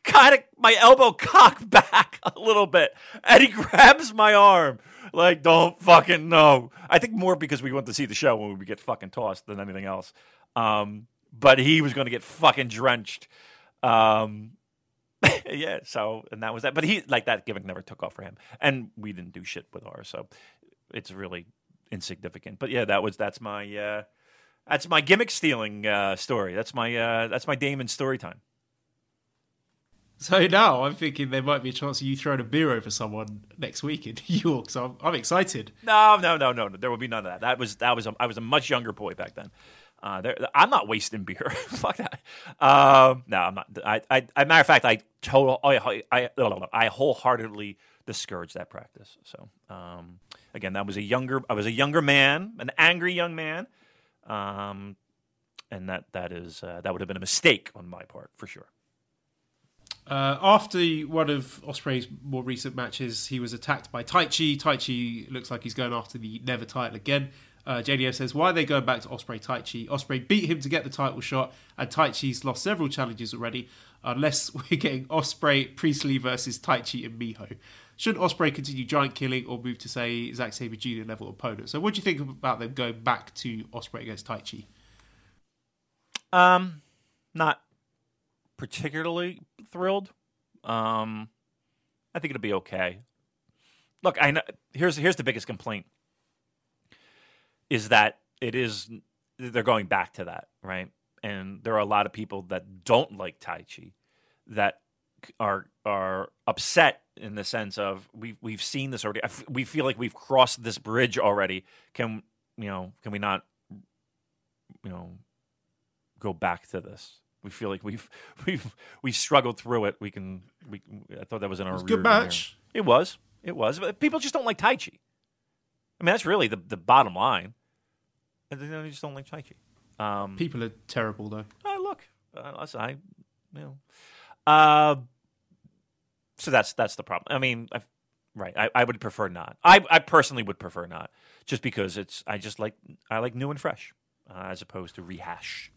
kind of my elbow *laughs* cocked back a little bit, and he grabs my arm like, "Don't fucking know." I think more because we went to see the show when we get fucking tossed than anything else. Um, but he was going to get fucking drenched. Um, *laughs* yeah. So and that was that. But he like that gimmick never took off for him, and we didn't do shit with ours, so it's really insignificant. But yeah, that was that's my uh, that's my gimmick stealing uh, story. That's my uh, that's my Damon story time. So now I'm thinking there might be a chance of you throwing a beer over someone next week in *laughs* New York. So I'm, I'm excited. No, no, no, no, no. There will be none of that. That was that was a, I was a much younger boy back then. Uh, there, I'm not wasting beer. *laughs* Fuck that. Um, no, I'm not. I, I, I, matter of fact, I total, I, I, I wholeheartedly discourage that practice. So, um, again, that was a younger, I was a younger man, an angry young man, um, and that that is uh, that would have been a mistake on my part for sure. Uh, after one of Ospreay's more recent matches, he was attacked by Taichi. Taichi looks like he's going after the Never title again. Uh, JDO says, why are they going back to Ospreay Taichi? Ospreay beat him to get the title shot, and Taichi's lost several challenges already, unless *laughs* we're getting Ospreay, Priestley versus Taichi and Miho. Should Ospreay continue giant killing or move to, say, Zack Sabre Jr. level opponent? So, what do you think about them going back to Ospreay against Taichi? Um, not particularly thrilled. Um, I think it'll be okay. Look, I know. Here's here's the biggest complaint is that it is they're going back to that, right? And there are a lot of people that don't like Taichi that are are upset in the sense of we we've seen this already. We feel like we've crossed this bridge already. Can you know? Can we not you know go back to this? We feel like we've *laughs* we've we struggled through it. We can we. I thought that was in our it was good match. It was. It was. But people just don't like Taichi. I mean, that's really the the bottom line. They just don't like Taichi. Um, people are terrible, though. Oh, look, I, I you know, uh, so that's that's the problem. I mean, I've, right? I, I would prefer not. I I personally would prefer not, just because it's I just like I like new and fresh, uh, as opposed to rehash.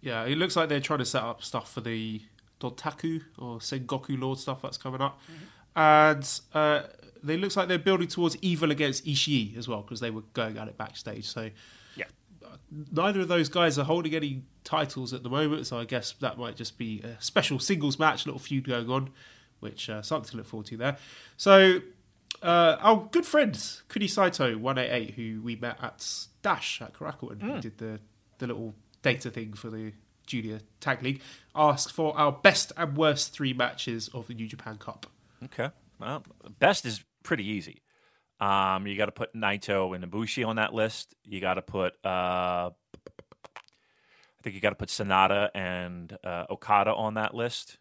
Yeah, it looks like they're trying to set up stuff for the Dontaku or Sengoku Lord stuff that's coming up, mm-hmm. and uh, they looks like they're building towards evil against Ishii as well because they were going at it backstage. So yeah, neither of those guys are holding any titles at the moment. So I guess that might just be a special singles match, little feud going on, which uh, something to look forward to there. So. Uh, our good friend Kuni Saito one eight eight, who we met at Dash at Korakuen, mm. did the the little data thing for the Junior Tag League, asked for our best and worst three matches of the New Japan Cup. Okay, well, best is pretty easy. Um, you got to put Naito and Ibushi on that list. You got to put, uh, I think you got to put Sanada and uh, Okada on that list.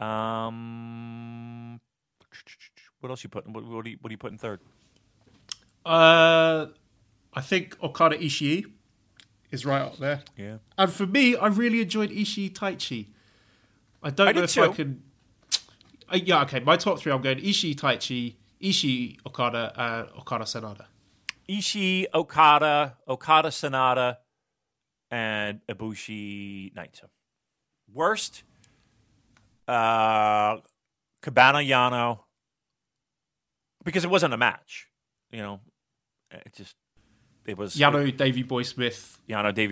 Um, what else you put? What, what do you what do you put in third? Uh, I think Okada Ishii is right up there. Yeah. And for me, I really enjoyed Ishii Taichi. I don't I know if too. I can uh, yeah, okay. My top three, I'm going Ishii, Taichi, Ishii, Okada, uh, Okada, Sanada. Ishii, Okada, Okada, Sanada, and Ibushi, Naito. Worst, uh, Cabana, Yano, because it wasn't a match. You know, it just it was Yano, Davey Boy Smith, Yano, Davy